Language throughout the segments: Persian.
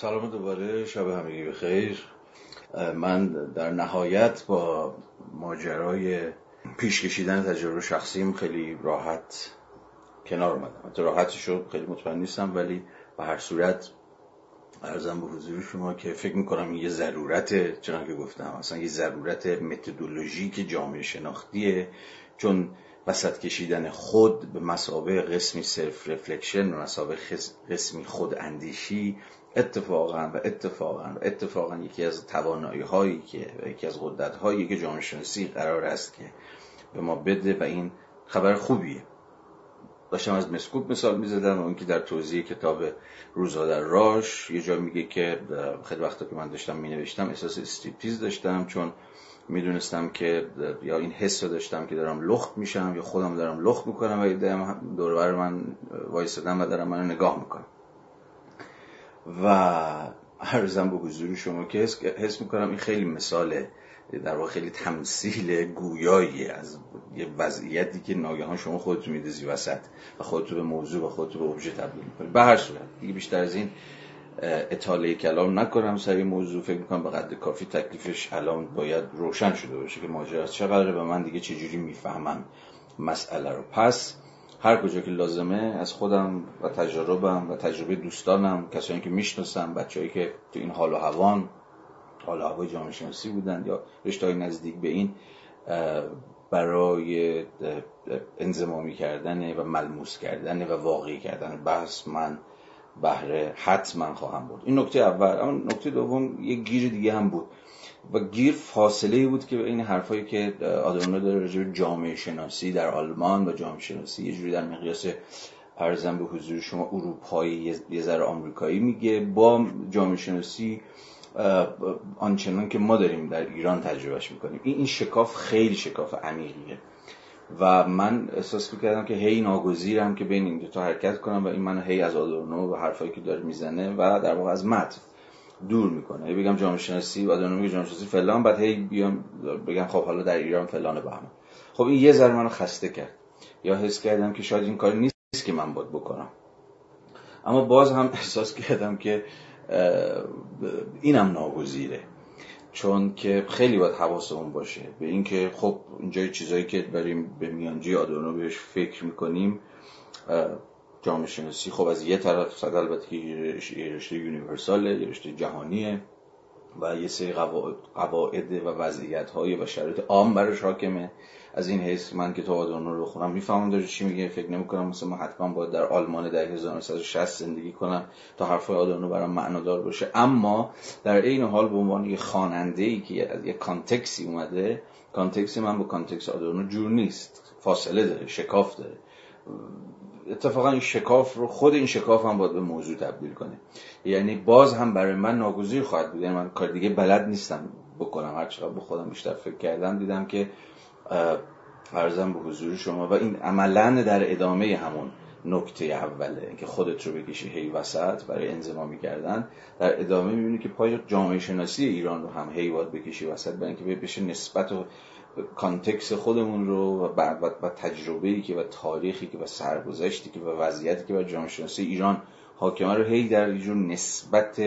سلام دوباره شب همگی بخیر. من در نهایت با ماجرای پیش کشیدن تجربه شخصیم خیلی راحت کنار اومدم. تو راحتش رو خیلی مطمئن نیستم ولی به هر صورت عرضم به حضور شما که فکر می‌کنم یه ضرورت چنان که گفتم اصلا یه ضرورت متدولوژیک جامعه شناختیه چون وسط کشیدن خود به مثابه قسمی self-reflection و مثابه قسمی خود اندیشی اتفاقا و اتفاقا و اتفاقا یکی از توانایی هایی که یکی از قدرت هایی که جامعه شناسی قرار است که به ما بده و این خبر خوبیه. داشتم از مسکوب مثال می‌زدم و اون که در توضیح کتاب روزا در راش یه جا میگه که خیلی وقتا که من داشتم مینوشتم احساس استریپتیز داشتم چون می‌دونستم که یا این حس رو داشتم که دارم لخت میشم یا خودم دارم لخت می‌کنم و دوربر من وایستدم و دارم منو نگاه می‌کنم. و عرضم به حضور شما که حس می‌کنم این خیلی مثاله در واقع خیلی تمثیل گویایی از یه وضعیتی که ناگهان شما خودتون میدازی وسط و خودتو به موضوع و خودتو به ابژه تبدیل می‌کنی به هر صورت دیگه بیشتر از این اطاله کلام نکنم. سر این موضوع فکر می‌کنم به قدر کافی تکلیفش الان باید روشن شده باشه که ماجرا چقدر به من دیگه چجوری می‌فهمم مسئله رو. پس هر کجا که لازمه از خودم و تجربم و تجربه دوستانم کسانی که می‌شناسم بچههایی که تو این حال و هوان حال و هوای جامعه شناسی بودن یا رشته نزدیک به این برای انزمامی کردن و ملموس کردن و واقعی کردن بحث من بهره حتما خواهم بود این نکته اول. اما نکته دوم یک گیر دیگه هم بود. و گیر فاصله بود که این حرفایی که آدورنو داره راجع جامعه شناسی در آلمان و جامعه شناسی یه جوری در مقیاس ارزم به حضور شما اروپایی یه ذره آمریکایی میگه. با جامعه شناسی آنچنان که ما داریم در ایران تجربهش می‌کنیم. این شکاف خیلی شکاف عمیقیه. و من احساس می‌کردم که هی ناگزیرم که بین این دو تا حرکت کنم و این منو هی از آدورنو و حرفایی که داره می‌زنه و در واقع از متن دور می‌کنه. هی بگم جامعه شناسی و میگه جامعه شناسی فلان بعد هی بیام بگم خب حالا در ایران فلان بهمان خب این یه ذره منو خسته کرد. یا حس کردم که شاید این کاری نیست که من باید بکنم. اما باز هم احساس کردم که اینم ناگزیره. چون که خیلی باید حواسمون باشه. به اینکه خب اینجا چیزایی که بریم به میانجی آدورنو بهش فکر می‌کنیم جامعه شناسی خب از یه طرف صد البته که یه رشته universal ه یه رشته جهانیه و یه سری قواعد و وضعیت های و شرایط عام براش حاکمه. از این حیث من که تو آدورنو رو بخونم می‌فهمم داره چی میگه. فکر نمی‌کنم مثلا من حتما باید در آلمان در 1960 زندگی کنم تا حرفای آدورنو برام معنادار باشه. اما در این حال به عنوان یه خواننده ای که از یه context ی اومده context ی من با context آدورنو جور نیست. فاصله داره شکاف داره. اتفاقا این شکاف رو خود این شکاف هم باید به موضوع تبدیل کنه. یعنی باز هم برای من ناگزیر خواهد بود. یعنی من کار دیگه بلد نیستم بکنم. هر چقدر به خودم بیشتر فکر کردم دیدم که فرزم به حضور شما و این عملا در ادامه همون نکته اوله که خودت رو بکشی هی وسط برای انزمامی کردن در ادامه می‌بینی که پای جامعه شناسی ایران رو هم هی باید بکشی وسط برای اینکه بشه نسبت و context خودمون رو و, و, تجربه‌ای که و تاریخی که و سرگذشتی که و وضعیتی که بر جامعه شناسی ایران حاکمه رو هی در یه نسبت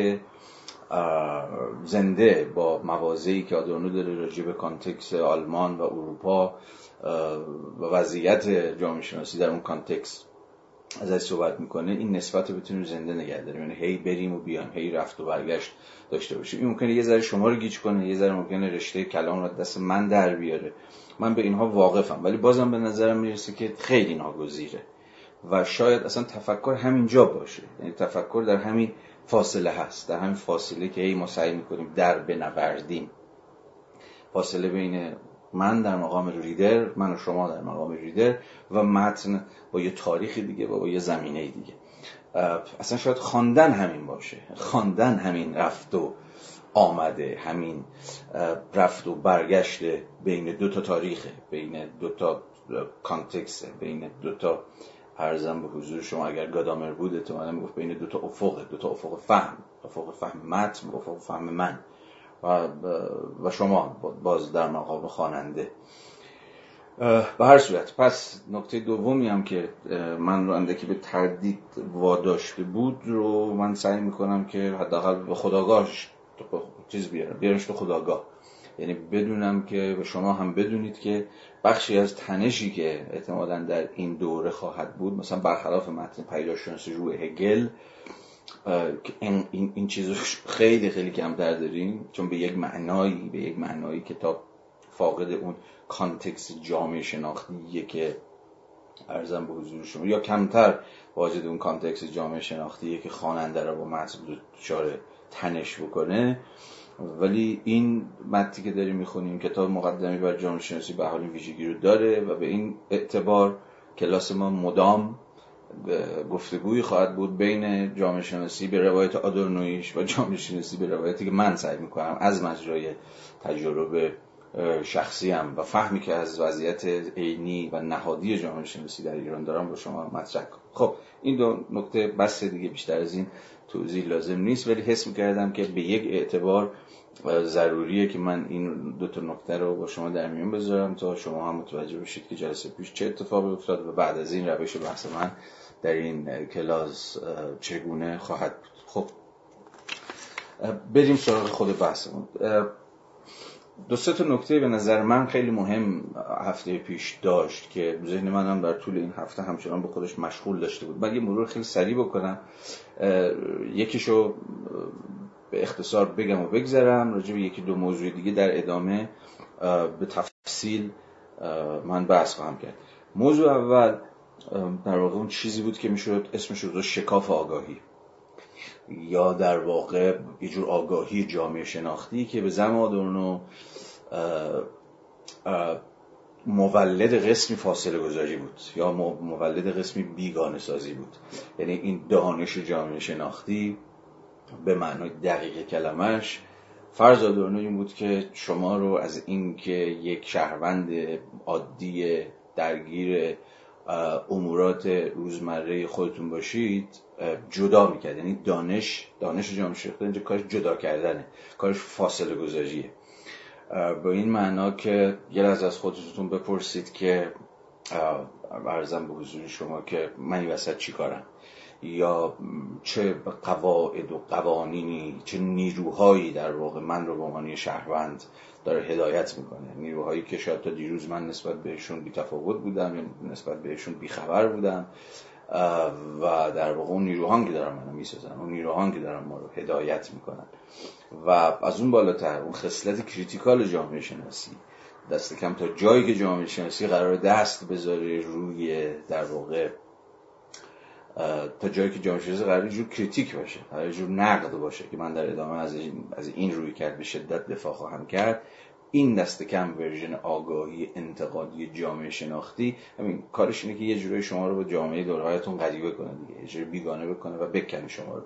زنده با مواضعی که آدورنو داره راجع به context آلمان و اروپا و وضعیت جامعه شناسی در اون context ازش صحبت می‌کنه این نسبت رو بتونیم زنده نگه داریم. یعنی هی بریم و بیام هی رفت و برگشت داشته باشیم. این ممکنه یه ذره شما رو گیج کنه یه ذره ممکنه رشته کلام رو دست من در بیاره. من به اینها واقفم. ولی بازم به نظرم می‌رسه که خیلی ناگزیره. و شاید اصلا تفکر همینجا باشه. یعنی تفکر در همین فاصله هست. در همین فاصله که هی ما سعی می‌کنیم در بنوردیم. فاصله بین من در مقام ریدر من و شما در مقام ریدر و متن با یه تاریخی دیگه و با یه زمینه دیگه. اصلا شاید خواندن همین باشه. خواندن همین رفت و آمده همین رفت و برگشت بین دو تا تاریخه بین دو تا کانتکسه بین دو تا ارزم به حضور شما اگر گادامر بود احتمالا می‌گفت بین دو تا افق دو تا افق فهم افق فهم متن افق فهم من. و, و شما باز در مقام خواننده. به هر صورت پس نکته دومی هم که من رو اندکی به تردید واداشته بود رو من سعی می‌کنم که حداقل به خداگاهش چیز بیارم بیارمش به خداگاه. یعنی بدونم که به شما هم بدونید که بخشی از تنشی که احتمالا در این دوره خواهد بود مثلا برخلاف متن پیداشناسی روی هگل این, این, این چیز خیلی خیلی کمتر داریم چون به یک معنایی به یک معنایی کتاب فاقد اون context جامعه شناختیه که عرضم به حضور شما. یا کمتر واجد اون context جامعه شناختیه که خواننده رو با متن دچار تنش بکنه. ولی این متنی که داریم می‌خونیم کتاب مقدمه‌ای بر جامعه شناسی به هر حال ویژگی رو داره و به این اعتبار کلاس ما مدام گفتگوی خواهد بود بین جامعه شناسی به روایت آدورنوییش و جامعه شناسی به روایتی که من سعی می‌کنم از مجرای تجربه شخصیم و فهمی که از وضعیت عینی و نهادی جامعه شناسی در ایران دارم با شما مطرح کنم. خب این دو نکته بس دیگه بیشتر از این توضیح لازم نیست ولی حس می‌کردم که به یک اعتبار ضروریه که من این دو تا نکته رو با شما در میون بذارم تا شما هم متوجه بشید که جلسه پیش چه اتفاقی افتاد و بعد از این روش بحث من در این کلاس چگونه خواهد بود. خب بریم سراغ خود بحثمون. دو سه تا نکته به نظر من خیلی مهم هفته پیش داشت که ذهن من هم در طول این هفته همچنان به خودش مشغول داشته بود. من یه مرور خیلی سریع بکنم. یکیشو به اختصار بگم و بگذرم. راجع به یکی دو موضوع دیگه در ادامه به تفصیل من بحث خواهم کرد. موضوع اول در واقع اون چیزی بود که می‌شد اسمش رو شکاف آگاهی. یا در واقع یه جور آگاهی جامعه شناختی که به زم آدورنو مولد قسمی فاصله گذاری بود یا مولد قسمی بیگانه سازی بود. یعنی این دانش جامعه شناختی به معنای دقیق کلمش فرض آدورنو این بود که شما رو از اینکه یک شهروند عادی درگیر امورات روزمره خودتون باشید جدا می‌کرد. یعنی دانش دانش جامعه شناختی اینجا کارش جدا کردنه. کارش فاصله گذاریه. با این معنا که یه از از خودتون بپرسید که ارزم به حضور شما که من این وسط چی کارم؟ یا چه قواعد و قوانینی چه نیروهایی در واقع من رو به عنوان شهروند داره هدایت می‌کنه. نیروهایی که شاید تا دیروز من نسبت بهشون بی تفاوت بودم یا نسبت بهشون بی خبر بودم و در واقع اون نیروهان که دارن منو می‌سازن اون نیروهان که دارن ما رو هدایت می‌کنن. و از اون بالاتر اون خصلت critical جامعه شناسی دست کم تا جایی که جامعه شناسی قرار دست بذاره روی در واقع تا جایی که شناسی قرار جور critique باشه قرار جور نقد باشه که من در ادامه از این, از این رویکرد به شدت دفاع خواهم کرد. این دست کم version آگاهی انتقادی جامعه شناختی همین کارش اینه که یه جورایی شما رو با جامعه دور و برتون غریبه کنه دیگه یه جوری بیگانه بکنه و بکنه شما رو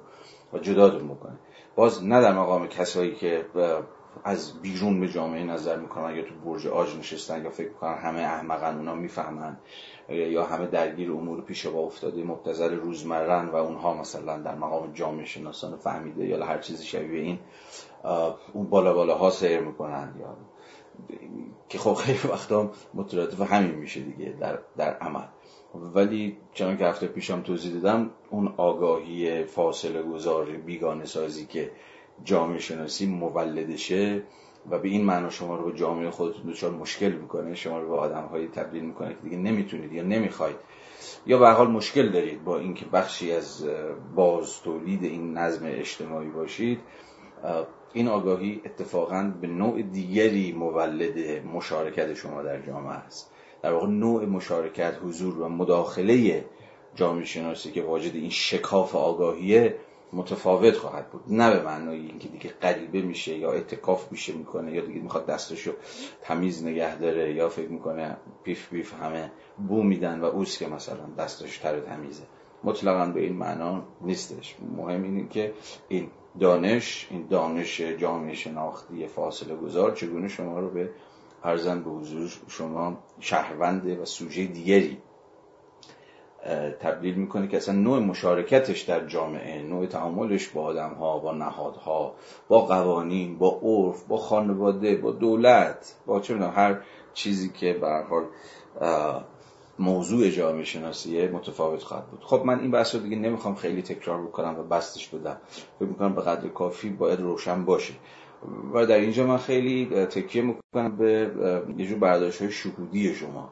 و جداتون بکنه. باز نه در مقام کسایی که از بیرون به جامعه نظر می‌کنن یا تو برج آج نشستن یا فکر می‌کنن همه احمقن اونا می‌فهمن یا همه درگیر امور پیش با افتاده مبتذل روزمرن و اونها مثلا در مقام جامعه شناسان فهمیده یا هر چیزی شبیه این اون بالا بالا ها سیر می‌کنن یا که خب خیلی وقتا مترادف همین میشه دیگه در, در عمل. ولی چنان که هفته پیشم توضیح دادم اون آگاهی فاصله گذار بیگانه سازی که جامعه شناسی مولدشه و به این معنا شما رو به جامعه خودتون دچار مشکل می‌کنه شما رو به آدم های تبدیل می‌کنه که دیگه نمی‌تونید یا نمی‌خواید. یا به حال مشکل دارید با اینکه بخشی از باز تولید این نظم اجتماعی باشید این آگاهی اتفاقا به نوع دیگری مولد مشارکت شما در جامعه است. در واقع نوع مشارکت حضور و مداخله جامعه شناسی که واجد این شکاف آگاهیه متفاوت خواهد بود. نه به معنای اینکه دیگه غریبه میشه یا اتکاف میشه می‌کنه یا دیگه می‌خواد دستشو تمیز نگه داره یا فکر می‌کنه پیف پیف همه بو میدن و اوست که مثلا دستش تر تمیزه. مطلقا به این معنا نیستش. مهم اینه که این دانش این دانش جامعه شناختی فاصله گذار چگونه شما رو به ارزن به حضور شما شهروند و سوژه دیگری تبدیل می‌کنه که اصلا نوع مشارکتش در جامعه نوع تعاملش با آدم ها با نهادها با قوانین با عرف با خانواده با دولت با چه هر چیزی که به حال موضوع جامعه شناسیه متفاوت خواهد بود. خب من این بحث رو دیگه نمی‌خوام خیلی تکرار بکنم و بستش بدم. فکر می‌کنم به قدر کافی باید روشن باشه. و در اینجا من خیلی تکیه می‌کنم به یه جور برداشت های شهودی شما.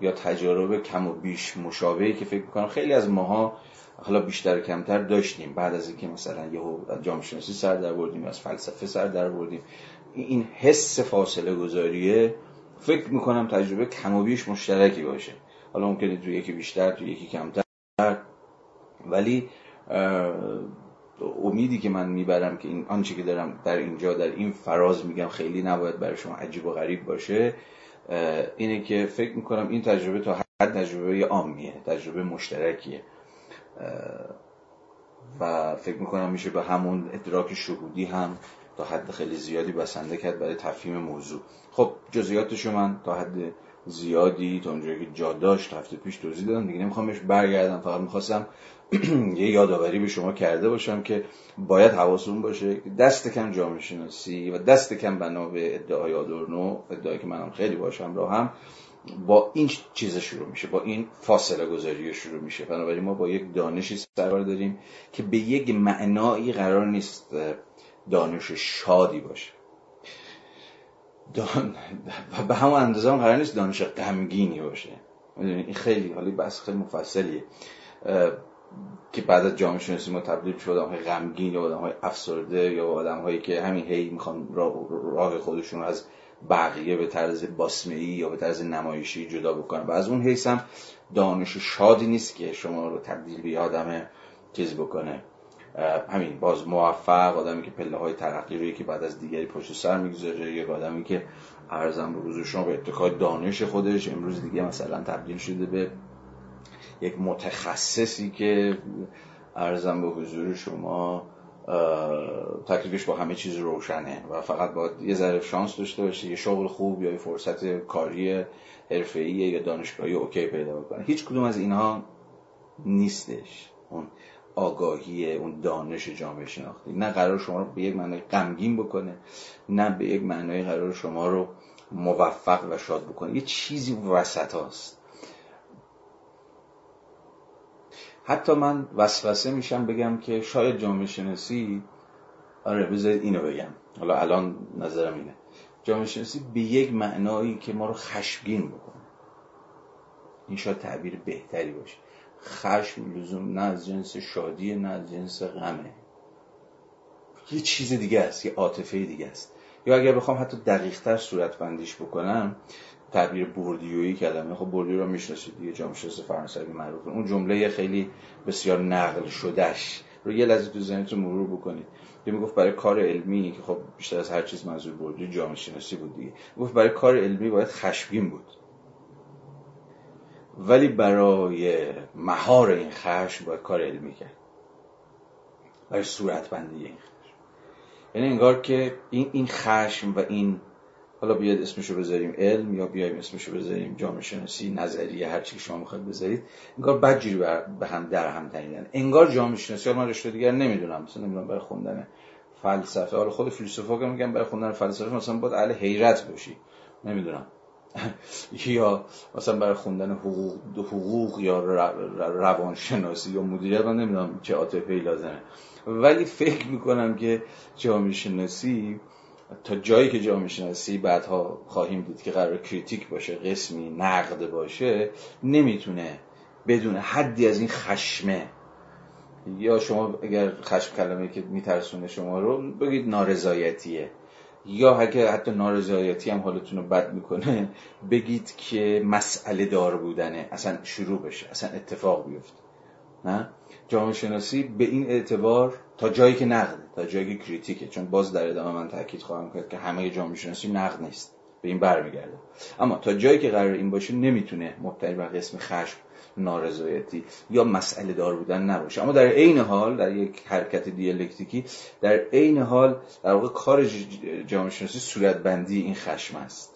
یا تجارب کم و بیش مشابهی که فکر می‌کنم خیلی از ماها حالا بیشتر کمتر داشتیم. بعد از اینکه مثلا یهو جامعه شناسی سر در بردیم از فلسفه سر در بردیم. این حس فاصله گذاریه فکر می‌کنم تجربه کم و بیش مشترکی باشه. حالا ممکنه تو یکی بیشتر تو یکی کمتر. ولی امیدی که من می‌برم که این آنچه که دارم در اینجا در این فراز میگم خیلی نباید برای شما عجیب و غریب باشه. اینه که فکر می‌کنم این تجربه تا حد تجربه عامیه تجربه مشترکیه. و فکر می‌کنم میشه به همون ادراک شهودی هم تا حد خیلی زیادی بسنده کرد برای تفهیم موضوع. خب جزئیاتشو من تا حد زیادی تا اونجایی که جا داشت هفته پیش توضیح دادم. دیگه نمی‌خوام بهش برگردم. فقط می‌خواستم یه یادآوری به شما کرده باشم که باید حواستون باشه. دست کم جامعه شناسی و دست کم بنا به ادعای آدورنو ادعایی که منم خیلی باشم را هم با این چیز شروع میشه با این فاصله گذاری شروع میشه. بنابراین ما با یک دانشی سرکار داریم که به یک معنایی قرار نیست دانش شادی باشه. دان... به همون اندازه هم قرار نیست دانش غمگینی باشه. این خیلی حالی بس خیلی مفصلیه. که بعد از جامعه شناسی ما تبدیل شد آدم های غمگین یا آدم های افسرده یا آدم هایی که همین هی می‌خوان راه خودشون از بقیه به طرز باسمه یا به طرز نمایشی جدا بکنن. و از اون حیث هم دانش شادی نیست که شما رو تبدیل به آدم چیز بکنه. همین باز موفق آدمی که پله های ترقی رو یکی بعد از دیگری پشت سر می‌گذاره یک آدمی که ارزم به حضور شما به اتکای دانش خودش امروز دیگه مثلا تبدیل شده به یک متخصصی که ارزم به حضور شما تکلیفش با همه چیز روشنه و فقط باید یه ذره شانس داشته باشه یه شغل خوب یا یه فرصت کاری حرفه‌ای یا دانشگاهی اوکی پیدا بکنه. هیچ کدوم از اینها نیستش. اون آگاهی اون دانش جامعه شناختی. نه قرار شما رو به یک معنای غمگین بکنه نه به یک معنای قرار شما رو موفق و شاد بکنه. یه چیزی وسط هاست. حتی من وسوسه میشم بگم که شاید جامعه شناسی آره بذارید اینو بگم. حالا الان نظرم اینه. جامعه شناسی به یک معنایی که ما رو خشمگین بکنه. این شاید تعبیر بهتری باشه. خشم لزوم نه از جنس شادی نه از جنس غمه. یه چیز دیگه است یه عاطفه دیگه است. یا اگر بخوام حتی دقیقتر صورت بندیش بکنم تعبیر بوردیویی کلمه خب بوردیو رو می‌شناسید دیگه جامعه شناسی فرانسوی معروفه. اون جمله خیلی بسیار نقل شدهش رو یه لحظه تو ذهنتون مرور بکنید. یه می‌گفت برای کار علمی که خب بیشتر از هر چیز منظور بوردیو جامعه شناسی بود دیگه. گفت برای کار علمی باید خشمگین بود. ولی برای مهار این خشم باید کار علمی کرد. برای صورت بندی این خشم. یعنی انگار که این این خشم و این حالا بیاد اسمشو بذاریم علم یا بیایم اسمشو بذاریم جامعه شناسی نظریه هر چی شما می‌خواید بذارید. انگار بدجوری به هم در هم تنیدن. انگار جامعه شناسی من رشته دیگر نمی‌دونم. مثلا نمی‌دونم برای خوندن فلسفه. حالا خود فیلسوفا که میگن برای خوندن فلسفه مثلا باید اهل حیرت باشی. نمی‌دونم. یا مثلا برای خوندن حقوق حقوق یا روانشناسی یا مدیریت من نمی‌دونم چه عاطفه‌ای لازمه. ولی فکر می‌کنم که جامعه شناسی تا جایی که جامعه شناسی بعدها خواهیم دید که قرار کریتیک باشه قسمی نقد باشه نمی‌تونه بدون حدی از این خشمه یا شما اگر خشم کلمه که میترسونه شما رو بگید نارضایتیه یا اگه حتی نارضایتی هم حالتون رو بد می‌کنه بگید که مسئله دار بودنه اصلا شروع بشه اصلا اتفاق بیفته. نه؟ جامعه شناسی به این اعتبار تا جایی که نقده تا جایی که کریتیکه. چون باز در ادامه من تاکید خواهم کرد که همه جامعه شناسی نقد نیست. به این برمیگرده. اما تا جایی که قرار این باشه نمی‌تونه مبتنی بر قسم خشم نارضایتی یا مسئله دار بودن نباشه. اما در عین حال در یک حرکت دیالکتیکی در عین حال در واقع کار جامعه شناسی صورت بندی این خشم است.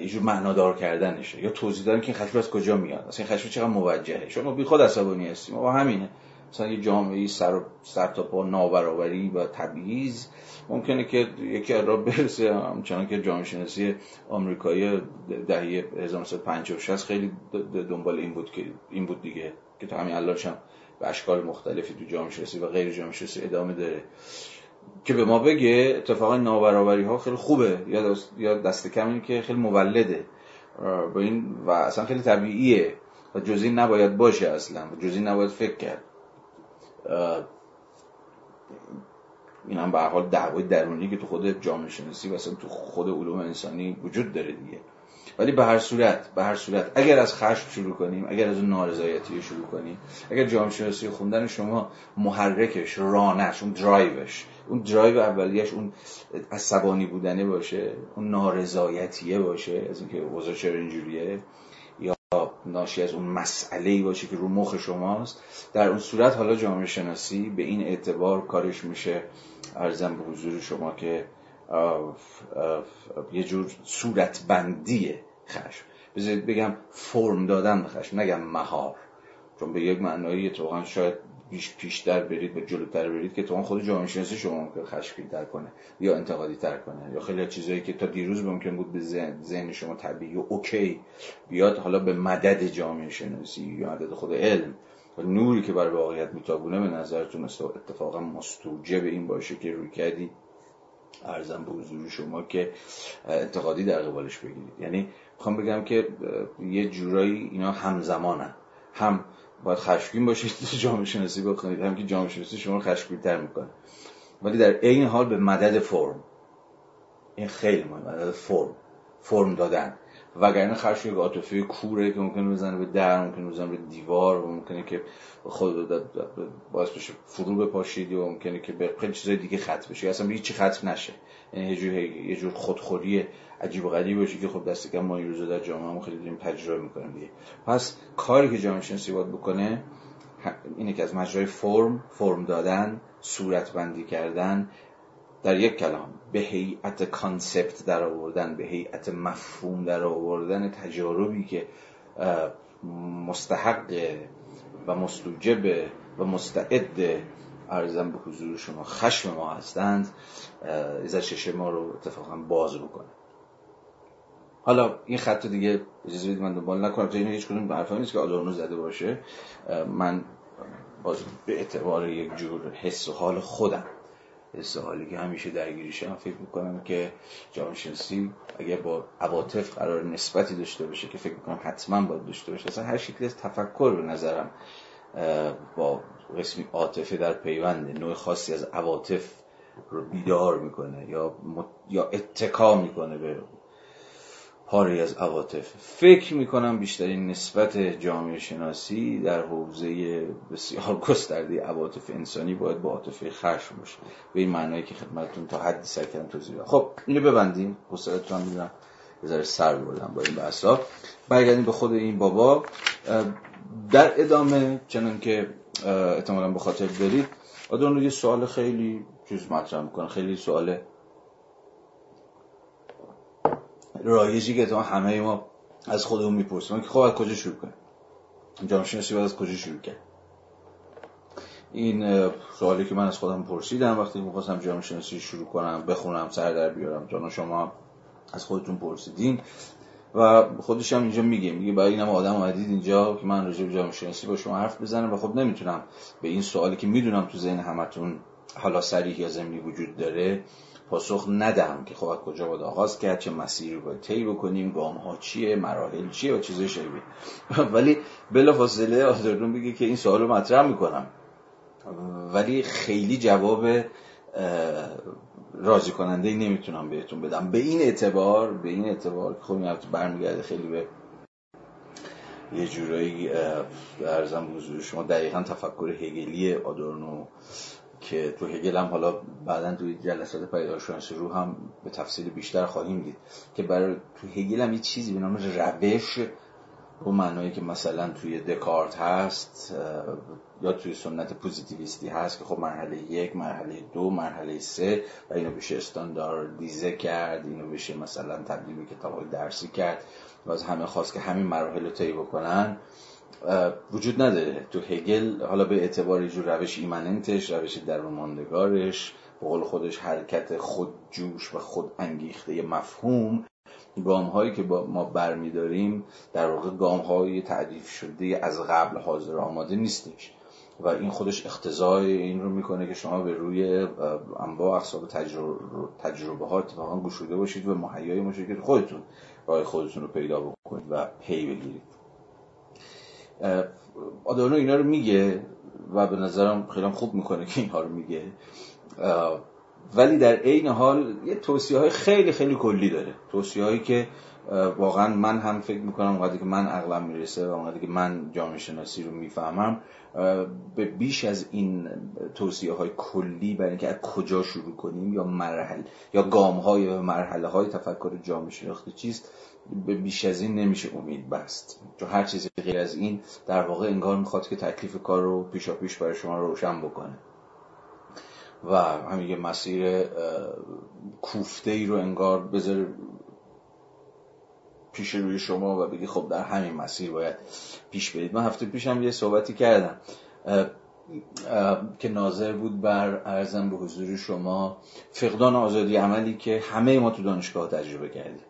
یه جور معنادار کردنشه. یا توضیح دادن که این خشم از کجا میاد. اصلا این خشم چقدر موجهه. شما بی خود عصبانی هستیم. و همینه. مثلا یه جامعه سر, سر تا پا نابرابری و تبعیض. ممکنه که یکی را برسه. همچنان که جامعه شناسی آمریکایی دهه 1950 خیلی دنبال این بود که این بود دیگه. که تا همین الانش هم به اشکال مختلفی تو جامعه شناسی و غیر جامعه شناسی ادامه داره. که به ما بگه اتفاقا نابرابری ها خیلی خوبه یا دست, یا دست کم این که خیلی مولده. با این و اصلا خیلی طبیعیه و جزی نباید باشه اصلا. و جزی نباید فکر کرد. این هم به حال دعوای درونی که تو خود جامعه شناسی و اصلا تو خود علوم انسانی وجود داره دیگه. ولی به هر صورت به هر صورت. اگر از خشم شروع کنیم اگر از نارضایتی شروع کنیم اگر جامعه شناسی خوندن شما محرکش رانش اون درایوش اون درایو اولیش اون عصبانی بودنه باشه اون نارضایتیه باشه از اینکه اوضاع چرا اینجوریه یا ناشی از اون مسئله ای باشه که رو مخ شماست در اون صورت حالا جامعه شناسی به این اعتبار کارش میشه. ارزم به حضور شما که یه جور صورت بندی خشم. بذارید بگم فرم دادن به خشم نگم مهار. چون به یک معنایی تو شاید بیش پیشتر برید و جلوتر برید که تو خود جامعه شناسی شما ممکن خشمگین تر کنه یا انتقادی تر کنه یا خیلی چیزایی که تا دیروز ممکن بود به ذهن شما طبیعی و اوکی بیاد حالا به مدد جامعه شناسی یا مدد خود علم. و نوری که بر واقعیت میتابونه به نظرتون اتفاقا مستوجب این باشه که روی کردی. ارزم به حضور شما که انتقادی در قبالش بگیرید. یعنی می‌خوام بگم که یه جورایی اینا همزمانن. هم باید خشمگین باشید تو جامعه شناسی بخونید هم که جامعه شناسی شما رو تر می‌کنه. ولی در این حال به مدد فرم. این خیلی مهمه مدد فرم. فرم دادن. وگرنه خرش یک عاطفه کوره که ممکنه بزنه به در ممکنه بزنه به دیوار و ممکنه که خود باعث بشه فرو بپاشید و ممکنه که به خیلی چیزای دیگه ختم بشه. اصلا هیچی ختم نشه. یعنی یه یه جور خودخوری عجیب و غریبی باشه که خب دست کم ما این روزا در جامعه خیلی داریم تجربه می‌کنیم دیگه. پس کاری که جامعه شناسی باید بکنه اینه که از مجرای فرم فرم دادن صورت بندی کردن در یک کلام به هیئت کانسپت در آوردن به هیئت مفهوم در آوردن تجاربی که مستحق و مستوجب و مستعد ارزم به حضور شما خشم ما هستند از چشم ما رو اتفاقا باز بکنه. حالا این خط دیگه اجازه بدید من دنبال نکنم. تا این هیچ کنون حرفا نیست که آدورنو زده باشه. من باز به اعتبار یک جور حس و حال خودم حس حالی که همیشه درگیریشم فکر می‌کنم که جامعه شناسی اگر با عواطف قرار نسبتی داشته باشه که فکر می‌کنم حتما باید داشته باشه. اصلا هر شکلی از تفکر به نظرم با قسمی عاطفه در پیونده نوع خاصی از عواطف رو بیدار می‌کنه یا یا اتکا می‌کنه به پاری از عواطف. فکر می‌کنم بیشترین نسبت جامعه شناسی در حوزه بسیار گسترده عواطف انسانی باید با عاطفه خشم باشه. به این معنایی که خدمتتون تا حدی سعی کردم توضیح خب اینو ببندیم. حوصلتون می‌دونم یه ذره سر بردم با این بحثا. برگردیم به خود این بابا. در ادامه چنان که احتمالا به خاطر دارید آدم یه سوال خیلی چیز مطرح می‌کنه. خیلی سوال رایجی که تو همه ما از خودمون می‌پرسیم. که خب از کجا شروع کنیم؟ جامعه شناسی باید از کجا شروع کرد؟ این سوالی که من از خودم پرسیدم وقتی می‌خواستم جامعه شناسی شروع کنم بخونم سر در بیارم جانا شما از خودتون پرسیدین. و خودش هم اینجا میگه میگه برای اینم آدم اومدید اینجا که من راجع به جامعه شناسی با شما حرف بزنم و خب نمی‌تونم به این سوالی که می‌دونم تو ذهن همتون حالا سریح یا زمینی وجود داره پاسخ ندهم که خب کجا باید آغاز کرد چه مسیری باید طی بکنیم گام ها چیه مراحل چیه و چیزای شبیه. ولی بلا فاصله آدرون بگه که این سوال رو مطرح می‌کنم. ولی خیلی جواب راضی کننده ای نمی‌تونم بهتون بدم. به این اعتبار به این اعتبار که خب این برمیگرده خیلی به یه جورایی ارزم حضور شما دقیقا تفکر هگلی آدورنو که تو هگل هم حالا بعدا توی جلسات پیداشناسی رو هم به تفصیل بیشتر خواهیم دید که برای تو هگل هم یه چیزی به نام روش به معنایی که مثلا توی دکارت هست یا توی سنت پوزیتیویستی هست که خب مرحله یک مرحله دو مرحله سه و اینو بشه استانداردیزه کرد اینو بشه مثلا تبدیل به کتاب درسی کرد و از همه خواست که همین مراحل رو طی بکنن. وجود نداره. تو هگل حالا به اعتبار جو روش ایمننتش روش درونماندگارش به قول خودش حرکت خودجوش و خود انگیخته مفهوم. گام هایی که با ما برمیداریم در واقع گام های تعریف شده از قبل حاضر آماده نیستش. و این خودش اختزای این رو می‌کنه که شما به روی انواع تجربه, تجربه ها اتفاقا گشوده باشید و مهیای مشکل خودتون راه خودتون رو پیدا بکنید و پی بگیرید. آدانو اینا رو میگه و به نظرم خیلی خوب می‌کنه که اینها رو میگه. ولی در عین حال یه توصیه های خیلی خیلی کلی داره. توصیه هایی که واقعا من هم فکر می‌کنم وقتی که من عقلم می‌رسه و وقتی که من جامعه شناسی رو می‌فهمم. به بیش از این توصیه های کلی برای اینکه از کجا شروع کنیم یا مرحله یا گام های یا مرحله های تفکر جامعه شناختی چیست به بیش از این نمیشه امید بست. چون هر چیزی غیر از این در واقع انگار می‌خواد که تکلیف کار رو پیشا پیش برای شما روشن بکنه. و همین یه مسیر کوفته ای رو انگار بذاره پیش روی شما و بگی خب در همین مسیر باید پیش برید. من هفته پیشم یه صحبتی کردم. که ناظر بود بر ارزم به حضور شما فقدان آزادی عملی که همه ما تو دانشگاه تجربه کردیم.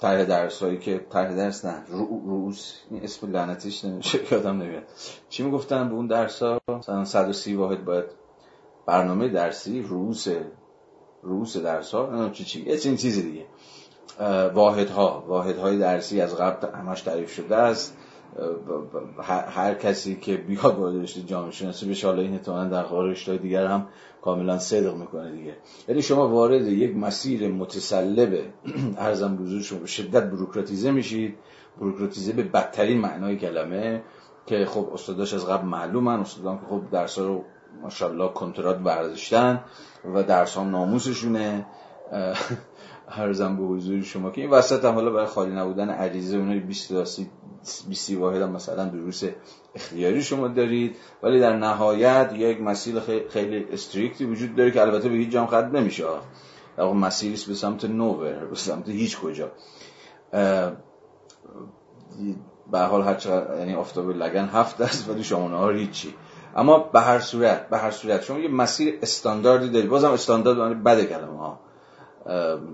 طرح درس هایی که طرح درس نه روز این اسم لعنتیش نمیشه یادم نمیاد. چی می‌گفتن به اون درس ها مثلا 130 واحد باید برنامه درسی روس روس درس ها چی چی یه چیز دیگه. واحد ها واحد های درسی از قبل همش تعریف شده است. هر کسی که بیاد وارد رشته جامعه شناسی بشه حالا این احتمالاً در رشته دیگر هم کاملا صدق می‌کنه دیگه. یعنی شما وارد یک مسیر متسلب ارزم بزرگ شما به شدت بروکراتیزه میشید. بروکراتیزه به بدترین معنای کلمه که خب استاداش از قبل معلومن. استادان که خب درس رو ماشاءالله کنترات برداشتن و درس هم ناموسشونه. هرزم به حضور شما که این وسط هم حالا برای خالی نبودن عریضه اونای 20 20 واحد هم مثلا دروس اختیاری شما دارید. ولی در نهایت یک مسیر خیلی استریکتی وجود داره که البته به هیچ جام ختم نمیشه. در واقع مسیری به سمت نوور به سمت هیچ کجا. به حال هر چقدر یعنی آفتاب لگن هفت است ولی شما ها هیچی. اما به هر صورت به هر صورت شما یه مسیر استانداردی دارید. بازم استاندارد بده کلمه ها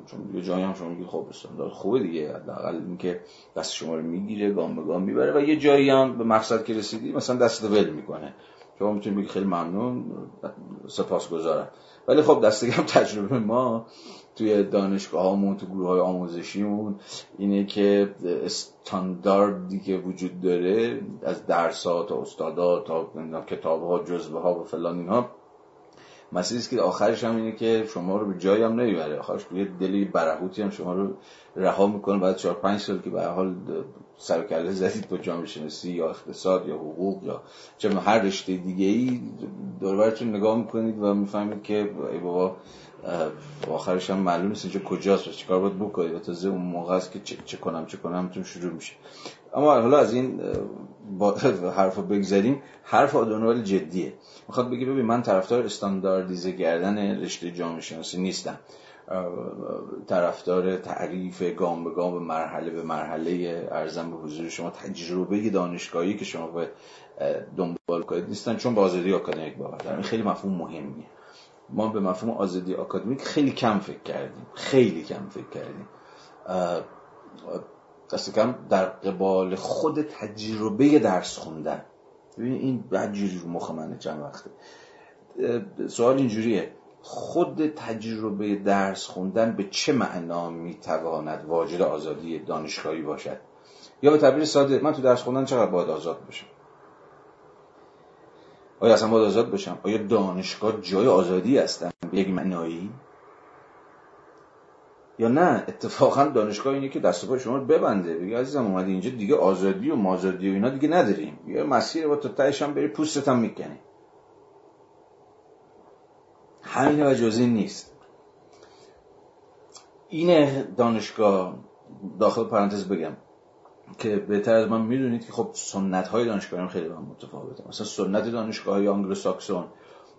چون یه جایی هم شما میگید خب استاندارد خوبه دیگه حداقل اینکه دست شما رو می‌گیره گام به گام می‌بره و یه جایی هم به مقصد که رسیدی مثلا دست ول می‌کنه. شما می‌تونید بگید خیلی ممنون سپاسگزارم. ولی خب دستگم تجربه ما توی دانشگاه هامون تو گروه های آموزشیمون اینه که استانداردی که وجود داره از درس ها تا استادا تا کتاب ها جزبه ها و فلان اینها. مسئله که آخرش هم اینه که شما رو به جایی هم نمی‌بره. آخرش توی دلی برهوتی هم شما رو رها می‌کنه. بعد چهار پنج سال که به حال سر کله زدید با جامعه شناسی یا اقتصاد یا حقوق یا چه هر رشته دیگه ای دوربرتون نگاه می‌کنید و می‌فهمید که ای بابا آخرش هم معلوم نیست اینجا کجاست و چیکار باید بکنید. و تازه اون موقع است که چه, کنم چه کنم تون شروع میشه. اما حالا از این با حرف بگذاریم حرف آدونوال جدیه. می‌خواد بگی ببین من طرفدار استانداردیزه کردن رشته جامعه شناسی نیستم. طرفدار تعریف گام به گام به مرحله به مرحله ارزم به حضور شما تجربه دانشگاهی که شما باید دنبال کنید نیستن چون با آزادی آکادمیک باور خیلی مفهوم مهمیه. ما به مفهوم آزادی آکادمیک خیلی کم فکر کردیم. خیلی کم فکر کردیم. دست کم در قبال خود تجربه درس خوندن. ببین این بدجوری رو مخ منه چند وقته. سوال اینجوریه. خود تجربه درس خوندن به چه معنا می‌تواند واجد آزادی دانشگاهی باشد؟ یا به تعبیر ساده من تو درس خوندن چقدر باید آزاد باشم؟ آیا اصلا باید آزاد باشم؟ آیا دانشگاه جای آزادی هستن؟ یک معنایی؟ یا نه؟ اتفاقا دانشگاه اینه که دست پای شما رو ببنده. بگه عزیزم اومدی اینجا دیگه آزادی و مازادی و اینا دیگه نداریم. یه مسیر با تا تهش هم بری پوستت هم می‌کنی. همین و نیست. این دانشگاه داخل پرانتز بگم که بهتر از من می‌دونید که خب سنت های دانشگاهی خیلی با متفاوته. مثلا سنت دانشگاه های آنگلو ساکسون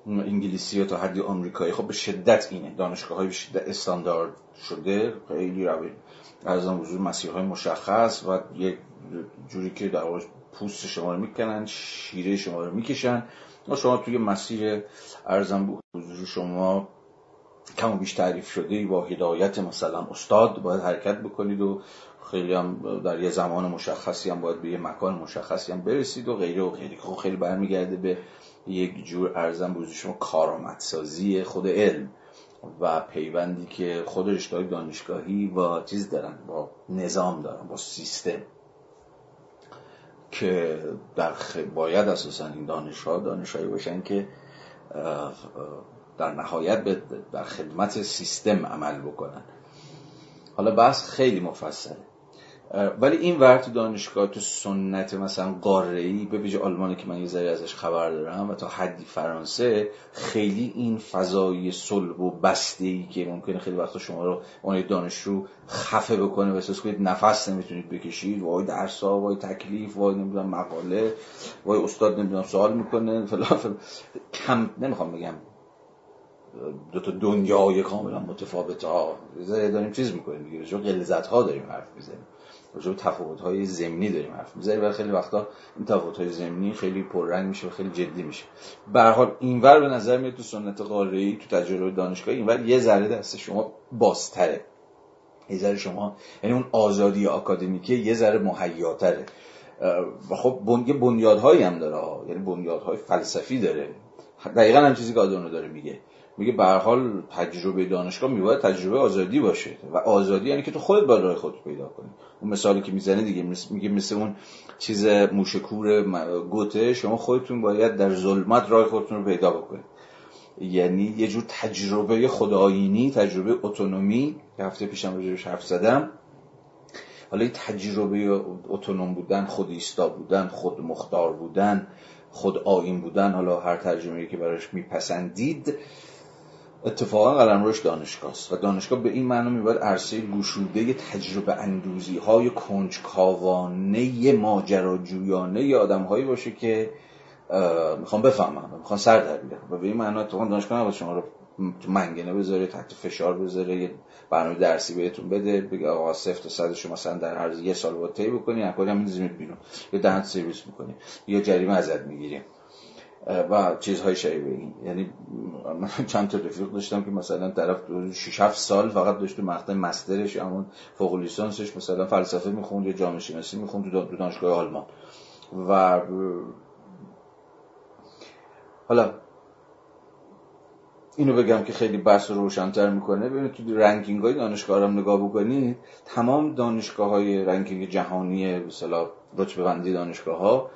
انگلیسی تا حدی آمریکایی. خب به شدت اینه. دانشگاه های به شدت استاندارد شده. خیلی روی از آن وجود مسیرهای مشخص و یک جوری که در پوست شما رو می‌کنن شیره شما رو می‌کشن. و شما توی مسیر ارزم به حضور شما کم و بیش تعریف شده با هدایت مثلا استاد باید حرکت بکنید و خیلی هم در یه زمان مشخصی هم باید به یه مکان مشخصی هم برسید و غیره و غیره. خب خیلی برمیگرده به یک جور ارزم به شما کارآمدسازی خود علم و پیوندی که خود رشته دانشگاهی با چیز دارن با نظام دارن با سیستم که در باید اساسا این دانشها دانشهایی باشن که در نهایت در خدمت سیستم عمل بکنن. حالا بحث خیلی مفصله. ولی این ور تو دانشگاه تو سنت مثلا قاره ای به ویژه آلمانی که من یه ذره ازش خبر دارم و تا حدی فرانسه خیلی این فضای صلب و بسته ای که ممکنه خیلی وقتا شما رو اون دانشجو خفه بکنه و احساس کنید نفس نمی‌تونید بکشید. وای درس ها وای تکلیف وای نمی‌دونم مقاله وای استاد نمی‌دونم سوال می‌کنه فلان کم نمی‌خوام بگم. دو تا دنیای کاملا متفاوت ها داریم چیز می‌کنیم دیگه. جو غلظت ها داریم حرف می‌زنیم. راجع تفاوت های زمینی داریم حرف می‌زنیم و خیلی وقتا این تفاوت های زمینی خیلی پررنگ میشه و خیلی جدی میشه. به هر حال اینور به نظر میاد تو سنت قاره تو تجربه دانشگاه اینور یه ذره دست شما بازتره. یه ذره شما یعنی اون آزادی آکادمیکی یه ذره مهیاتره. و خب بنیادهایی هم داره یعنی بنیادهای فلسفی داره. دقیقا هم چیزی که آدونو داره میگه. میگه به حال تجربه دانشگاه میباید تجربه آزادی باشه. و آزادی یعنی که تو خودت باید راه خودت پیدا کنی. اون مثالی که می‌زنه دیگه میگه مثل اون چیز موشکور گوته شما خودتون باید در ظلمت راه خودتون رو پیدا بکنید. یعنی یه جور تجربه خداینی تجربه اتونومی. که هفته پیشم راجعش حرف زدم. حالا این تجربه اتونوم بودن خود ایستا بودن خود مختار بودن خود آین بودن حالا هر ترجمه‌ای که براش میپسندید اتفاقا قلمروش دانشگاه است و دانشگاه به این معنا میباید عرصه گشوده تجربه اندوزی های کنجکاوانه ماجراجویانه ی آدم هایی باشه که می‌خوام بفهمم می‌خوام سر در و به این معنا اتفاقا دانشگاه نباید شما رو منگنه بذاره تحت فشار بذاره یه برنامه درسی بهتون بده بگه آقا صفر تا صدش مثلا در عرض یه سال باید طی بکنی نکنی هم می‌ذارید بیرون. یا دهنت سرویس می‌کنی یا جریمه ازت می‌گیریم و چیزهای شبیه این. یعنی من چند تا رفیق داشتم که مثلا طرف 6 7 سال فقط داشت تو مقطع مسترش همون فوق لیسانسش مثلا فلسفه می‌خوند یا جامعه شناسی می‌خوند تو دانشگاه آلمان. و حالا اینو بگم که خیلی بحث رو روشنتر می‌کنه. ببینید تو ranking های دانشگاه هم نگاه بکنید تمام دانشگاه های ranking جهانی مثلا رتبه بندی دانشگاه ها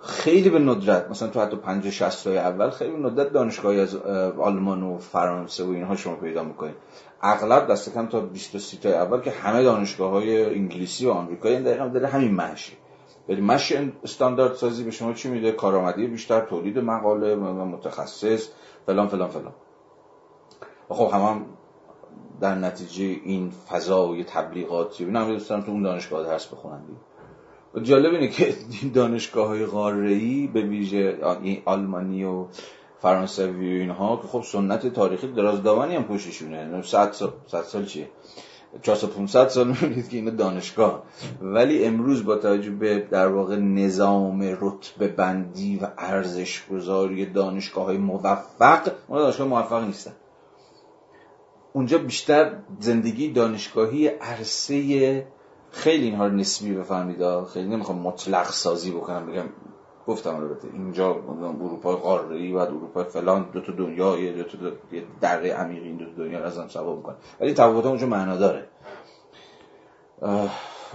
خیلی به ندرت مثلا تو حتی 50 60 سال اول خیلی به ندرت دانشگاهی از آلمان و فرانسه و اینها شما پیدا می‌کنید اغلب دست کم تا 20 30 تا اول که همه دانشگاه های انگلیسی و آمریکایی این دقیقا داره همین مشی ولی مشی استاندارد سازی به شما چی میده؟ کارآمدی بیشتر تولید مقاله متخصص فلان فلان فلان. خب هم, هم در نتیجه این فضای تبلیغاتی اینا هم تو اون دانشگاه درس بخونن جالب اینه که دانشگاه های غاره‌ای به ویژه آلمانی و فرانسوی و اینها که خب سنت تاریخی درازدامانی هم پشتشونه 100 سال 100 سال چیه؟ 400 500 سال می‌بینید که اینا دانشگاه. ولی امروز با توجه به در واقع نظام رتبه بندی و ارزش گذاری دانشگاه های موفق اون دانشگاه موفق نیستن. اونجا بیشتر زندگی دانشگاهی عرصه خیلی اینها رو نسبی بفهمید خیلی نمی‌خوام مطلق سازی بکنم بگم گفتم البته اینجا اروپای قاره و اروپای فلان دو تا دنیا یه دو تا دره عمیق این دو تا دنیا رو ازم سوا می‌کنه ولی تفاوت اونجا معنا داره.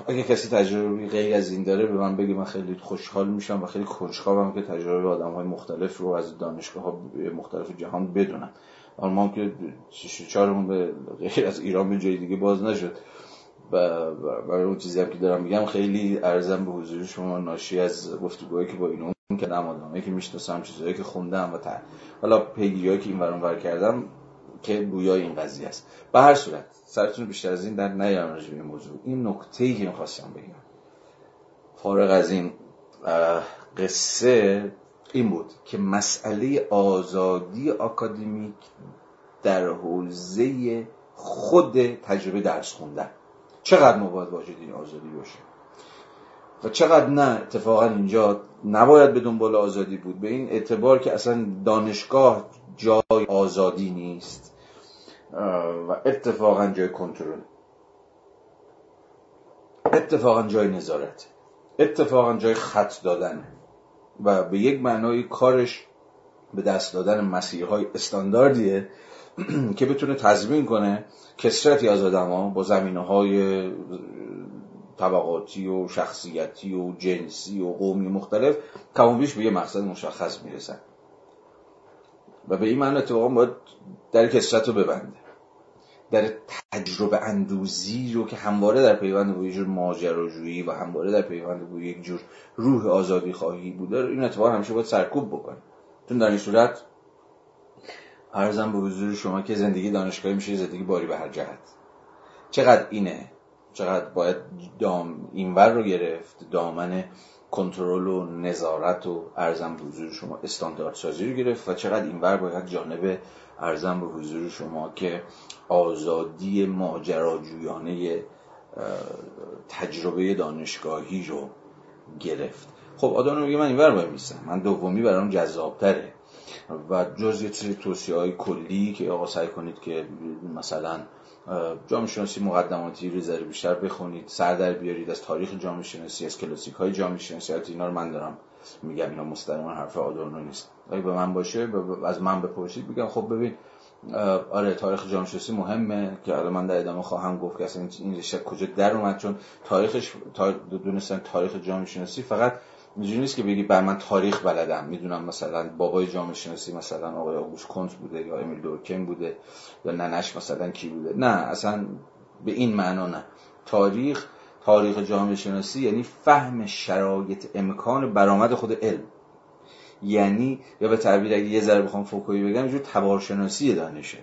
اگه کسی تجربه غیر از این داره به من بگه من خیلی خوشحال میشم و خیلی کنجکاوم که تجربه آدم های مختلف رو از دانشگاه ها مختلف جهان بدونم آلمان که چهارمون به غیر از ایران به جای دیگه باز نشد. برای اون چیزی هم که دارم میگم خیلی ارزم به حضور شما ناشی از گفتگوهایی که با اینو کردم آدمایی که می‌شناسم چیزایی که خوندم و تا حالا پیگیری که این ورون ور کردم که بویای این قضیه است. به هر صورت سرتون بیشتر از این در نیارم راجع این موضوع. این نکته ای که می‌خواستم بگم فارغ از این قصه این بود که مسئله آزادی آکادمیک در حوزه خود تجربه درس خوندن. چقدر مباید واجد این آزادی باشه و چقدر نه اتفاقا اینجا نباید به دنبال آزادی بود؟ به این اعتبار که اصلا دانشگاه جای آزادی نیست. و اتفاقا جای کنترل. اتفاقا جای نظارت. اتفاقا جای خط دادن. و به یک معنای کارش به دست دادن مسیرهای استانداردیه. که بتونه تضمین کنه کسرتی از ها با زمینه های طبقاتی و شخصیتی و جنسی و قومی مختلف کمابیش به یه مقصد مشخص می‌رسن. و به این معنی اتفاقا باید در کسرت رو ببنده. در تجربه اندوزی رو که همواره در پیوند با یک جور ماجراجویی و همواره در پیوند با یک جور روح آزادی خواهی بوده این اتفاق همیشه باید سرکوب بکنه. چون در این صورت ارزم به حضور شما که زندگی دانشگاهی میشه زندگی باری به هر جهت. چقدر اینه؟ چقدر باید دام اینور رو گرفت دامن کنترل و نظارت و ارزم به حضور شما استاندارد سازی رو گرفت و چقدر اینور باید جانب ارزم به حضور شما که آزادی ماجراجویانه تجربه دانشگاهی رو گرفت. خب آدم میگه من اینور باید میستم من دومی برام جذابتره. و جز یه سری توصیه های کلی که آقا سعی کنید که مثلا جامعه شناسی مقدماتی رو ذره بیشتر بخونید سر در بیارید از تاریخ جامعه شناسی از کلاسیک های جامعه شناسی اینا رو من دارم میگم اینا مستقیما حرف آدورنو نیست. اگه به من باشه از من بپرسید بگم خب ببین آره تاریخ جامعه شناسی مهمه که الان من در ادامه خواهم گفت که اصلا این رشته کجا در اومد چون تاریخش دونستن تاریخ جامعه شناسی فقط اینجوری نیست که بگی بر من تاریخ بلدم. می‌دونم مثلا بابای جامعه شناسی مثلا آقای آگوست کنت بوده یا امیل دورکن بوده یا ننش مثلا کی بوده. نه اصلا به این معنا نه. تاریخ تاریخ جامعه شناسی یعنی فهم شرایط امکان برآمد خود علم. یعنی یا به تعبیر اگه یه ذره بخوام فوکویی بگم جو تبارشناسی دانشه.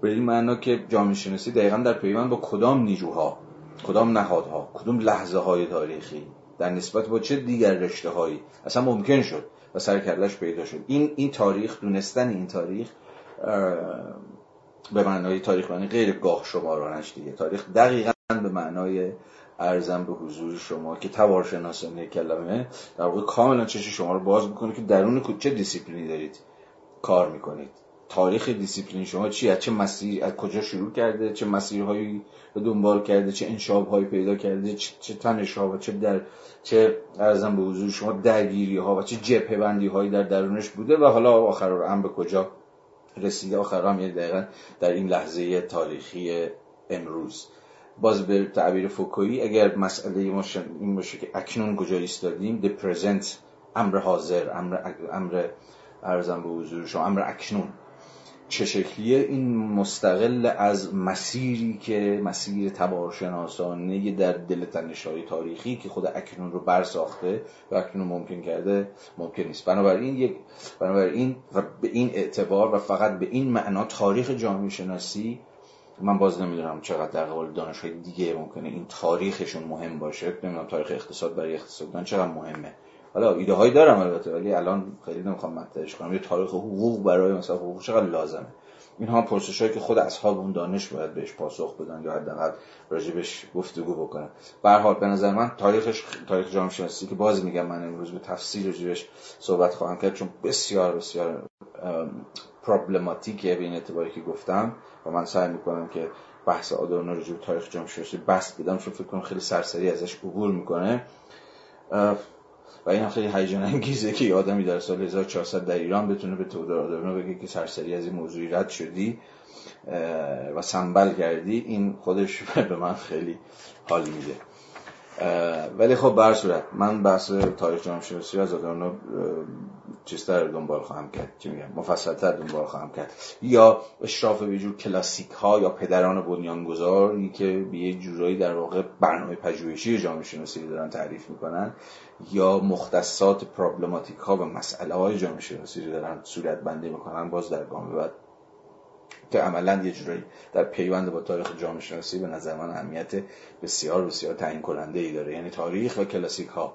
به این معنا که جامعه شناسی دقیقا در پیوند با کدام نیروها کدام نهادها کدوم لحظه های تاریخی در نسبت با چه دیگر رشته هایی اصلا ممکن شد و سرکلش پیدا شد. این این تاریخ دونستن این تاریخ به معنای تاریخ معنی غیر گاه‌شمارانه‌ش دیگه. تاریخ دقیقا به معنای عرضم به حضور شما که تبارشناسانه کلمه در واقع کاملا چشم شما رو باز می‌کنه که درون چه دیسیپلینی دارید کار می‌کنید. تاریخ دیسیپلین شما چی؟ از چه مسیر از کجا شروع کرده؟ چه مسیرهایی رو دنبال کرده چه انشعاب پیدا کرده چه, چه انشعاب و چه در چه عرضم به حضور شما درگیری ها و چه جبهه بندی هایی در درونش بوده و حالا آخر رو هم به کجا رسیده؟ آخر هم یعنی دقیقا در این لحظه تاریخی امروز. باز به تعبیر فوکویی اگر مسئله این باشه که اکنون کجا ایستادیم the present امر حاضر امر امر ارزم به حضور شما امر اکنون چه شکلیه؟ این مستقل از مسیری که مسیر تبارشناسانه در دل تنشهای تاریخی که خود اکنون رو برساخته و اکنون ممکن کرده ممکن نیست. بنابراین یک بنابراین و به این اعتبار و فقط به این معنا تاریخ جامعه شناسی من باز نمی‌دونم چقدر در قبال دانشهای دیگه ممکنه این تاریخشون مهم باشه. نمی‌دونم تاریخ اقتصاد برای اقتصاددان چقدر مهمه. حالا ایده هایی دارم البته ولی الان خیلی نمی‌خوام مطرحش کنم. یه تاریخ حقوق برای مثلا حقوق چقدر لازمه؟ این هم پرسش که خود اصحاب اون دانش باید بهش پاسخ بدن یا حداقل راجبش گفتگو بکنن. به حال به نظر من تاریخش تاریخ جامعه شناسی که باز میگم من امروز به تفصیل راجبش صحبت خواهم کرد چون بسیار بسیار پرابلماتیکه به این اعتباری که گفتم و من سعی می‌کنم که بحث آدورنو رو تاریخ جامعه شناسی بست بدم چون فکر کنم خیلی سرسری ازش عبور می‌کنه. و این هم خیلی هیجان انگیزه که آدمی در سال 1400 در ایران بتونه به تودور آدورنو بگه که سرسری از این موضوعی رد شدی و سنبل کردی این خودش به من خیلی حال میده. ولی خب بر صورت من بحث تاریخ جامعه شناسی از آدورنو چیزتر دنبال خواهم کرد. چی میگم؟ مفصلتر دنبال خواهم کرد. یا اشراف به جور کلاسیک ها یا پدران بنیانگذاری که به یه جورایی در واقع برنامه پژوهشی جامعه شناسی رو دارن تعریف می‌کنن یا مختصات پرابلماتیک ها و مسئله های جامعه شناسی رو دارن صورت بندی می‌کنن باز در گام بعد که عملا یه جورایی در پیوند با تاریخ جامعه شناسی به نظر من اهمیت بسیار بسیار تعیین کننده ای داره یعنی تاریخ و کلاسیک ها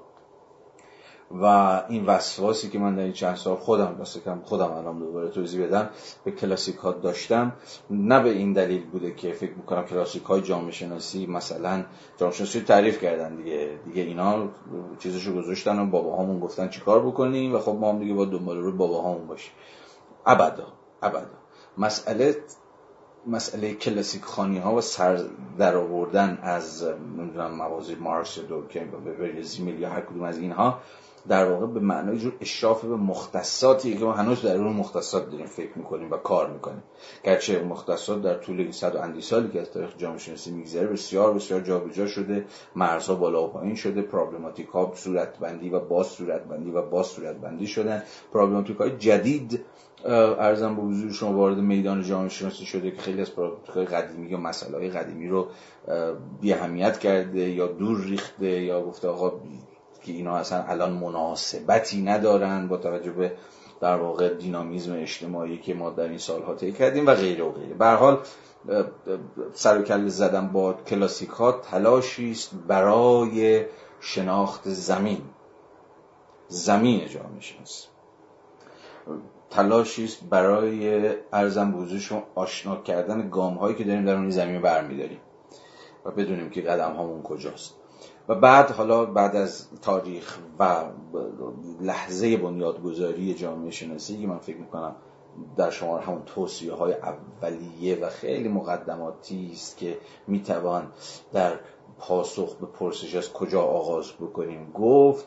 و این وسواسی که من در این چند سال خودم کم خودم الان دوباره توضیح بدم به کلاسیک ها داشتم نه به این دلیل بوده که فکر می‌کنم کلاسیک های جامعه شناسی مثلا جامعه شناسی تعریف کردن. دیگه دیگه اینا چیزشو گذاشتن و باباهامون گفتن چیکار بکنیم و خب ما هم دیگه با دنبال رو باباهامون باشیم. ابدا ابدا. مسئله مسئله کلاسیک خانی ها و سر در آوردن از نمی‌دونم موازی مارکس یا دورکیم یا زیمیل یا هر کدوم از اینها در واقع به معنای جور اشراف به مختصاتی که ما هنوز در اون مختصات داریم فکر می‌کنیم و کار می‌کنیم. گرچه مختصات در طول این صد و اندی سالی که از تاریخ جامعه شناسی میگذره بسیار بسیار جابجا شده. مرزها بالا و پایین شده. پرابلماتیک ها صورت بندی و باز صورت بندی و باز صورت بندی شدن. پرابلماتیک های جدید ارزم به حضور شما وارد میدان جامعه شناسی شده که خیلی از پرابلماتیک قدیمی یا مسائل قدیمی رو بی کرده یا دور ریخته یا گفته آقا که اینا اصلا الان مناسبتی ندارن با توجه به در واقع دینامیزم اجتماعی که ما در این سالها طی کردیم و غیره و غیره. به حال سر و کله زدن با کلاسیک ها تلاشی است برای شناخت زمین. زمین جامعه شناسی. تلاشی است برای ارزم بوزشون آشنا کردن گام هایی که داریم در اون زمین برمیداریم. و بدونیم که قدم هامون کجاست. و بعد حالا بعد از تاریخ و لحظه بنیادگذاری جامعه شناسی که من فکر می‌کنم در شمار همون توصیه های اولیه و خیلی مقدماتی است که می‌توان در پاسخ به پرسش از کجا آغاز بکنیم گفت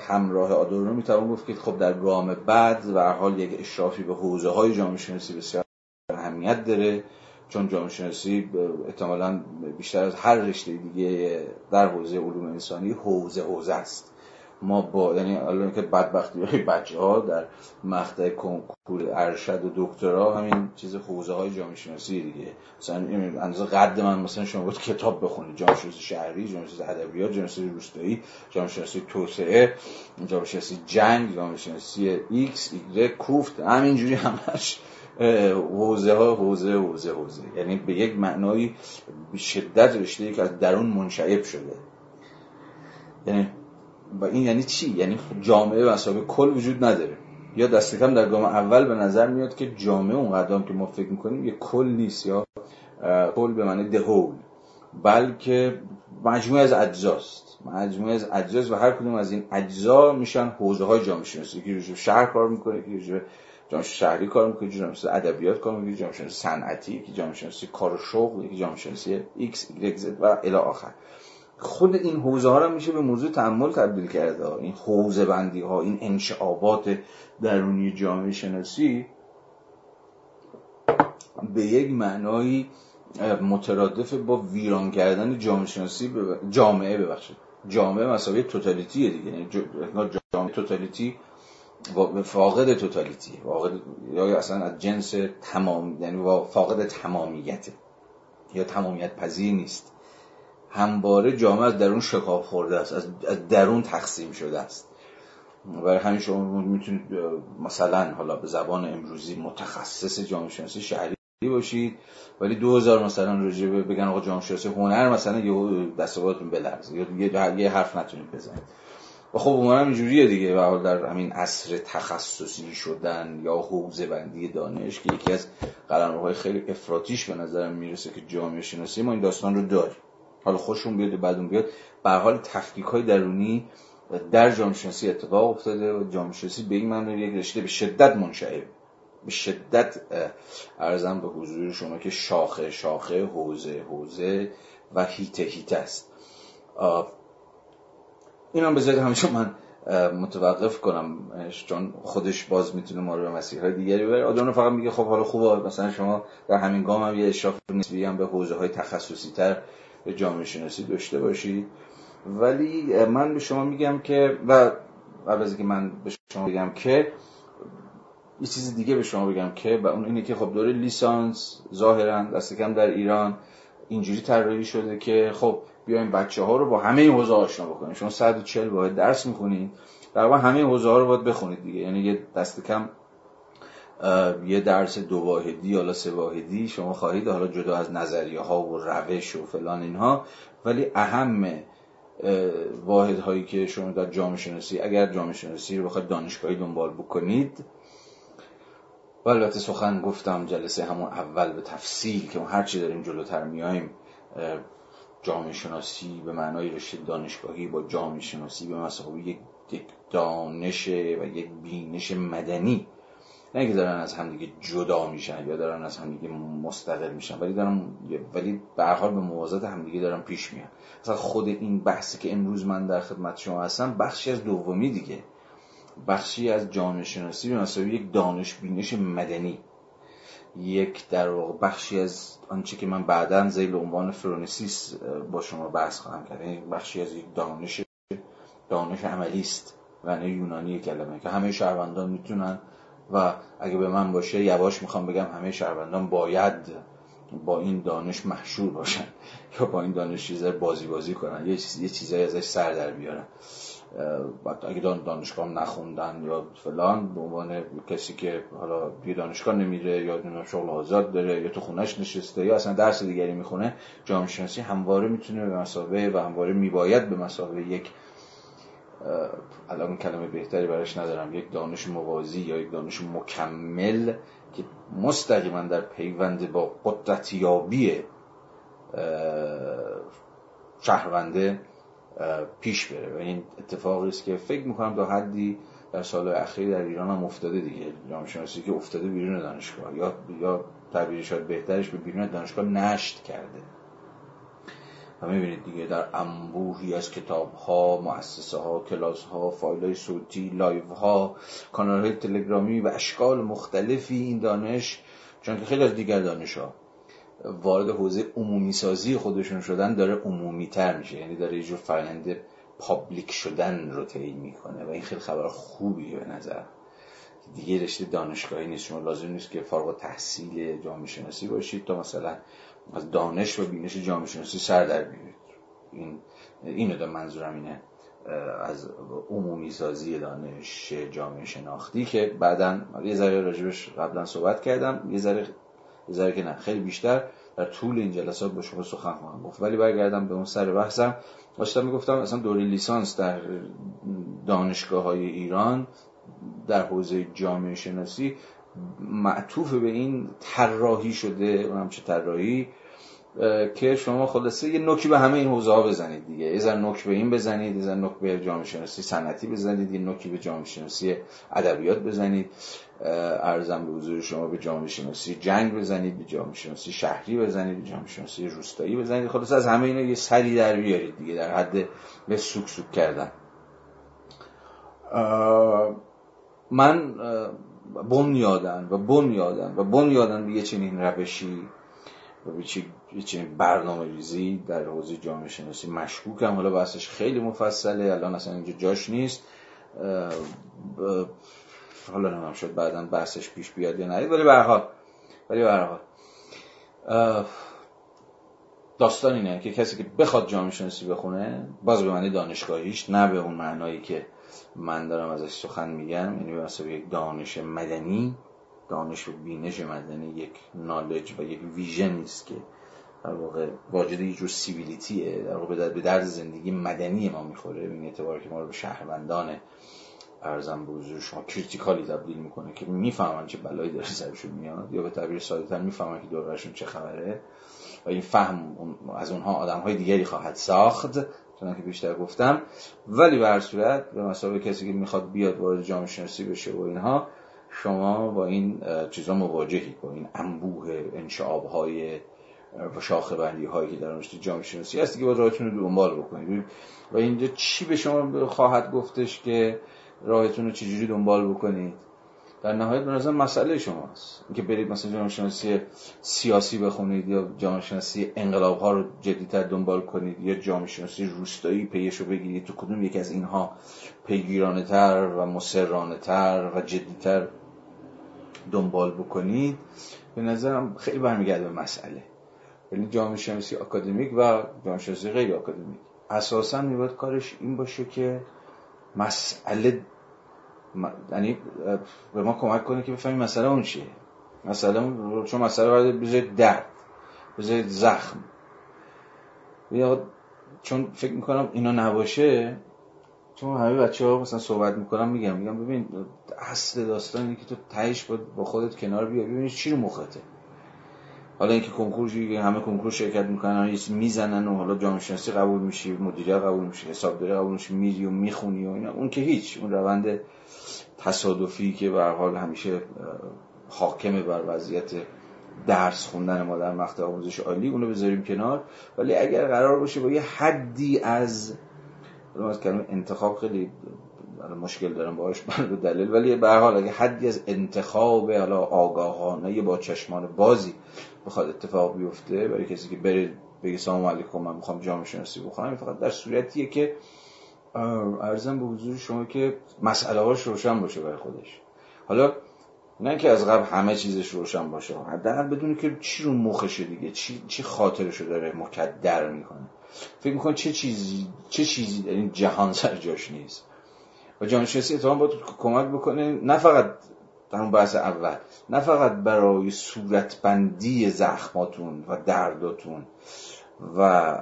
همراه آدورنو می‌توان گفت که خب در گام بعد و حال یک اشرافی به حوزه های جامعه شناسی بسیار اهمیت داره چون جامعه شناسی احتمالا بیشتر از هر رشته دیگه در حوزه علوم انسانی حوزه حوزه است. ما با یعنی الان که بدبختی های بچه ها در مقطع کنکور ارشد و دکترا همین چیز حوزه های جامعه شناسی دیگه. مثلا اندازه قد من مثلا شما بود کتاب بخونید جامعه شناسی شهری جامعه شناسی ادبیات جامعه شناسی روستایی جامعه شناسی توسعه جامعه شناسی جنگ جامعه شناسی ایکس ایگرگ کوفت همینجوری همش حوزه ها حوزه حوزه حوزه. یعنی به یک معنایی به شدت رشته که از درون منشعب شده. یعنی و این یعنی چی؟ یعنی جامعه به مثابه کل وجود نداره. یا دست کم در گام اول به نظر میاد که جامعه اون قدم که ما فکر می‌کنیم یه کل نیست یا کل به معنی the whole بلکه مجموعه از اجزاست. مجموعه از اجزاست و هر کدوم از این اجزا میشن حوزه های جامعه شناسی. که شهر کار می‌کنه که جامعه شهری کار می‌کنه جامعه شناسی ادبیات کار می‌کنه جامعه شناسی صنعتی یکی جامعه شناسی کار و شغل یکی جامعه شناسی ایکس و الی آخر. خود این حوزه ها رو میشه به موضوع تأمل تبدیل کرده این حوزه بندی ها این انشعابات درونی جامعه شناسی به یک معنایی مترادف با ویران کردن جامعه شناسی جامعه ببخشید. جامعه مساوی توتالیتی دیگه. یعنی جامعه توتالیتی فاقد توتالیتی. فاقد یا اصلا از جنس تمام یعنی فاقد تمامیت. یا تمامیت پذیر نیست. همواره جامعه از درون شکاف خورده است از درون تقسیم شده است. برای همین شما می‌تونید مثلا حالا به زبان امروزی متخصص جامعه شناسی شهری باشید ولی دو هزار مثلا راجع بگن آقا جامعه شناسی هنر مثلا یه دستاوردتون بلرزه یا یه حرف نتونید بزنید. و خب عموما اینجوریه دیگه و در همین عصر تخصصی شدن یا حوزه بندی دانش که یکی از قلمروهای خیلی افراتیش به نظرم می‌رسه که جامعه شناسی ما این داستان رو داریم. حالا خوشون بیاد و بعدون بیاد. به حال تفکیک های درونی در جامعه شناسی اتفاق افتاده و جامعه شناسی به این معنی یک رشته به شدت منشعب. به شدت ارزم به حضور شما که شاخه شاخه حوزه حوزه و هیته هیته است. اینم بذارید همیشه من متوقف کنم چون خودش باز می‌تونه ما رو به مسیرهای دیگری بره آدم فقط میگه خب حالا خوبه مثلا شما در همین گام هم یه اشراف نسبی هم به حوزه های تخصصی تر جامعه شناسی داشته باشید. ولی من به شما میگم که و قبل از که من به شما بگم که یه چیز دیگه به شما بگم که و اون اینه که خب دوره لیسانس ظاهرا دست کم در ایران اینجوری طراحی شده که خب بیایم بچه ها رو با همه حوزه آشنا بکنیم شما 140 واحد درس می‌خونید در واقع همه حوزه ها رو باید بخونید دیگه. یعنی یه دست کم یه درس دو واحدی یا سه واحدی شما خواهید حالا جدا از نظریه ها و روش و فلان اینها. ولی اهم واحد هایی که شما در جامعه شناسی اگر جامعه شناسی رو بخواید دانشگاهی دنبال بکنید. و البته سخن گفتم جلسه همون اول به تفصیل که ما هرچی داریم جلوتر میایم جامعه شناسی به معنای رشته دانشگاهی با جامعه شناسی به مسابقه یک دانش و یک بینش مدنی نه که دارن از همدیگه جدا میشن یا دارن از همدیگه مستقل میشن ولی دارن ولی به حال به موازات همدیگه دارن پیش میان. مثلا خود این بحثی که امروز من در خدمت شما هستم بخشی از دومی دیگه. بخشی از جامعه شناسی به مسابقه یک دانش بینش مدنی. یک در واقع بخشی از آنچه که من بعدا زیل عنوان فرونسیس با شما بحث خواهم کرد. یعنی بخشی از یک دانش دانش عملی است و یونانی کلمه که همه شهروندان می‌تونن و اگه به من باشه یواش می‌خوام بگم همه شهروندان باید با این دانش محشور باشن یا با این دانش چیزای بازی بازی کنن. یه, چیز، یه چیزایی ازش سر در بیارن. اگه دانشگاه نخوندن یا فلان به عنوان کسی که حالا یه دانشگاه نمیره یا شغل آزاد داره یا تو خونش نشسته یا اصلا درس دیگری می‌خونه جامعه شناسی همواره می‌تونه به مسابقه و همواره میباید به مسابقه یک الان کلمه بهتری براش ندارم. یک دانش موازی یا یک دانش مکمل که مستقیما در پیوند با قدرتیابی شهرونده پیش بره. و این اتفاقی است که فکر می‌کنم تا حدی در سال اخیر در ایران هم افتاده دیگه. جامعه شناسی که افتاده بیرون دانشگاه یا یا تعبیر بهترش به بیرون دانشگاه نشت کرده. و می‌بینید دیگه در انبوهی از کتاب ها مؤسسه ها کلاس ها فایل های صوتی لایو ها کانال های تلگرامی و اشکال مختلفی این دانش چون که خیلی از دیگر دانش ها وارد حوزه عمومی سازی خودشون شدن داره عمومی تر میشه. یعنی داره یه جور فرآیند public شدن رو طی می‌کنه و این خیلی خبر خوبیه به نظر. دیگه رشته دانشگاهی نیست. شما لازم نیست که فارغ التحصیل جامعه شناسی باشید تا مثلا از دانش و بینش جامعه شناسی سر در بیارید. این اینو دا منظورم اینه از عمومی سازی دانش جامعه شناختی که بعدا یه ذره راجبش قبلا صحبت کردم یه ذره یه ذره که نه خیلی بیشتر در طول این جلسات با شما سخن خواهم گفت. ولی برگردم به اون سر بحثم. داشتم می‌گفتم اصلا دوره لیسانس در دانشگاه های ایران در حوزه جامعه شناسی معطوف به این طراحی شده و همچه طراحی که شما خلاصه یه نوکی به همه این حوزه ها بزنید دیگه. یه ذره نوک به این بزنید یه ذره نوک به جامعه شناسی صنعتی بزنید یه نوکی به جامعه شناسی ادبیات بزنید. ارزم به حضور شما به جامعه شناسی جنگ بزنید به جامعه شناسی شهری بزنید به جامعه شناسی روستایی بزنید. خلاص از همه اینا یه سری در بیارید دیگه در حد به سوک سوک کردن. من بنیادن و بنیادن و بنیادن به یه چنین روشی و به چنین برنامه ریزی در حوزه جامعه شناسی مشکوکم. حالا بحثش خیلی مفصله. الان اصلا اینجا جاش نیست. حالا نمیم شد بعدا بحثش پیش بیاد یا نه. ولی به ولی به داستان اینه که کسی که بخواد جامعه شناسی بخونه باز به معنی دانشگاهیش نه به اون معنایی که من دارم ازش سخن میگم یعنی به یک دانش مدنی دانش و بینش مدنی یک knowledge و یک vision نیست که در واقع واجد یه جور civility ه در واقع به درد زندگی مدنی ما می‌خوره. این اعتبار که ما رو به شهروندان عرضم به شما critical ی تبدیل می‌کنه که می‌فهمن چه بلایی داره سرشون میاد یا به تعبیر ساده تر می‌فهمن که دورشون چه خبره. و این فهم از اونها آدم های دیگری خواهد ساخت. چون که بیشتر گفتم. ولی به هر صورت به مسابقه کسی که می‌خواد بیاد وارد جامعه شناسی بشه و اینها شما با این چیزا مواجهید با این انبوه انشعاب های و شاخه بندی هایی که در رشته جامعه شناسی هستی که باید راهتون رو دنبال بکنید. و اینجا چی به شما خواهد گفتش که راهتون رو چجوری دنبال بکنید؟ در نهایت به نظر مسئله شماست. اینکه برید مثلا جامعه شناسی سیاسی بخونید یا جامعه شناسی انقلاب ها رو جدیتر دنبال کنید یا جامعه شناسی روستایی پیش رو بگیرید تو کدوم یکی از اینها پیگیرانه تر و مسررانه تر و جدیتر دنبال بکنید؟ به نظرم خیلی برمیگرده به مسئله. یعنی جامعه شناسی اکادمیک و جامعه شناسی غیر اکادمیک اساسا میباید کارش این باشه که مسئله یعنی به ما کمک کنه که بفهمیم مسئله اون چیه. مسئله چون مسئله باید بذارید درد بذارید زخم. یا چون فکر می‌کنم اینا نباشه چون همه بچه ها مثلا صحبت می‌کنم میگم میگم ببین اصل داستان اینه که تو تهش با خودت کنار بیا ببین چی رو مخته. حالا اینکه کنکور همه کنکور شرکت می‌کنن یه می‌زنن و حالا جامعه شناسی قبول میشی مدیریت قبول میشی حسابداری قبول میشی میری و می‌خونی و اینا. اون که هیچ اون روند تصادفی که به حال همیشه حاکمه بر وضعیت درس خوندن ما در مقطع آموزش عالی اونو بذاریم کنار. ولی اگر قرار باشه با یه حدی از از کلمه انتخاب خیلی مشکل دارم باهاش به دلیل ولی به حال اگه حدی از انتخاب حالا آگاهانه با چشمان بازی بخواد اتفاق بیفته برای کسی که بره بگه سلام علیکم من می‌خوام جامعه شناسی بخونم فقط در صورتیه که ارزم به حضور شما که مسئله هاش روشن باشه برای خودش. حالا نه که از قبل همه چیزش روشن باشه حداقل بدونی که چی رو مخشه دیگه چی چی خاطرشو داره مکدر می‌کنه. فکر می‌کنه چه چیزی چه چیزی در این جهان سر جاش نیست؟ و جامعه شناسی اتفاقا باید کمک بکنه نه فقط اون بحث اول. نه فقط برای صورتبندی زخماتون و درداتون و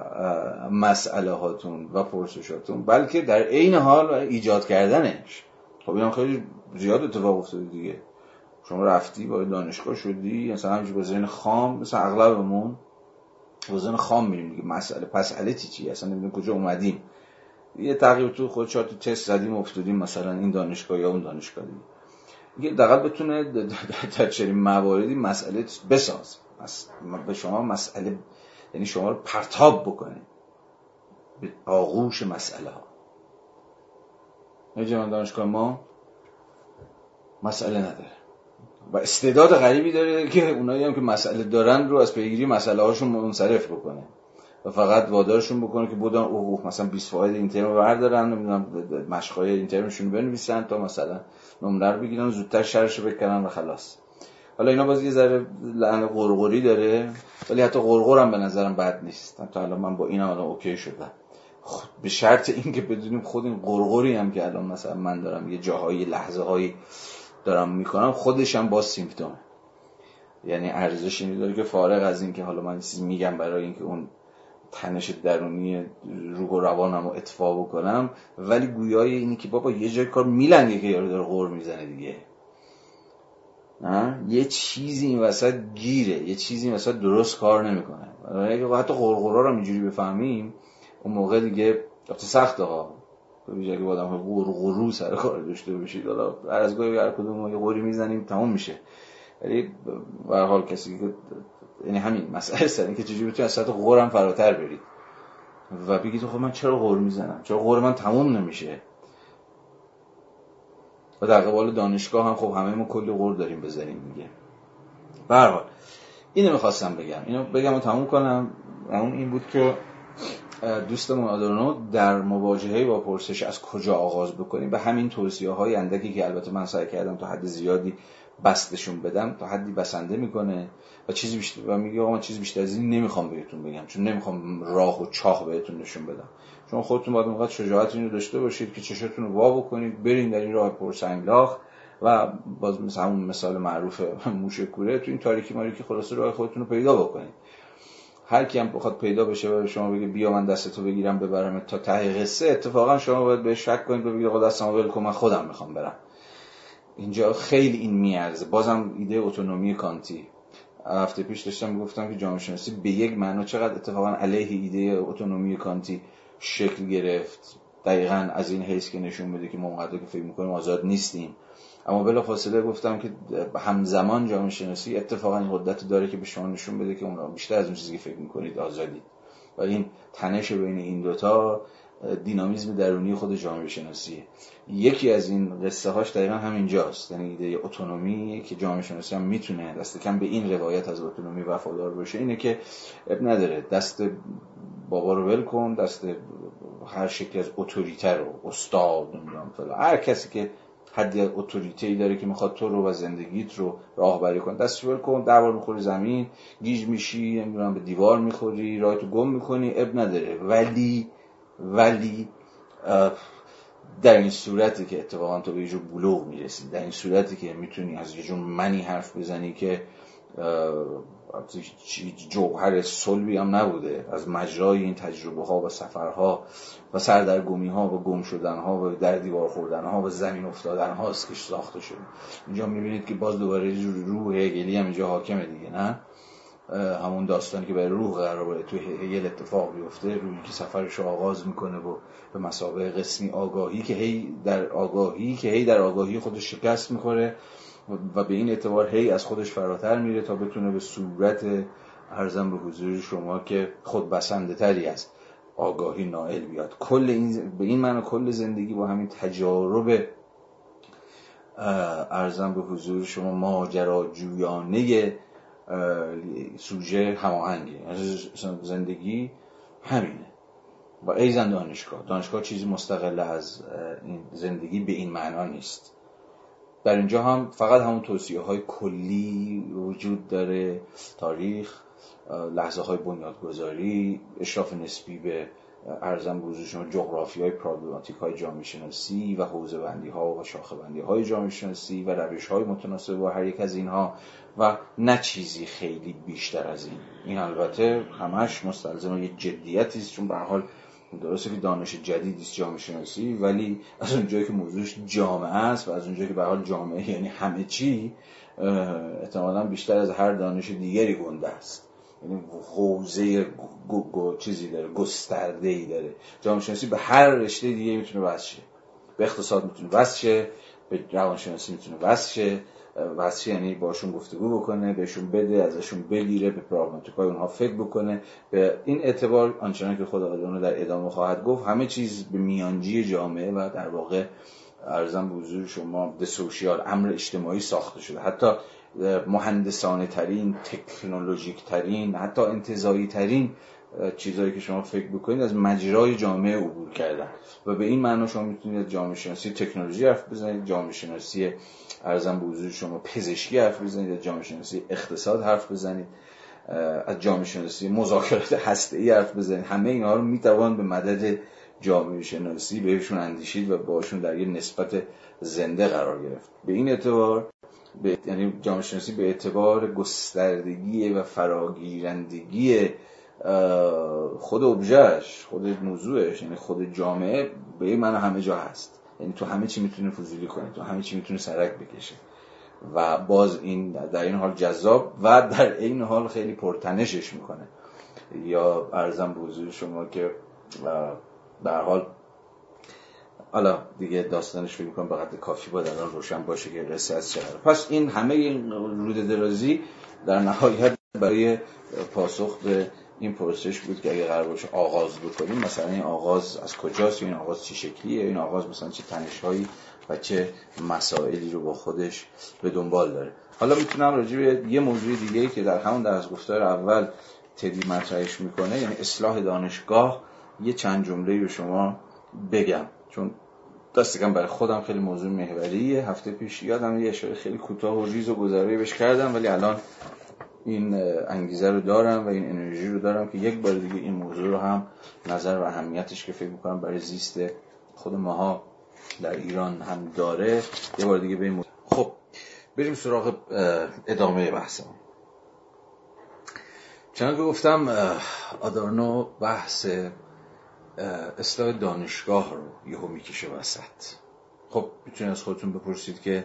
مسئله هاتون و پرسشاتون بلکه در عین حال ایجاد کردنش. خب این خیلی زیاد اتفاق افتاده دیگه. شما رفتی با دانشگاه شدی مثلا همینجور با ذهن خام مثلا اغلبمون با ذهن خام میریم دیگه. مسئله پس علتی چی اصلا نمی‌دونم کجا اومدیم. یه تغییر تو خود تو تست زدیم افتادیم مثلا این دانشگاه یا اون دانشگاه دیگه. دقیق بتونه در چنین مواردی مسئله بساز. به شما مسئله یعنی شما رو پرتاب بکنه به آغوش مسئله ها جوان دانشگاه ما مسئله نداره و استعداد غریبی داره که اونایی هم که مسئله دارن رو از پیگیری مسئله هاشون منصرف بکنه. و فقط وادارشون بکنه که بودن اوه مثلا 20 فاید این ترم بردارن نمی‌دونم مشقای این ترمشون بنویسن تا مثلا نمره رو بگیرن زودتر شرش بکنن و خلاص. حالا اینا باز یه ذره لعن قرقری داره ولی حتی قرقر هم به نظرم بد نیست. تا الان من با اینم الان اوکی شدم. به شرط اینکه بدونیم خود این قرقری هم که الان مثلا من دارم یه جاهای لحظه هایی دارم می‌کنم خودش هم با سیمپتومه. یعنی ارزش اینی داره که فارغ از اینکه حالا من چیزی میگم برای اینکه اون تنش درونی روح و روانم رو اطفا بکنم. ولی گویای اینی که بابا یه جای کار میلنگه که یارو داره غور می‌زنه دیگه. یه چیزی این وسط گیره. یه چیزی این وسط درست کار نمی‌کنه. اگه حتی غرغرا رو اینجوری بفهمیم اون موقع دیگه سخته ها به ویژه که آدم غرغرو سر کار داشته باشید حالا هر از گاهی هر کدوم یه غوری می‌زنیم تموم میشه. ولی به حال کسی که یعنی همین مسئله سر که چجوری بتونی از سطح غورم فراتر برید و بگید خب من چرا غور می‌زنم؟ چرا غور من تموم نمیشه؟ و در قبال دانشگاه هم خب همه ما کلی غور داریم بزنیم میگه. به اینو می‌خواستم بگم. اینو بگم و تموم کنم. اون این بود که دوستمون آدرونو در مواجهه با پرسش از کجا آغاز بکنیم به همین توصیه های اندکی که البته من سعی کردم تا حد زیادی بستشون بدم تا حدی بسنده می‌کنه. و چیزی بیشتر و میگه آقا من چیزی بیشتر از این نمی‌خوام بهتون بگم. چون نمی‌خوام راه و چاه بهتون نشون بدم. چون خودتون باید اونقدر شجاعت اینو داشته باشید که چشتون رو وا بکنید برین در این راه پرسنگلاخ و باز مثل همون مثال معروف موشه کوره تو این تاریکی ماریکی خلاصه راه خودتون رو پیدا بکنید. هر کی هم بخواد پیدا بشه و شما بگه بیا من دستتو بگیرم ببرم تا ته قصه اتفاقا شما باید به شک کنید و بگید آقا دستمو ول کن من خودم می‌خوام برم. اینجا خیلی این میارزه. بازم ایده اتونومی کانتی. هفته پیش داشتم می‌گفتم که جامعه شناسی به یک معنا چقدر اتفاقا علیه ایده اتونومی کانتی شکل گرفت. دقیقا از این حیث که نشون بده که ما که فکر می‌کنیم آزاد نیستیم. اما بلا فاصله گفتم که همزمان جامعه شناسی اتفاقا این قدرت داره که به شما نشون بده که اون بیشتر از اون چیزی که فکر می‌کنید آزادی و این تنش بین این دوتا دینامیزم درونی خود جامعه شناسیه یکی از این قصه هاش دقیقا همینجاست یعنی ایده اتونومی که جامعه شناسی هم می‌تونه دست کم به این روایت از اتونومی وفادار باشه اینه که اب نداره. دست بابا رو ول کن دست هر شکلی از اتوریته رو استاد نمی‌دونم هر کسی که حدی اتوریته ای داره که می‌خواد تو رو و زندگیت رو راهبری کن دست ول کن. در می‌خوری زمین گیج میشی نمی‌دونم به دیوار می‌خوری راهتو گم می‌کنی اب نداره. ولی ولی در این صورتی که اتفاقا تو به یه جور بلوغ می‌رسی. در این صورتی که می‌تونی از یه جور منی حرف بزنی که جوهر صلبی هم نبوده. از مجرای این تجربه ها و سفرها و سردرگمی ها و گم شدن ها و در دیوار خوردن ها و زمین افتادن ها که ساخته شده. اینجا می‌بینید که باز دوباره روح هگلی هم اینجا حاکمه دیگه نه؟ همون داستانی که برای روح قرار بوده توی هگل اتفاق بیفته روحی که سفرش آغاز می‌کنه و به مسابقه قسمی آگاهی که هی در آگاهی که هی در آگاهی خودش شکست می‌خوره و به این اعتبار هی از خودش فراتر میره تا بتونه به صورت ارزم به حضور شما که خود بسنده تری از آگاهی نائل بیاد. کل این به این معنی کل زندگی با همین تجارب ارزم به حضور شما ماجراجویانه سوژه هماهنگه یعنی زندگی همینه. و ایزن دانشگاه. دانشگاه چیزی مستقل از این زندگی به این معنا نیست. در اینجا هم فقط همون توصیه های کلی وجود داره. تاریخ لحظه های بنیادگذاری اشراف نسبی به ارزم بروز شما جغرافی های پرابلماتیک های جامعه شناسی و حوزه بندی ها و شاخه بندی های جامعه شناسی و روش های متناسب با هر یک از اینها و نه چیزی خیلی بیشتر از این. این البته همش مستلزم یه جدیتی است چون به حال درسته که دانش جدیدی است جامعه شناسی ولی از اونجایی که موضوعش جامعه است و از اونجایی که به حال جامعه یعنی همه چی احتمالا بیشتر از هر دانش دیگری گنده است. یعنی حوزه چیزی داره گسترده ای داره. جامعه شناسی به هر رشته دیگه می‌تونه وصل به اقتصاد می‌تونه وصل به روانشناسی می‌تونه وصل شه. واسه یعنی باشون گفتگو بکنه بهشون بده ازشون بگیره به پراگماتیکای اونها فکر بکنه. به این اعتبار آنچنان که آدم در ادامه خواهد گفت همه چیز به میانجی جامعه و در واقع ارزم به حضور شما ده سوشیال امر اجتماعی ساخته شده. حتی مهندسانه ترین تکنولوژیک ترین حتی انتظایی ترین چیزهایی که شما فکر بکنید از مجرای جامعه عبور کردن. و به این معنا شما می‌تونید جامعه شناسی تکنولوژی حرف بزنید جامعه شناسی ارزم به حضور شما پزشکی حرف بزنید از جامعه شناسی اقتصاد حرف بزنید از جامعه شناسی مذاکرات هسته ای حرف بزنید. همه اینها رو می‌توان به مدد جامعه شناسی بهشون اندیشید و باشون در یه نسبت زنده قرار گرفت. به این اعتبار به یعنی جامعه شناسی به اعتبار گستردگی و فراگیرندگی خود ابژهش خود موضوعش یعنی خود جامعه به معنی همه جا هست. یعنی تو همه چی می‌تونه فضولی کنه تو همه چی می‌تونه سرک بکشه. و باز این در این حال جذاب و در این حال خیلی پرتنشش می‌کنه. یا ارزم به شما که در حال حالا دیگه داستانش فکر می‌کنم به کافی با الان روشن باشه که قصه از پس این همه این رود درازی در نهایت برای پاسخ به این پروسش بود که اگه قرار باشه آغاز بکنیم مثلا این آغاز از کجاست؟ این آغاز چه شکلیه؟ این آغاز مثلا چه تنشهایی و چه مسائلی رو با خودش به دنبال داره؟ حالا می‌تونم راجع به یه موضوع دیگه ای که در همون در از گفتار اول تدی مطرحش می‌کنه یعنی اصلاح دانشگاه یه چند جمله رو شما بگم. چون دستگم برای خودم خیلی موضوع محوریه. هفته پیش یادم یه اشاره خیلی کوتاه و ریز و گذرایی بهش کردم ولی الان این انگیزه رو دارم و این انرژی رو دارم که یک بار دیگه این موضوع رو هم نظر و اهمیتش که فکر می‌کنم برای زیست خود ماها در ایران هم داره. یه بار دیگه به خب بریم سراغ ادامه بحثمون. چنانکه گفتم آدارنو بحث اصلاح دانشگاه رو یهو می‌کشه وسط. خب می‌تونید از خودتون بپرسید که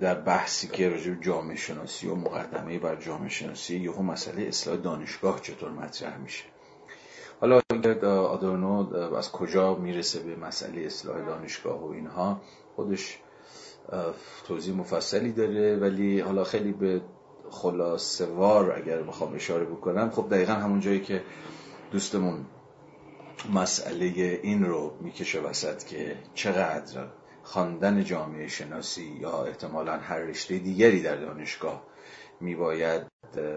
در بحثی که راجع به جامعه شناسی و مقدمه بر جامعه شناسی یهو مسئله اصلاح دانشگاه چطور مطرح میشه؟ حالا آدورنو از کجا می‌رسه به مسئله اصلاح دانشگاه و اینها؟ خودش توضیح مفصلی داره ولی حالا خیلی به خلاصوار اگر بخوام اشاره بکنم. خب دقیقا همون جایی که دوستمون مسئله این رو می‌کشه وسط که چقدر خواندن جامعه شناسی یا احتمالا هر رشته دیگری در دانشگاه میباید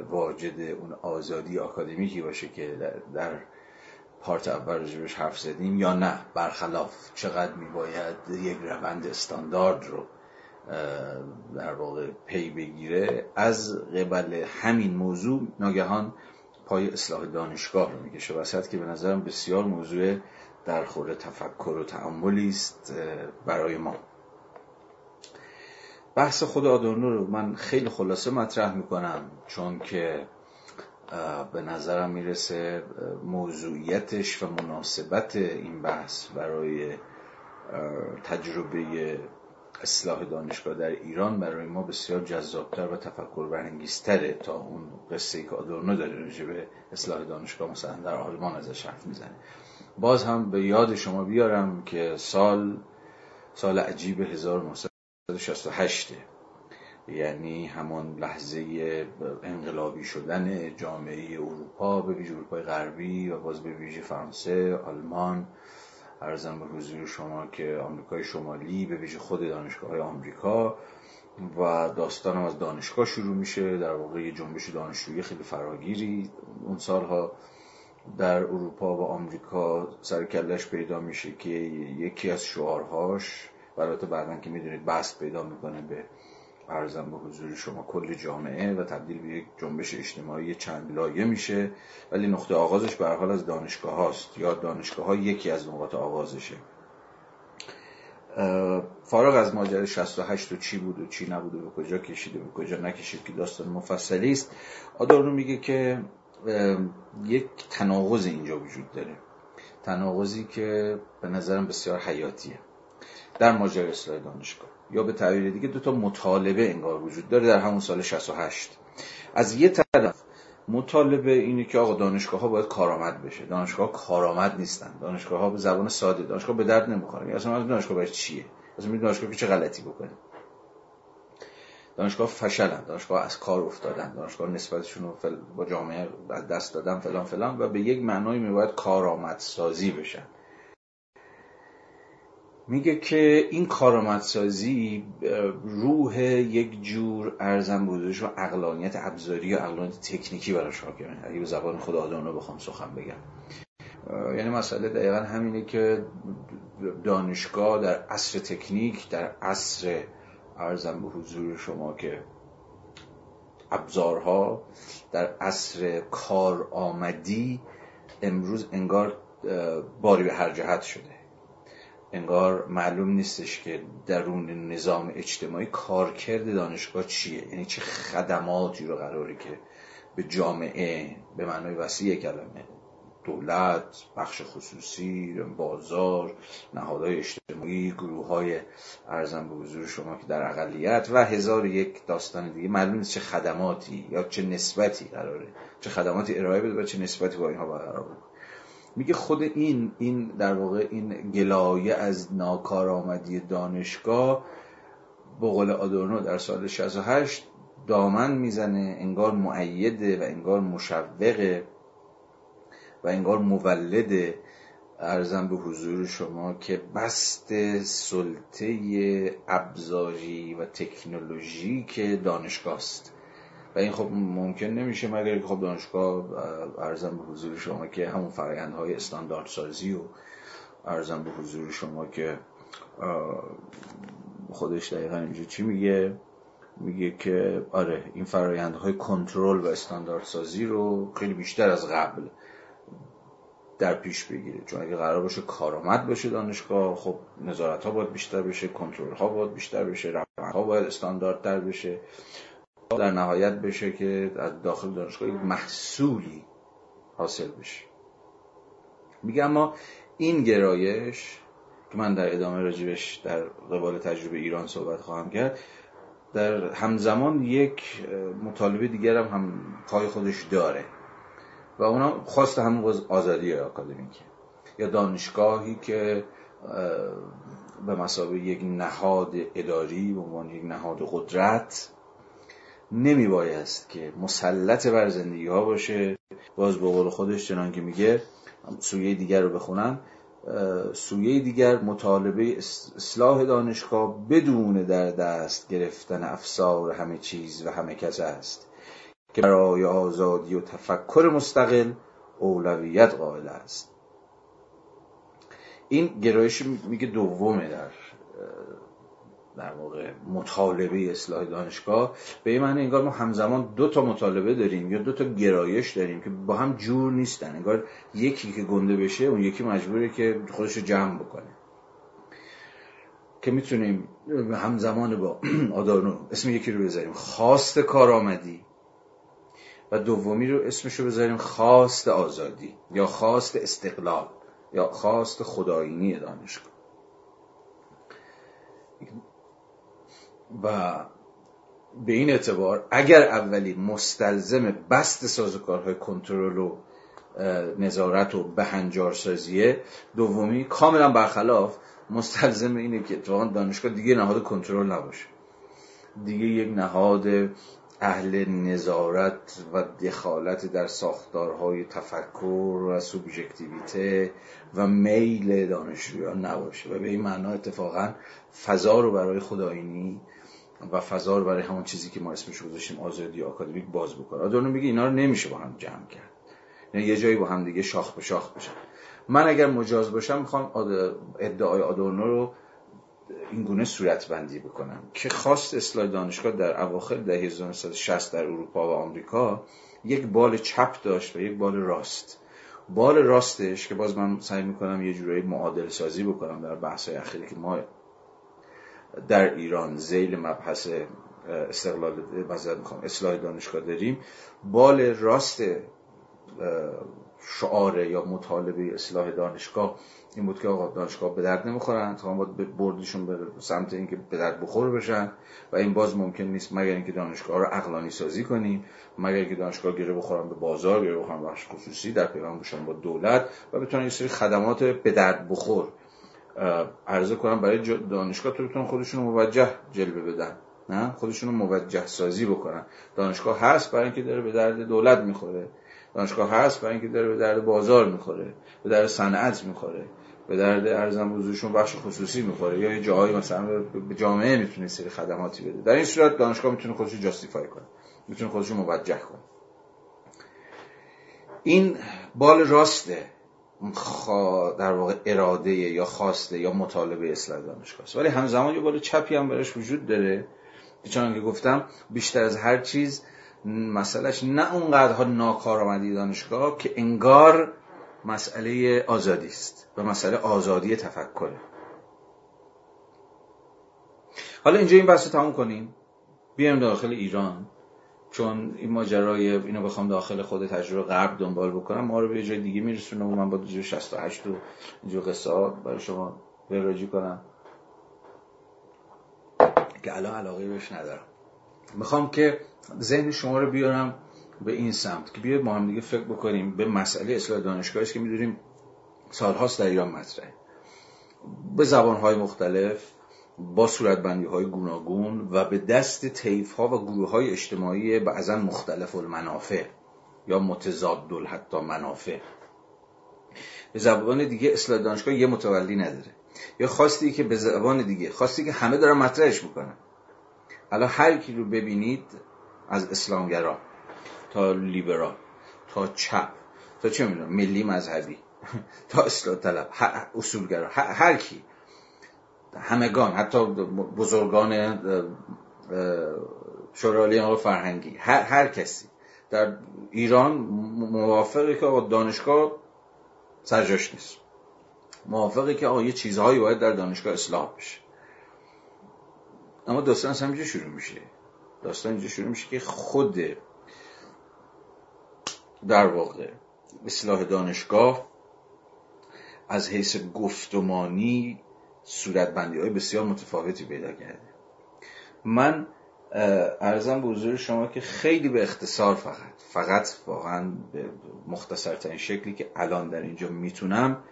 واجد اون آزادی آکادمیکی باشه که در, پارت اول رجبش حرف زدیم یا نه. برخلاف چقدر میباید یک روند استاندارد رو در واقع پی بگیره. از قبل همین موضوع ناگهان پای اصلاح دانشگاه رو می‌کشه. وسط که به نظرم بسیار موضوع در خور تفکر و تعملی است برای ما. بحث خود آدورنو رو من خیلی خلاصه مطرح می‌کنم چون که به نظرم می‌رسه موضوعیتش و مناسبت این بحث برای تجربه اصلاح دانشگاه در ایران برای ما بسیار جذابتر و تفکر برانگیزتره تا اون قصه ای که آدورنو داره راجع به اصلاح دانشگاه مثلا در آلمان ازش حرف می‌زنه. باز هم به یاد شما بیارم که سال سال عجیب 1968 یعنی همان لحظه انقلابی شدن جامعه اروپا به ویژه اروپای غربی و باز به ویژه فرانسه آلمان ارزم به حضور شما که آمریکای شمالی به ویژه خود دانشگاه های آمریکا و داستانم از دانشگاه شروع میشه. در واقع یه جنبش دانشجویی خیلی فراگیری اون سالها در اروپا و آمریکا سر کلش پیدا میشه که یکی از شعارهاش البته بعدا که می‌دونید بحث پیدا می‌کنه به ارزم به حضور شما کل جامعه و تبدیل به یک جنبش اجتماعی چند لایه میشه ولی نقطه آغازش به حال از دانشگاه هاست یا دانشگاه ها یکی از نقاط آغازشه. فارغ از ماجرای 68 و چی بود و چی نبود و به کجا کشیده به کجا نکشید که داستان مفصلی است آدارنو میگه که یک تناقض اینجا وجود داره. تناقضی که به نظرم بسیار حیاتیه. در ماجرای اصلاح دانشگاه. یا به تعبیر دیگه دو تا مطالبه انگار وجود داره در همون سال 68 از یه طرف مطالبه اینه که آقا دانشگاه ها باید کارآمد بشه. دانشگاه ها کارآمد نیستن. دانشگاه ها به زبان ساده دانشگاه به درد نمی‌خوره. اصلا من دانشگاه باید چیه؟ اصلا دانشگاه که چه غلطی بکنه؟ دانشگاه فشلن. دانشگاه از کار افتادن. دانشگاه نسبتشون رو با جامعه دست دادن فلان فلان. و به یک معنای میباید کارآمد سازی بشن. میگه که این کارآمدسازی روح یک جور ارزم بودش و اقلانیت ابزاری و اقلانیت تکنیکی براش حاکمه. اگه به زبان خود آدانو بخوام سخن بگم. یعنی مسئله دقیقا همینه که دانشگاه در عصر تکنیک در عصر ارزم به حضور شما که ابزارها در عصر کار آمدی امروز انگار باری به هر جهت شده. انگار معلوم نیستش که درون نظام اجتماعی کارکرد دانشگاه چیه. یعنی چه خدماتی رو قراره که به جامعه به معنای وسیع کلمه دولت بخش خصوصی بازار نهادهای اجتماعی گروه های ارزم به حضور شما که در اقلیت و هزار یک داستان دیگه. معلوم نیست چه خدماتی یا چه نسبتی قراره چه خدماتی ارائه بده و چه نسبتی با اینها برقرار بکنه. میگه خود این این در واقع این گلایه از ناکارآمدی دانشگاه به قول آدورنو در سال 68 دامن می‌زنه انگار معیده و انگار مشوقه و انگار مولده. ارزم به حضور شما که بست سلطه ابزاری و تکنولوژی که دانشگاه است. این خب ممکن نمیشه مگر که خب دانشگاه ارزم به حضور شما که همون فرایندهای استاندارد سازی و ارزم به حضور شما که خودش دقیقا اینجا چی میگه؟ میگه که آره این فرایندهای کنترل و استاندارد سازی رو خیلی بیشتر از قبل در پیش بگیره. چون اگه قرار باشه کارآمد باشه دانشگاه خب نظارت ها باید بیشتر بشه کنترل ها باید بیشتر بشه روند ها باید استانداردتر بشه. در نهایت بشه که از داخل دانشگاه محصولی حاصل بشه. میگه اما این گرایش که من در ادامه راجبش در قبال تجربه ایران صحبت خواهم کرد در همزمان یک مطالبه دیگر هم, هم پای خودش داره و اونا خواست همون آزادی آکادمیکه. یا دانشگاهی که به مسابقه یک نهاد اداری به عنوان یک نهاد قدرت نمی بایست که مسلط بر زندگی ها باشه. باز به قول خودش چنان که میگه سویه دیگر رو بخونم. سویه دیگر مطالبه اصلاح دانشگاه بدون در دست گرفتن افسار همه چیز و همه کس است که برای آزادی و تفکر مستقل اولویت قائل است. این گرایش میگه دومه در در واقع مطالبه اصلاح دانشگاه به این معنی انگار ما همزمان دو تا مطالبه داریم یا دو تا گرایش داریم که با هم جور نیستن. انگار یکی که گنده بشه اون یکی مجبوره که خودش رو جمع بکنه. که می‌تونیم همزمان با آدارنو اسم یکی رو بذاریم. خواست کارآمدی. و دومی رو اسمش رو بذاریم خواست آزادی یا خواست استقلال یا خواست خدایینی دانشگاه. و به این اعتبار اگر اولی مستلزم بست سازوکارهای کنترل و نظارت و بهنجارسازیه دومی کاملا برخلاف مستلزم اینه که اتفاقا دانشگاه دیگه نهاد کنترل نباشه. دیگه یک نهاد اهل نظارت و دخالت در ساختارهای تفکر و سوبژکتیویته و میل دانشجویان نباشه. و به این معنا اتفاقا فضا رو برای خداینی و فضا رو برای همون چیزی که ما اسمش گذاشتیم آزادی آکادمیک باز بکنه. آدورنو میگه اینا رو نمیشه با هم جمع کرد. یعنی یه جایی با هم دیگه شاخ به شاخ بشن. من اگر مجاز باشم می‌خوام ادعای آدورنو رو این گونه صورت بندی بکنم که خواست اصلاح دانشگاه در اواخر دهه 1960 در اروپا و آمریکا یک بال چپ داشت و یک بال راست. بال راستش که باز من سعی می‌کنم یه جورایی معادل سازی بکنم در بحث اخیری که ما در ایران زیل مبحث استقلال می‌خوام اصلاح دانشگاه داریم. بال راست شعار یا مطالبه اصلاح دانشگاه این بود که آقا دانشگاه به درد نمی‌خورن تا باید بردشون به سمت اینکه به درد بخور بشن. و این باز ممکن نیست مگر اینکه دانشگاه رو عقلانی سازی کنیم مگر اینکه دانشگاه گره بخورن به بازار گره بخورن بخش خصوصی در پیوند باشن با دولت و بتونن یه سری خدمات به درد بخور. عرضه کنم برای دانشگاه تو خودشون موجه جلوه بدن. نه؟ خودشون موجه سازی بکنن. دانشگاه هست برای اینکه داره به درد دولت می‌خوره. دانشگاه هست برای اینکه داره به درد بازار می‌خوره. به درد صنعت می‌خوره. به درد ارزم بزرگشون بخش خصوصی می‌خوره. یا یه جایی مثلا به جامعه می‌تونه سری خدماتی بده. در این صورت دانشگاه می‌تونه خودش جاستیفای کنه. می‌تونه خودش موجه کنه. این بال راسته در واقع اراده یا خواسته یا مطالبه اصلاح دانشگاه است ولی همزمان یه بال چپی هم برش وجود داره. چون که گفتم بیشتر از هر چیز مسئلهش نه اونقدرها ناکارآمدی دانشگاه که انگار مسئله آزادی است و مسئله آزادی تفکره. حالا اینجا این بحث رو تموم کنیم. بیایم داخل ایران. چون این ماجرای اینو بخوام داخل خود تجربه غرب دنبال بکنم ما رو به جای دیگه میرسونه و من با 268 و اینجور قصه برای شما وراجی کنم. که الان علاقه بهش ندارم. می‌خوام که ذهن شما رو بیارم به این سمت که بیاید ما هم دیگه فکر بکنیم به مسئله اصلاح دانشگاهی که می‌دونیم سالهاست در ایران مطرحه. به زبانهای مختلف با صورتبندی های گوناگون و به دست تیف ها و گروه های اجتماعی بعضا مختلف المنافع یا متضاد حتی منافع. به زبان دیگه اصلاح دانشگاه یه متولی نداره. یا خواستی که به زبان دیگه خواستی که همه دارن مطرحش می‌کنن. الان هر کی رو ببینید از اسلامگرا تا لیبرال تا چپ تا چه می‌دونم ملی مذهبی تا اصلاح طلب اصولگرا هر کی. همگان حتی بزرگان شورای فرهنگی هر, هر کسی در ایران موافقه که دانشگاه سرجاش نیست. موافقه که آقا یه چیزهایی باید در دانشگاه اصلاح بشه. اما داستان از همینجا شروع میشه. داستان اینجا شروع میشه که خود در واقع اصلاح دانشگاه از حیث گفتمانی صورتبندی های بسیار متفاوتی پیدا کرده من ارزم به حضور شما که خیلی به اختصار فقط فقط واقعا به مختصرترین شکلی که الان در اینجا می‌تونم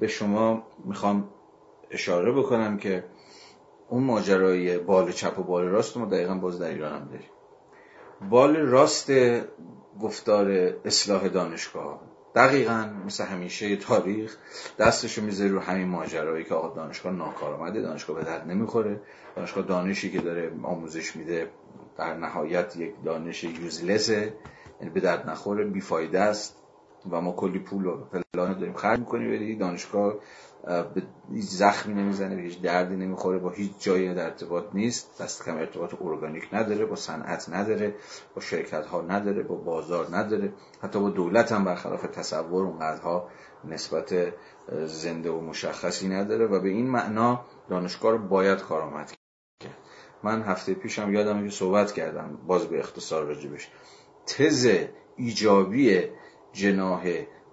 به شما می‌خوام اشاره بکنم که اون ماجرای بال چپ و بال راست ما دقیقا باز در ایران هم داریم. بال راست گفتار اصلاح دانشگاه دقیقا مثل همیشه تاریخ. دستشو می‌ذاره رو همین ماجرایی که آقا دانشگاه ناکارآمده دانشگاه به درد نمی‌خوره. دانشگاه دانشی که داره آموزش میده در نهایت یک دانش یوزلسه یعنی به درد نخوره بیفایده است. و ما کلی پول و فلان داریم. خرج می‌کنیم ولی دانشگاه به هیچ زخمی نمی‌زنه به هیچ دردی نمی‌خوره با هیچ جایی در ارتباط نیست. دست کم ارتباط ارگانیک نداره با صنعت نداره با شرکت ها نداره با بازار نداره. حتی با دولت هم برخلاف تصور اونقدرها نسبت زنده و مشخصی نداره و به این معنا دانشگاه رو باید کارآمد کرد. من هفته پیشم یادم که صحبت کردم باز به اختصار راجبش. تز ایجابی جناه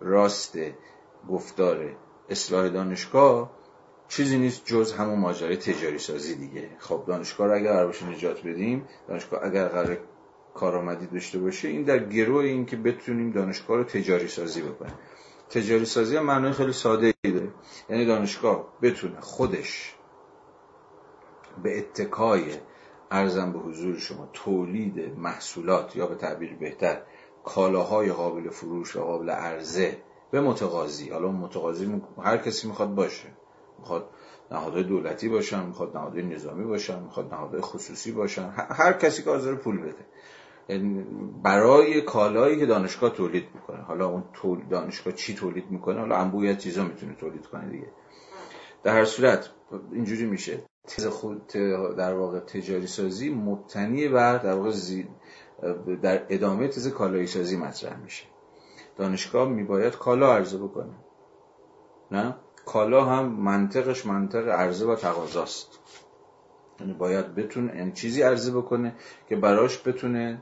راست گفتار اصلاح دانشگاه چیزی نیست جز همون ماجرای تجاری سازی دیگه. خب دانشگاه رو اگر قرار نجات بدیم دانشگاه اگر قرار کارآمدی داشته باشه این در گروه این که بتونیم دانشگاه رو تجاری سازی بکنیم. تجاری سازی هم معنای خیلی ساده ای داره. یعنی دانشگاه بتونه خودش به اتکای ارزم به حضور شما تولید محصولات یا به تعبیر بهتر کالاهای قابل فروش و قابل عرضه به متقاضی. حالا متقاضی هر کسی می‌خواد باشه. می‌خواد نهادهای دولتی باشن می‌خواد نهادهای نظامی باشن می‌خواد نهادهای خصوصی باشن. هر کسی که حاضر پول بده. یعنی برای کالایی که دانشگاه تولید می‌کنه. حالا اون دانشگاه چی تولید می‌کنه؟ حالا انبویت چیزا می‌تونه تولید کنه دیگه. در هر صورت اینجوری میشه. تز خود در واقع تجاری سازی مبتنی بر در واقع در ادامه تز کالایی سازی مطرح میشه. دانشگاه میباید کالا عرضه بکنه. نه؟ کالا هم منطقش منطق عرضه و تقاضاست. یعنی باید بتونه یعنی چیزی عرضه بکنه که براش بتونه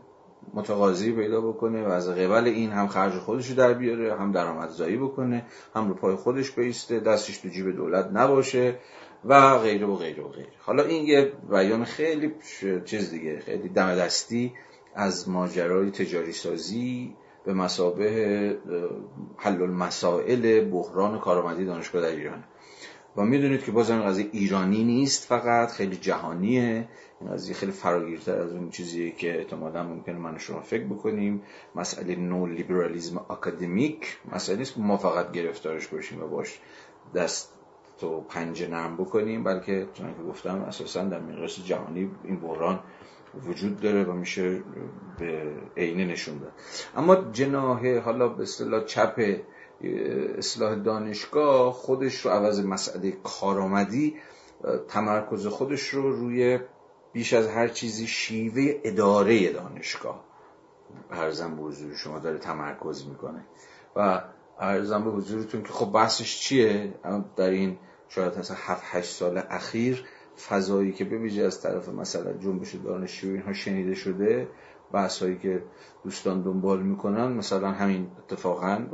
متقاضی پیدا بکنه و از قبل این هم خرج خودش رو در بیاره هم درآمدزایی بکنه هم رو پای خودش بیسته دستش تو جیب دولت نباشه و غیره و غیره و غیره. حالا این یه بیان خیلی چیز دیگه خیلی دم دستی از ماجرای تجاری سازی به مسابه حل المسائل بحران کارآمدی دانشگاه در ایران. و می‌دونید که باز این قضیه ایرانی نیست فقط خیلی جهانیه. این قضیه خیلی فراگیرتر از اون چیزیه که احتمالا ممکنه من شما فکر بکنیم. مسئله نو لیبرالیزم اکادمیک مسئله نیست که ما فقط گرفتارش باشیم و باش دست تو پنجه نرم بکنیم بلکه چون که گفتم اساسا در مقیاس جهانی این بحران وجود داره و میشه به عینه نشون داد. اما جناه حالا به اصطلاح چپ اصلاح دانشگاه خودش رو عوض مسئله کارآمدی تمرکز خودش رو روی بیش از هر چیزی شیوه اداره دانشگاه ارزم به حضور شما داره تمرکز می‌کنه. و ارزم به حضورتون که خب بحثش چیه؟ در این شاید مثلا 7 8 سال اخیر فضایی که به از طرف مثلا جنبش دانشجو اینها شنیده شده بحثایی که دوستان دنبال می‌کنن مثلا همین اتفاقا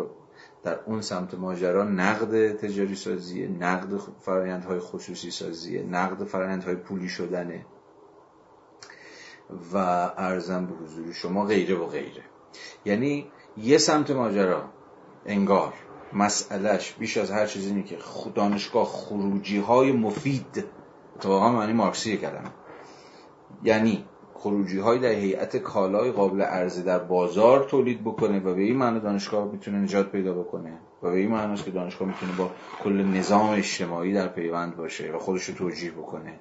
در اون سمت ماجرا نقد تجاری سازی نقد فرایندهای خصوصی سازی نقد فرایندهای پولی شدنه و ارزم به حضور شما غیره و غیره. یعنی یه سمت ماجرا انگار مسئلهش بیش از هر چیزی اینه که دانشگاه خروجی های مفید اتفاقا معنی مارکسی کردن یعنی خروجی های در هیئت کالای قابل عرضه در بازار تولید بکنه و به این معنی دانشگاه می‌تونه نجات پیدا بکنه و به این معنی است که دانشگاه می‌تونه با کل نظام اجتماعی در پیوند باشه و خودش رو توجیه بکنه.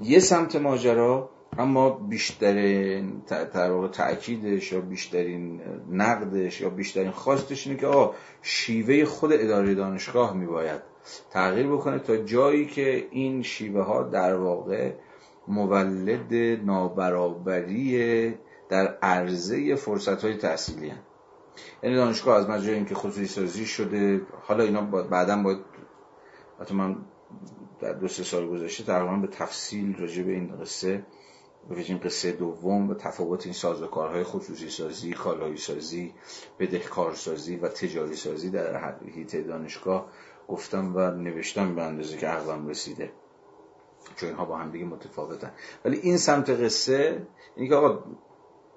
یه سمت ماجرا اما بیشترین در واقع تأکیدش یا بیشترین نقدش یا بیشترین خواستش اینه که آه شیوه خود اداره دانشگاه میباید تغییر بکنه تا جایی که این شیوه ها در واقع مولد نابرابری در عرضه فرصت های تحصیلی. یعنی دانشگاه از مجرای اینکه خصوصی سازی شده حالا اینا بعدا باید حتی من در دو سه سال گذشته تقریبا به تفصیل راجع به این قصه این قصه دوم و تفاوت این سازوکارهای خصوصی سازی کالایی سازی بدهکار سازی و تجاری سازی در حیطه دانشگاه گفتم و نوشتم به اندازه که عقلم رسیده. چون اینها با هم دیگه متفاوتن. ولی این سمت قصه اینه که آقا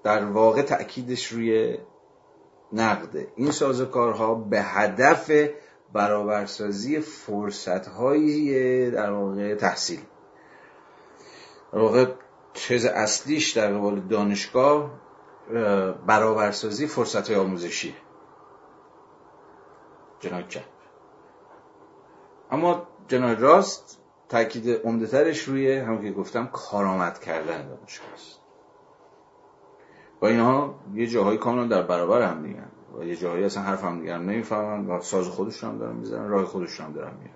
در واقع تأکیدش روی نقده این سازوکارها به هدف برابرسازی فرصتهای در واقع تحصیل. در واقع چیز اصلیش در قبال دانشگاه برابرسازی فرصت های آموزشی. جناب اما جناب راست تاکید عمدهترش روی همون که گفتم کارآمد کردن دانشگاه است. و اینها یه جاهای کاملا در برابر هم دیگه و یه جایی اصلا حرف هم دیگر نمی‌فهمن و ساز خودشون هم دارن می‌زنن راه خودشون هم دارن میرن.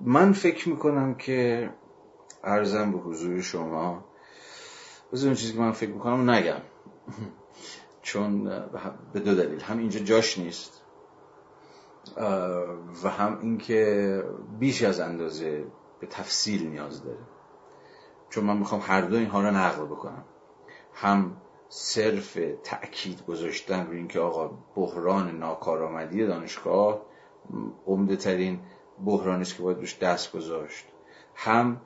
من فکر می‌کنم که ارزم به حضور شما بذار اون چیزی که من فکر می‌کنم نگم. چون به دو دلیل. هم اینجا جاش نیست. و هم اینکه بیش از اندازه به تفصیل نیاز داره. چون من می‌خوام هر دو اینها رو نقل بکنم. هم صرف تأکید گذاشتن روی اینکه آقا بحران ناکارآمدی دانشگاه عمده ترین بحرانی است که باید روش دست گذاشت. هم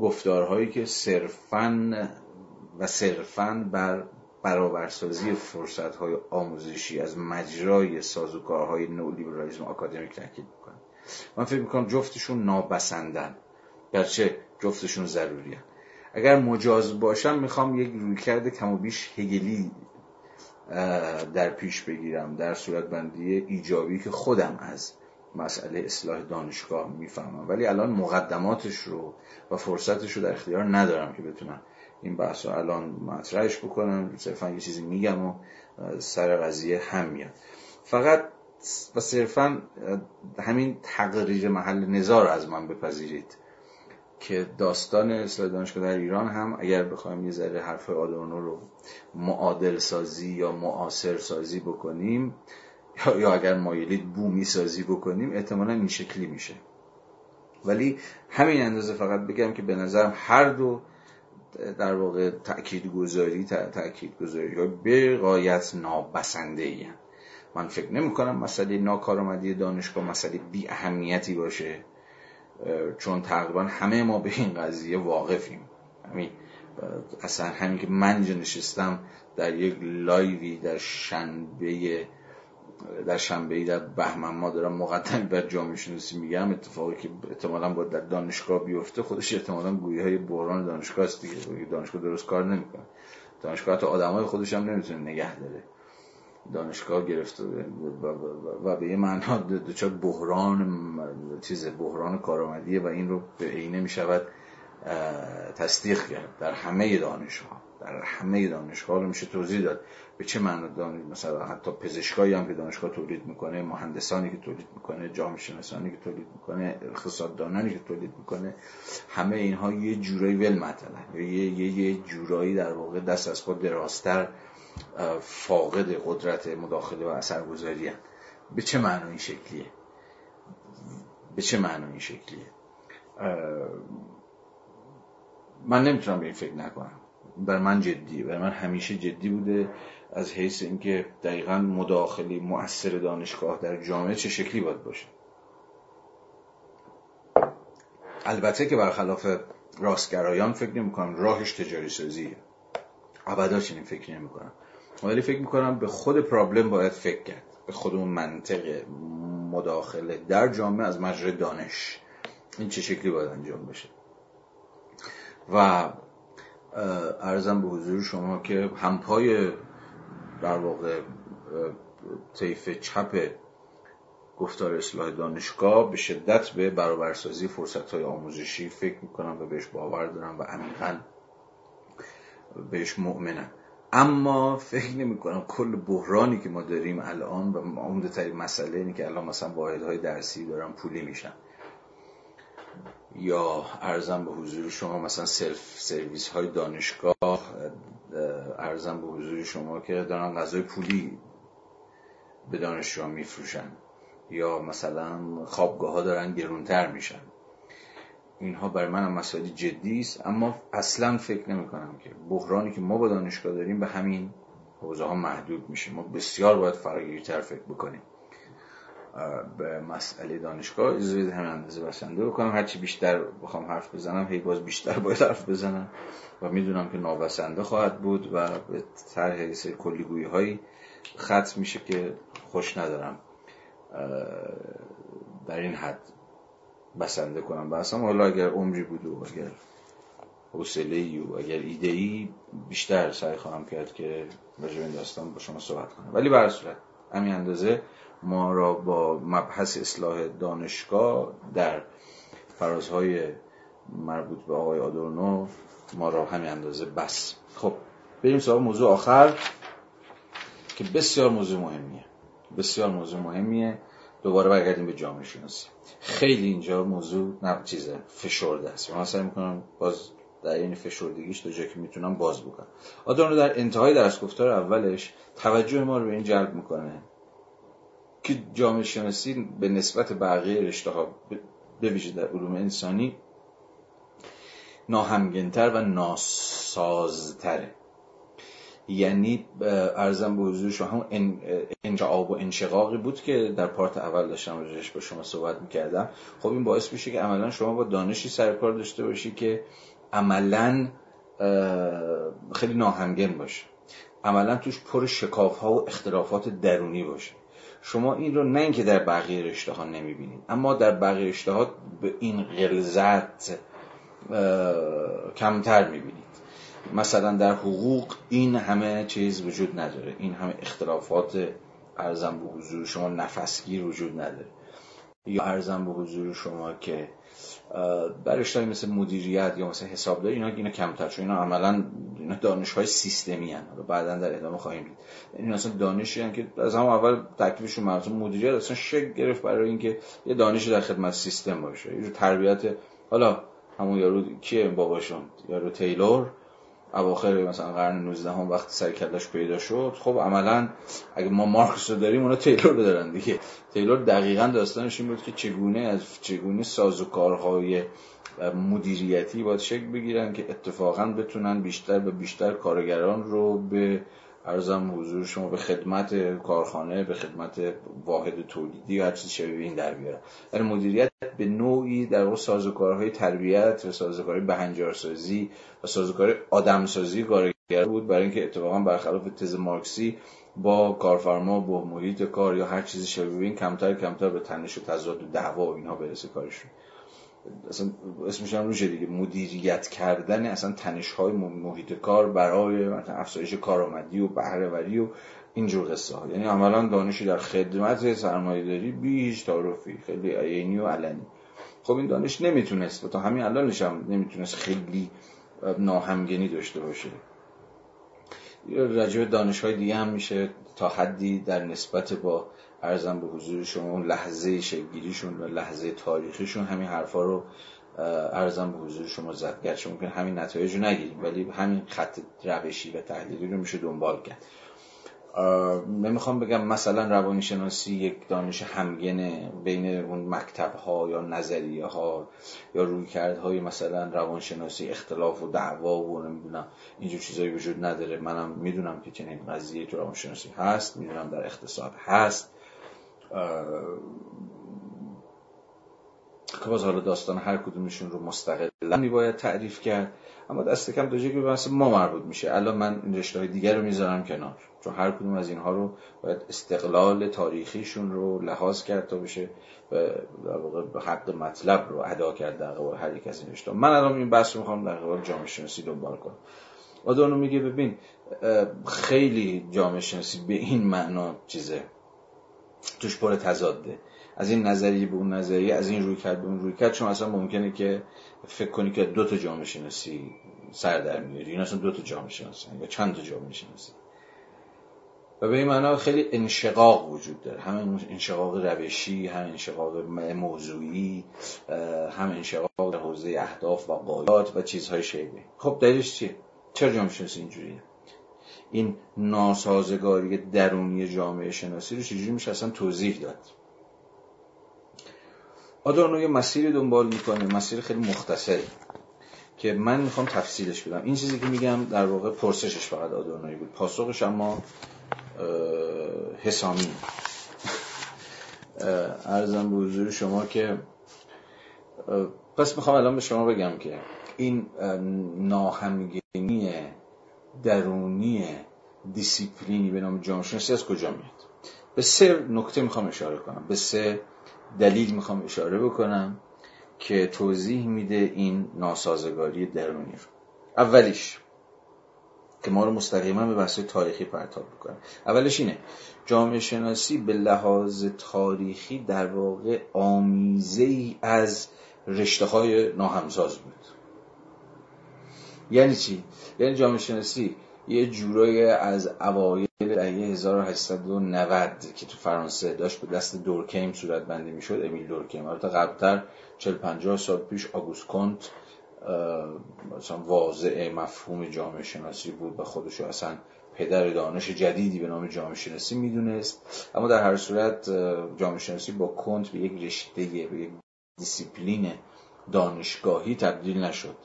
گفتارهایی که صرفا و صرفا بر برابرسازی فرصت های آموزشی از مجرای سازوکارهای نولیبرالیسم آکادمیک تاکید می‌کنم. من فکر می‌کنم جفتشون نابسندن گرچه جفتشون ضروری اگر مجاز باشم می‌خوام یک رویکرد کم و بیش هگلی در پیش بگیرم در صورت بندی ایجابی که خودم از مسئله اصلاح دانشگاه می‌فهمم. ولی الان مقدماتش رو و فرصتش رو در اختیار ندارم که بتونم این بحث رو الان مطرحش بکنم. صرفا یه چیزی میگم و سر قضیه هم میاد. فقط و صرفا همین تقریر محل نظار از من بپذیرید که داستان اصلاح دانشگاه در ایران هم اگر بخوایم یه ذره حرف آدورنو رو معادل سازی یا معاصر سازی بکنیم یا اگر مایلید بومی سازی بکنیم احتمالا این شکلی میشه. ولی همین اندازه فقط بگم که به نظرم هر دو در واقع تأکید گذاری تأکید گذاری های به غایت نابسنده من فکر نمی کنم مسئله ناکارآمدی دانشگاه مسئله بی اهمیتی باشه چون تقریبا همه ما به این قضیه واقفیم. همین اصلا همین که من نشستم در یک لایوی در شنبه در شنبه در بهمن ما دارم مقدمی بر جامعه شناسی میگم اتفاقی که احتمالا باید در دانشگاه بیفته خودش احتمالا گویی های بحران دانشگاه است دیگه. دانشگاه درست کار نمی‌کنه. دانشگاه حتی آدمای خودش هم نمی‌تونه نگه داره. دانشگاه گرفته و به یه معنا دچار بحران چیز بحران کارآمدیه و این رو به عینه می‌شود تصدیق کرد. در همه دانشگاه در همه دانشگاه رو میشه توضیح داد. به چه معنا دانش مثلا حتی پزشکایی هم که دانشگاه تولید می‌کنه مهندسانی که تولید می‌کنه جامعه شناسانی که تولید می‌کنه اقتصاددانانی که تولید می‌کنه همه اینها یه جورایی ول مطلع یه, یه, یه جورایی در واقع دست از خود دراستر فاقد قدرت مداخله و اثرگذاری به چه معنا این شکلیه؟ به چه معنا این شکلیه؟ من نمی‌تونم به این فکر نکنم. بر من جدیه. بر من همیشه جدی بوده. از حیث اینکه دقیقا مداخله مؤثر دانشگاه در جامعه چه شکلی باید باشه. البته که برخلاف راستگرایان فکر نمی کنم راهش تجاری سازیه ابدا چنین فکر نمی کنم ولی فکر می کنم به خود پرابلم باید فکر کرد. به خود اون منطق مداخله در جامعه از مجرد دانش. این چه شکلی باید انجام بشه. و ارزم به حضور شما که همپای در واقع طیف چپ گفتار اصلاح دانشگاه به شدت به برابرسازی فرصت های آموزشی فکر می‌کنم و بهش باور دارم و عمیقا بهش مؤمنم. اما فکر نمی کنم کل بحرانی که ما داریم الان و عمده ترین مسئله اینه که الان مثلا واحدهای درسی دارن پولی میشن. یا ارزم به حضور شما مثلا سلف سرویس های دانشگاه ارزم به حضور شما که دارن غذای پولی به دانشجوها میفروشن یا مثلا خوابگاه ها دارن گرونتر میشن. اینها برای من مسائل جدی است اما اصلا فکر نمی کنم که بحرانی که ما با دانشگاه داریم به همین حوزه ها محدود میشه. ما بسیار باید فراگیرتر فکر بکنیم. به مسئله دانشگاه اجازه همین اندازه بسنده بکنم. هرچی بیشتر بخوام حرف بزنم هی باز بیشتر باید حرف بزنم و می‌دونم که نابسنده خواهد بود و به طرح سری کلیگویی هایی ختم میشه که خوش ندارم در این حد بسنده کنم. بحثم حالا اگر عمری بود و اگر حوصله ای و اگر ایده ای بیشتر سعی خواهم کرد که راجع این داستان با شما صحبت کنم. ولی به صورت همین اندازه ما را با مبحث اصلاح دانشگاه در فرازهای مربوط به آقای آدورنو ما را همین اندازه بس. خب بریم سراغ موضوع آخر که بسیار موضوع مهمیه. بسیار موضوع مهمیه. دوباره برگردیم به جامعه شناسی. خیلی اینجا موضوع نه چیزه فشرده است. من سعی می‌کنم باز در این فشردگیش تا جایی که می‌تونم باز بکنم. آدم در انتهای درس گفتار اولش توجه ما رو به این جلب می‌کنه که جامعه شناسی به نسبت بقیه رشته ها به ویژه در علوم انسانی ناهمگنتر و ناسازتره. یعنی ارزم به حضور شما همون انجعاب و انشقاقی بود که در پارت اول داشتم راجعش با شما صحبت می‌کردم. خب این باعث میشه که عملا شما با دانشی سرکار داشته باشی که عملا خیلی ناهمگن باشه. عملا توش پر شکاف ها و اختلافات درونی باشه. شما این رو نه اینکه در بقیه رشته ها نمی‌بینید اما در بقیه رشته ها به این غلظت کمتر می‌بینید. مثلا در حقوق این همه چیز وجود نداره. این همه اختلافات ارزم به حضور شما نفسگیر وجود نداره. یا ارزم به حضور شما که در رشته مثل مدیریت یا مثل حسابداری اینا اینا کمتر چون اینا عملا اینا دانش های سیستمی هن. بعدا در ادامه خواهیم دید. این اصلا دانشی هن که از همون اول تکلیفشون مربوط مدیریت اصلا شک گرفت برای اینکه یه دانشی در خدمت سیستم باشه. یه تربیت حالا همون یارو کیه؟ باباشون. یارو تیلور. اواخر مثلا قرن 19 هم وقتی سرکلش پیدا شد خب عملا اگه ما مارکس رو داریم اونا تیلور رو دارن دیگه. تیلور دقیقا داستانش این بود که چگونه از چگونه سازوکارهای مدیریتی باید شکل بگیرن که اتفاقا بتونن بیشتر و بیشتر کارگران رو به ارزم حضور شما به خدمت کارخانه به خدمت واحد تولیدی هر چیز شبیه این در بیارن یعنی مدیریت به نوعی در واقع سازوکارهای تربیت و سازوکارهای بهنجارسازی و سازوکار آدمسازی کارگر بود برای اینکه اتفاقا برخلاف تز مارکسی با کارفرما با محیط کار یا هر چیزی شبیه این کمتر کمتر به تنش و تضاد و دعوا و اینها برسه کارشون. اصلا اسمش هم روشه دیگه. مدیریت کردن اصلا تنش های محیط کار برای مثلا افزایش کارآمدی و بهرهوری و اینجور قصه ها یعنی عملا دانشی در خدمت سرمایه داری بیش خیلی عینی و علنی. خب این دانش نمی‌تونست و تا همین الانش هم نمی‌تونست خیلی ناهمگنی داشته باشه. راجع دانش های دیگه هم میشه تا حدی در نسبت با ارزم به حضور شما اون لحظه شگیریشون و لحظه تاریخیشون همین حرفا رو ارزم به حضور شما زد. گرچه ممکن همین نتایج رو نگیریم ولی همین خط روشی و تحلیلی رو میشه دنبال کرد. نمی‌خوام بگم مثلا روانشناسی یک دانش همگنه بین اون مکتب ها یا نظریه ها یا روی های مثلا روانشناسی اختلاف و دعوا و نمی‌دونم اینجور چیزایی وجود نداره. منم می‌دونم که چنین قضیه تو روانشناسی هست می‌دونم در اقتصاد هست. که باز حالا داستان هر کدومشون رو مستقلا میباید تعریف کرد. اما دست کم دو که به ما مربوط میشه. الان من این رشته های دیگر رو می‌ذارم کنار. چون هر کدوم از اینها رو باید استقلال تاریخیشون رو لحاظ کرد تا بشه در واقع به حق مطلب رو ادا کرد در قبال هر یک از این رشته من الان این بحث رو می‌خوام در قبال جامعه شناسی دنبال کنم. آدانو میگه ببین خیلی جامعه شناسی به این معنا چیزه. توش پر تضاده. از این نظریه به اون نظریه از این روی کرد به اون روی کرد چون اصلا ممکنه که فکر کنی که دو تا جامعه شناسی سر در میاری. این اصلا دو تا جامعه شناسی یا چند تا جامعه شناسی و به این معنا خیلی انشقاق وجود داره. هم انشقاق روشی هم انشقاق موضوعی هم انشقاق حوزه اهداف و قایات و چیزهای شیبه. خب دلیلش چیه؟ چرا جامعه شناسی اینجوریه؟ این ناسازگاری درونی جامعه شناسی رو چجوری میشه اصلا توضیح داد؟ آدورنو یه مسیری دنبال می‌کنه مسیر خیلی مختصری که من می‌خوام تفصیلش بدم. این چیزی که میگم در واقع پرسشش فقط آدورنوی بود. پاسخش اما حسامی. ارزم به حضور شما که پس می‌خوام الان به شما بگم که این ناهمگنی درونی دیسیپلینی به نام جامعه شناسی از کجا میاد؟ به سه نکته می‌خوام اشاره کنم. به سه دلیل می‌خوام اشاره بکنم که توضیح میده این ناسازگاری درونی رو. اولیش که ما رو مستقیما به بحث تاریخی پرتاب بکنه اولش اینه جامعه شناسی به لحاظ تاریخی در واقع آمیزه ای از رشته های ناهمساز بود. یعنی چی؟ یعنی جامعه شناسی یه جورایی از اوایل دهه 1890 که تو فرانسه داشت به دست دورکیم صورت بندی می‌شد امیل دورکیم البته قبلتر 40 50 سال پیش آگوست کنت مثلا واضع مفهوم جامعه شناسی بود و خودش اصلا پدر دانش جدیدی به نام جامعه شناسی می‌دونست. اما در هر صورت جامعه شناسی با کنت به یک رشته به یک دیسیپلین دانشگاهی تبدیل نشد.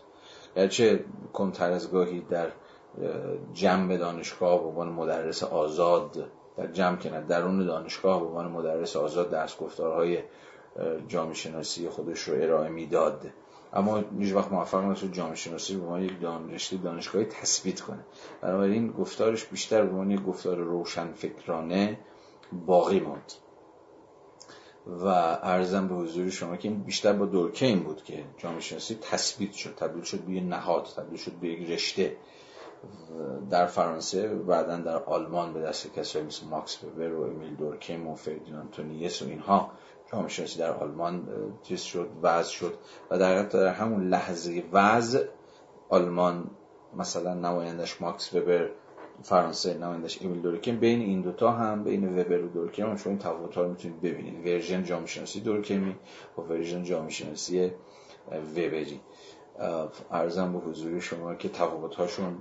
گرچه کنت هر از گاهی در جمع دانشگاه به عنوان مدرس آزاد در جمع کنند درون دانشگاه به عنوان مدرس آزاد درس گفتارهای جامعه شناسی خودش رو ارائه می‌داد. اما هیچ وقت موفق نشد جامعه شناسی به عنوان یک دانشگاه دانشگاهی تثبیت کنه. بنابراین گفتارش بیشتر به عنوان گفتار روشن فکرانه باقی ماند و ارزم به حضور شما که این بیشتر با دورکین بود که جامعه شناسی تثبیت شد تبدیل شد به نهاد تبدیل شد به یک رشته. در فرانسه بعدا در آلمان به دست کسایی مثل ماکس وبر و امیل دورکیم و فردیناند تونیس و اینها جامعه شناسی در آلمان چیز شد وضع شد. و در در همون لحظه وضع آلمان مثلا نمایندش ماکس وبر فرانسه نمایندش امیل دورکیم بین این دوتا هم بین وبر و دورکیم هم شما این تفاوت ها رو می‌تونید ببینید. ورژن جامعه شناسی دورکیمی و ورژن جامعه شناسی وبری عرضم به حضور شما که تفاوت هاشون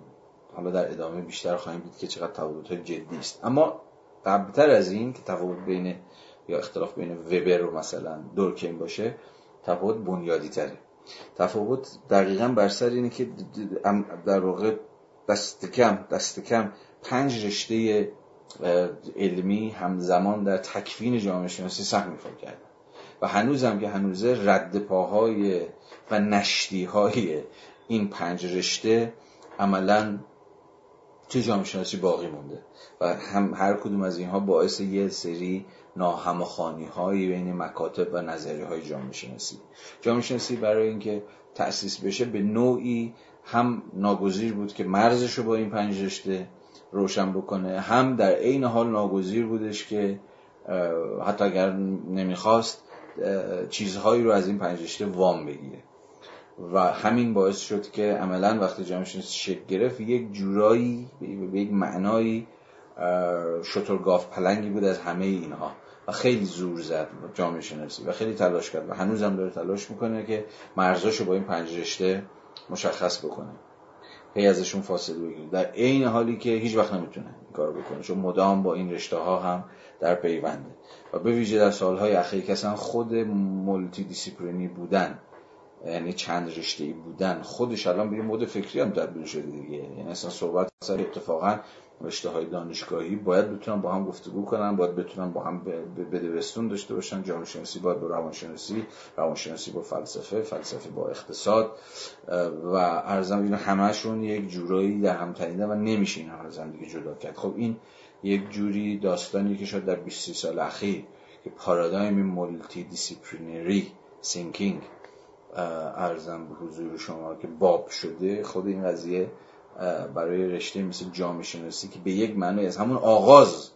حالا در ادامه بیشتر خواهیم دید که چقدر تفاوت های جدی است. اما قبلتر از این که تفاوت بین یا اختلاف بین وبر و مثلا دورکیم باشه تفاوت بنیادی تره. تفاوت دقیقا بر سر اینه که در واقع دست کم دست کم. پنج رشته علمی همزمان در تکوین جامعه شناسی سهم ایفا کردن. و هنوز هم که هنوزه رد پاهای و نشتی های این پنج رشته عملا توی جامعه شناسی باقی مونده. و هم هر کدوم از اینها باعث یه سری ناهمخانی هایی بین مکاتب و نظریه های جامعه شناسی. جامعه شناسی برای اینکه تأسیس بشه به نوعی هم ناگزیر بود که مرزش رو با این پنج رشته روشن بکنه هم در عین حال ناگزیر بودش که حتی اگر نمی‌خواست چیزهایی رو از این پنج رشته وام بگیره. و همین باعث شد که عملا وقتی جامعه شناسی شکل گرفت یک جورایی به یک معنایی شترگاو پلنگی بود از همه اینها. و خیلی زور زد جامعه شناسی و خیلی تلاش کرد. و هنوز هم داره تلاش می‌کنه که مرزاشو با این پنج رشته مشخص بکنه. هی ازشون فاصله بگیره. در عین حالی که هیچ وقت نمی‌تونه این کار بکنه چون مدام با این رشته ها هم در پیونده. و به ویژه در سالهای اخیر که خود multidisciplinary بودن یعنی چند رشته ای بودن خودش الان به مود فکری هم تبدیل شده دیگه. یعنی اصلا صحبت سر اتفاقا رشته های دانشگاهی باید بتونن با هم گفتگو کنن باید بتونن با هم بدوستون داشته باشن جامعه شناسی با روانشناسی روانشناسی با فلسفه فلسفه با اقتصاد و ارزم اینا همشون یک جورایی در هم تنیده و نمیشه این از هم دیگه جدا کرد. خب این یک جوری داستانی که شد در 20 سال اخیر که پارادایم multidisciplinary thinking عرضم به حضور شما که باب شده خود این قضیه برای رشته مثل جامعه شناسی که به یک معنی از همون آغاز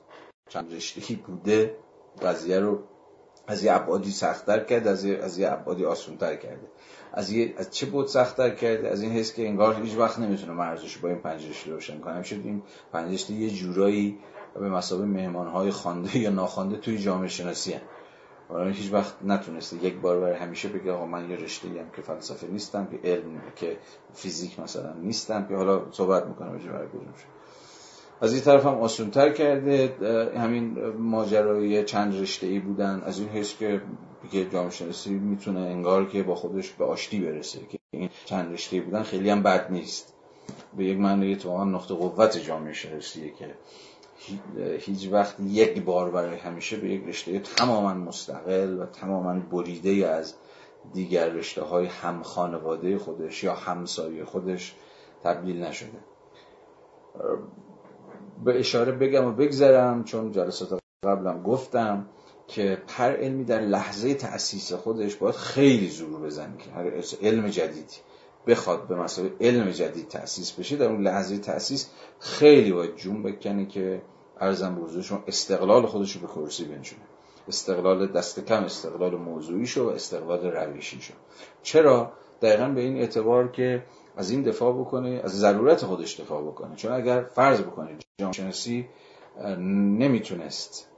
چند رشته بوده قضیه رو از یه ابعادی سختتر کرد از یه از یه ابعادی آسانتر کرده. از یه از چه بعد سختتر کرده از این حیث که انگار هیچ وقت نمی‌تونه مرزش با این پنج رشته روشن کنه شد این پنج رشته یه جورایی به مسابقه مهمانهای خوانده یا ناخوانده توی جامعه شناسی برای هیچ وقت نتونسته یک بار برای همیشه بگه آقا من یه رشته هم که فلسفه نیستم که علم که فیزیک مثلا نیستم که حالا صحبت می‌کنم برای برای از این طرف هم آسونتر کرده همین ماجرای چند رشته ای بودن. از این حس که که جامعه شناسی می‌تونه انگار که با خودش به آشتی برسه که این چند رشته بودن خیلی هم بد نیست. به یک معنی اتفاقا نقطه قوت جامعه شناسیه که هیچ وقت یک بار برای همیشه به یک رشته تماما مستقل و تماما بریده از دیگر رشته های هم خانواده خودش یا همسایه خودش تبدیل نشده. به اشاره بگم و بگذرم چون جلسات قبلم گفتم که هر علمی در لحظه تأسیس خودش باید خیلی زور بزنه که هر علم جدیدی بخواد به مسابقه علم جدید تأسیس بشه در اون لحظه تأسیس خیلی باید جون بکنه که ارزم به استقلال خودش رو به کرسی بنشونه. استقلال دست کم استقلال موضوعی شو و استقلال رویشی شو. چرا؟ دقیقا به این اعتبار که از این دفاع بکنه از ضرورت خودش دفاع بکنه. چون اگر فرض بکنید جامعه شناسی نمی‌تونست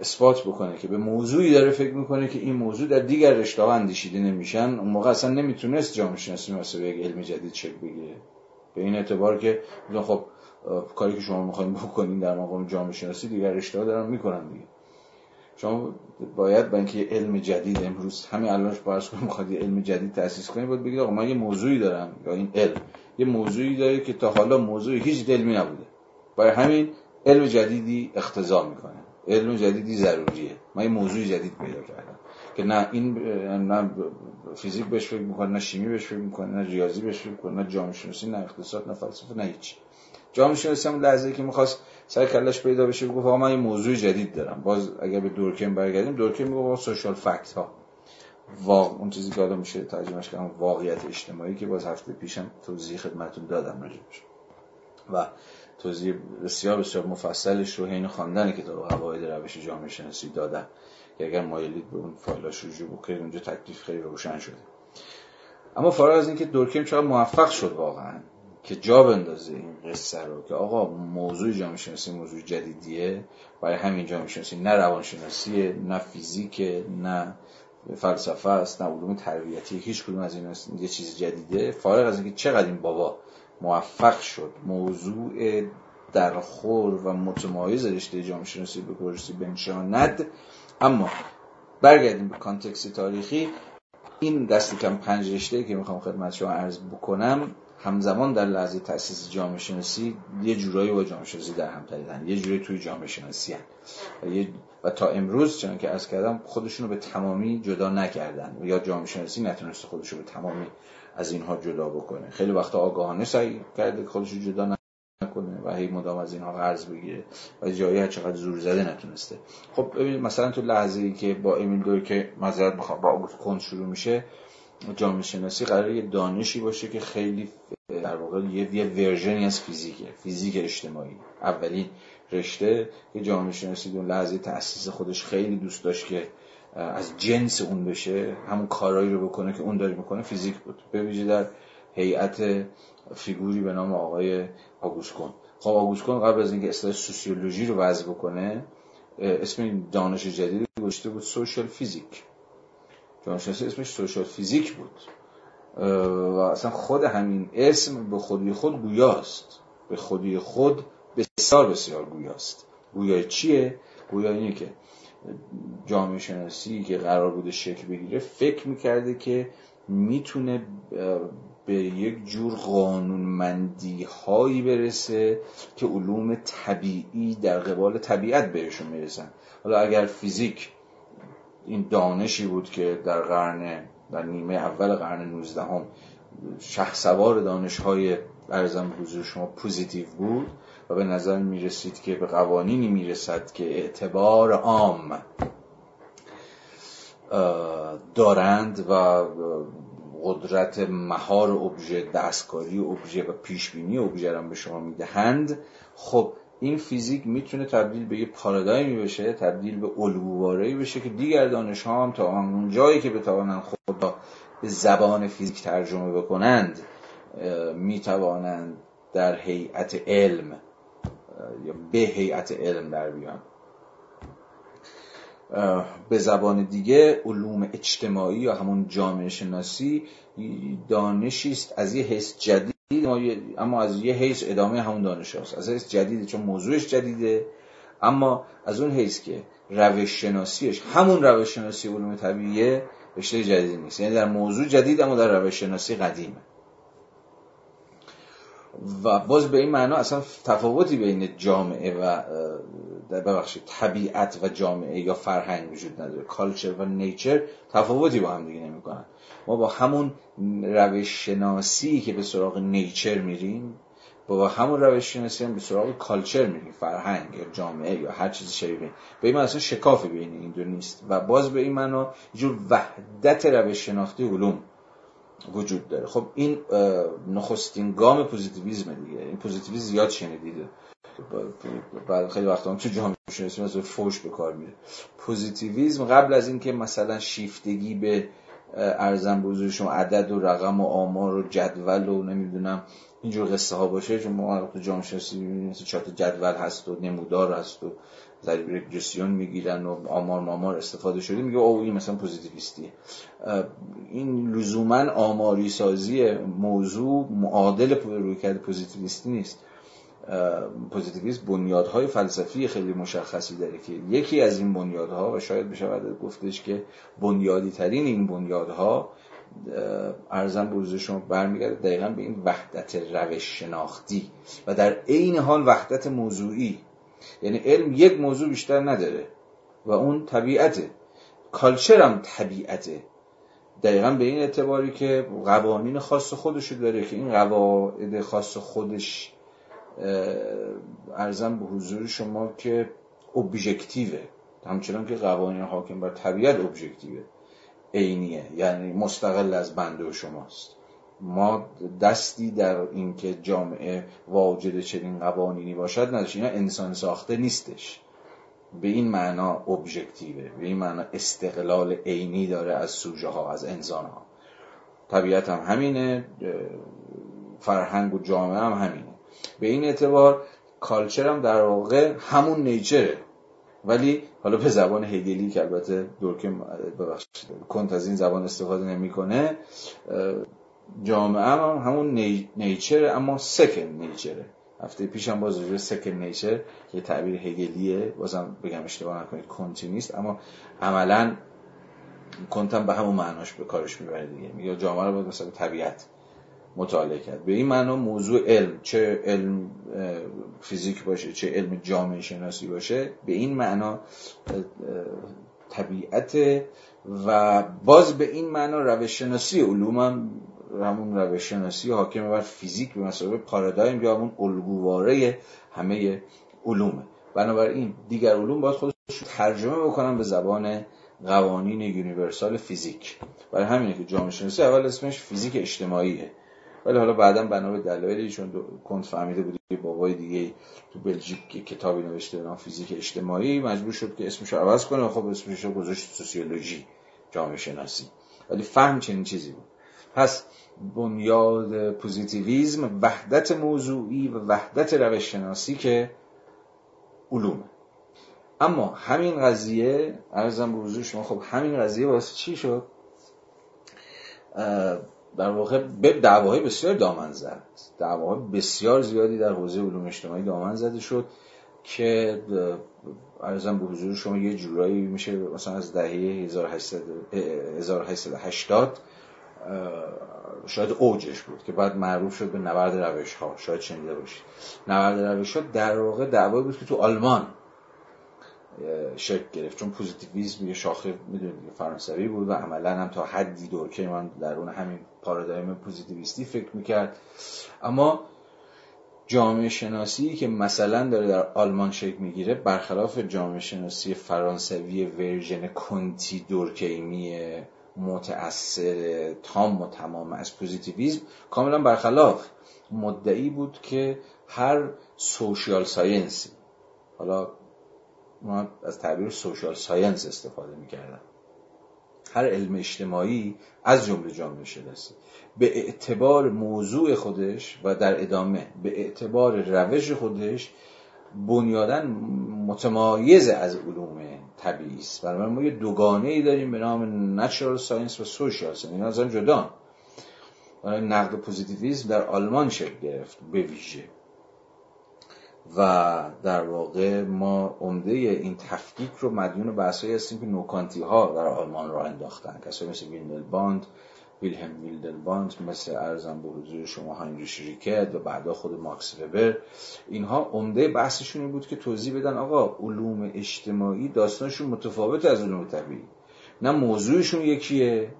اثبات بکنه که به موضوعی داره فکر می‌کنه که این موضوع در دیگر رشته ها اندیشیده نمیشن اون موقع اصلا نمی‌تونست جامعه شناسی مثل یک علم جدید شکل بگیره. به این اعتبار که خب کاری که شما می‌خواین بکنین در مقام جامعه شناسی دیگر ها دارن می‌کنن دیگه. شما باید با اینکه علم جدید امروز همین الانش فرض کنیم می‌خواد یه علم جدید تاسیس کنید باید بگید آقا من یه موضوعی دارم یا این علم. یه موضوعی داره که تا حالا موضوع هیچ علمی نبوده. برای همین علم جدیدی اختزا می‌کنه. علم جدیدی ضروریه. من یه موضوع جدید پیدا کردم که نه این نه فیزیک بهش فکر می‌کنه نه شیمی بهش فکر می‌کنه نه ریاضی بهش فکر می‌کنه نه جامعه شناسی نه اقتصاد نه فلسفه نه هیچ شناسی هم لحظه که می‌خواست سر کلش پیدا بشه گفت من یه موضوع جدید دارم. باز اگر به دورکیم برگردیم دورکیم میگه سوشال فکت ها واقع اون چیزی که حالا میشه ترجمهش کردم واقعیت اجتماعی که باز هفته پیشم توضیح خدمتتون دادم راجبش و توضیح بسیار بسیار مفصلش رو حین خواندن کتاب قواعد روش جامعه شناسی دادم که اگر مایلید به اون فایلاش رجوع بکنید اونجا تکلیف خیلی روشن شده. اما فارغ از اینکه دورکیم چقدر موفق شد واقعا که جا بندازه این قصه رو که آقا موضوع جامعه شناسی موضوع جدیدیه برای همین جامعه شناسی نه روانشناسیه نه فیزیک نه فلسفه است نه علوم تربیتی هیچ کدوم از این یه چیز جدیده. فارغ از اینکه چقدر این بابا موفق شد موضوع درخور و متمایز رشته جامعه شناسی به کرسی بنشاند. اما برگردیم به کانتکست تاریخی. این دستی کم پنج رشته که می‌خوام خدمت شما عرض بکنم همزمان در لحظه تاسیس جامعه شناسی یه جورایی با جامعه شناسی در هم پریدن یه جوری توی جامعه شناسی. و, و تا امروز چون که از کردم خودشونو به تمامی جدا نکردن. یا جامعه شناسی نتونسته خودشو به تمامی از اینها جدا بکنه. خیلی وقتا آگاهانه سعی کرده خودشو جدا نکنه و هی مدام از اینها قرض بگیره و جایی هر چقدر زور زده نتونسته. خب ببینید مثلا تو لحظه ای که با امیل که مذارت بخوام با آگوست شروع میشه جامعه شناسی قرار یه دانشی باشه که خیلی در واقع یه, یه ورژنی از فیزیکه. فیزیک اجتماعی. اولین رشته که جامعه شناسی اون لحظه تأسیس خودش خیلی دوست داشت که از جنس اون بشه همون کارایی رو بکنه که اون داره می‌کنه فیزیک بود. ویژه در هیئت فیگوری به نام آقای آگوسکون خب آگوسکون قبل از اینکه اصطلاح سوسیولوژی رو وضع بکنه اسم این دانش جدید گذاشته بود سوشال فیزیک. جانشناسی اسمش سوشال فیزیک بود. و اصلا خود همین اسم به خودی خود گویاست. به خودی خود بسیار بسیار گویاست. گویا چیه؟ گویا اینه که جامعه شناسی که قرار بوده شکل بگیره فکر می‌کرده که می‌تونه به یک جور قانونمندی هایی برسه که علوم طبیعی در قبال طبیعت بهشون می‌رسن. حالا اگر فیزیک این دانشی بود که در قرن در نیمه اول قرن 19 هم شخصوار دانش های ارزم حضور شما پوزیتیو بود و به نظر می رسید که به قوانینی می رسد که اعتبار عام دارند و قدرت مهار ابژه دستکاری ابژه و پیشبینی ابژه را به شما می‌دهند. خب این فیزیک می‌تونه تبدیل به یه پارادایمی بشه تبدیل به الگوواره‌ای بشه که دیگر دانش ها هم تا اون جایی که بتوانند خود به زبان فیزیک ترجمه بکنند می‌توانند در هیئت علم یا به هیئت علم در بیان. به زبان دیگه علوم اجتماعی یا همون جامعه شناسی دانشی است از یه حس جدید اما از یه حیث ادامه همون دانش هست از حیث جدیده چون موضوعش جدیده. اما از اون حیث که روش شناسیش همون روش شناسی علوم طبیعیه رشته جدید نیست. یعنی در موضوع جدید اما در روش شناسی قدیمه. و باز به این معنا اصلا تفاوتی بین جامعه و ببخشید طبیعت و جامعه یا فرهنگ وجود نداره. culture و nature تفاوتی با هم دیگه نمی‌کنن. ما با همون روش شناسی که به سراغ nature میریم با همون روش شناسی هم به سراغ culture میریم فرهنگ یا جامعه یا هر چیزی شبیه به این. اصلا شکافی بین این دو نیست. و باز به این معنا جور وحدت روش شناختی علوم. وجود داره. خب این نخستین گام پوزیتیویسم دیگه. این پوزیتیویسم زیاد شنیدید بعد خیلی وقتا هم تو جامعه شناسی مثلا فوش به کار میره. پوزیتیویسم قبل از اینکه مثلا شیفتگی به ارزم بزرگ شما عدد و رقم و آمار و جدول و نمی‌دونم اینجور قصه ها باشه چون ما تو جامعه شناسی مثل چارت جدول هست و نمودار هست و ضریب رگرسیون می‌گیرن و آمار مامار استفاده شده میگه او این مثلا پوزیتیویستیه. این لزوما آماری سازی موضوع معادل رویکرد پوزیتیویستی نیست. پوزیتیویسم بنیادهای فلسفی خیلی مشخصی داره که یکی از این بنیادها و شاید بشه گفتش که بنیادی ترین این بنیادها ارزم به شما برمیگرده دقیقا به این وحدت روش شناختی و در عین حال وحدت موضوعی یعنی علم یک موضوع بیشتر نداره و اون طبیعته. کالچر هم طبیعته. دقیقا به این اعتباری که قوانین خاص خودشو داره که این قواعد خاص خودش ارزم به حضور شما که ابژکتیوه همچنان که قوانین حاکم بر طبیعت ابژکتیوه عینیه یعنی مستقل از بنده و شماست. ما دستی در اینکه جامعه واجد چنین قوانینی باشد نداشت. اینا انسان ساخته نیستش. به این معنا ابژکتیوه به این معنا استقلال عینی داره از سوژه ها از انسان ها طبیعت هم همینه فرهنگ و جامعه هم همینه. به این اعتبار کالچر هم در واقع همون نیچره ولی حالا به زبان هگلی که البته دورکه ببخشید کنت از این زبان استفاده نمی‌کنه جامعه هم همون نیچر اما سکن نیچره هفته پیش هم باز روی سکن نیچر که تعبیر هگلیه بازم بگم اشتباه نکنید کنتی نیست اما عملا کنتم به همون معناش به کارش می‌بره دیگه. میگه جامعه رو باید مثلا طبیعت مطالعه کرد. به این معنا موضوع علم چه علم فیزیک باشه چه علم جامعه شناسی باشه به این معنا طبیعت و باز به این معنا روش شناسی علوم هم همون روش شناسی حاکم بر فیزیک به مثابه پارادایم یا همون الگوواره همه علومه. بنابراین دیگر علوم باید خودش ترجمه بکنن به زبان قوانین universal فیزیک. برای همینه که جامعه شناسی اول اسمش فیزیک اجتماعیه. ولی حالا بعدا بنا به دلایلی چون کنت فهمیده بود که بابای دیگه تو بلژیک کتابی نوشته نام فیزیک اجتماعی مجبور شد که اسمش رو عوض کنه خب اسمش رو گذاشت سوسیولوژی جامعه شناسی. ولی فهم چنین چیزی بود. پس بنیاد پوزیتیویزم وحدت موضوعی و وحدت روش شناسیک علومه. اما همین قضیه ارزم به حضور شما خب همین قضیه واسه چی شد؟ در واقع به دعواهای بسیار دامن زد دعواهای بسیار زیادی در حوزه علوم اجتماعی دامن زده شد که ارزم به حضور شما یه جورایی میشه مثلا از دهه 1880 شاید اوجش بود که بعد معروف شد به نبرد روش ها شاید شنیده باشید. نبرد روش ها در واقع دعوایی بود که تو آلمان شکل گرفت. چون پوزیتیویسم یه شاخه می‌دونید فرانسوی بود و عملا هم تا حدی که من در اون همین پارادایم پوزیتیویستی فکر می‌کرد. اما جامعه شناسی که مثلا داره در آلمان شکل می‌گیره برخلاف جامعه شناسی فرانسوی ورژن کنتی دورکیمی متأثر تام و تمام از پوزیتیویزم. کاملا برخلاف مدعی بود که هر social science ی حالا ما از تعبیر social science استفاده می‌کردم. هر علم اجتماعی از جمله جامعه شناسی. به اعتبار موضوع خودش و در ادامه به اعتبار روش خودش بنیادن متمایز از علوم طبیعی است. برای ما یه دوگانه ای داریم به نام natural science و social science اینا از هم جدا. نقد پوزیتیویسم در آلمان شکل گرفت به ویژه. و در واقع ما عمده این تفکیک رو مدیون بحثایی هستیم که نوکانتی ها در آلمان راه انداختن. کسایی مثل ویندلباند ویلهلم ویندلباند مثل عرضم به حضور شما هاینریش ریکرت و بعدا خود ماکس وبر اینها عمده بحثشون بود که توضیح بدن آقا علوم اجتماعی داستانشون متفاوت از علوم طبیعی. نه موضوعشون یکیه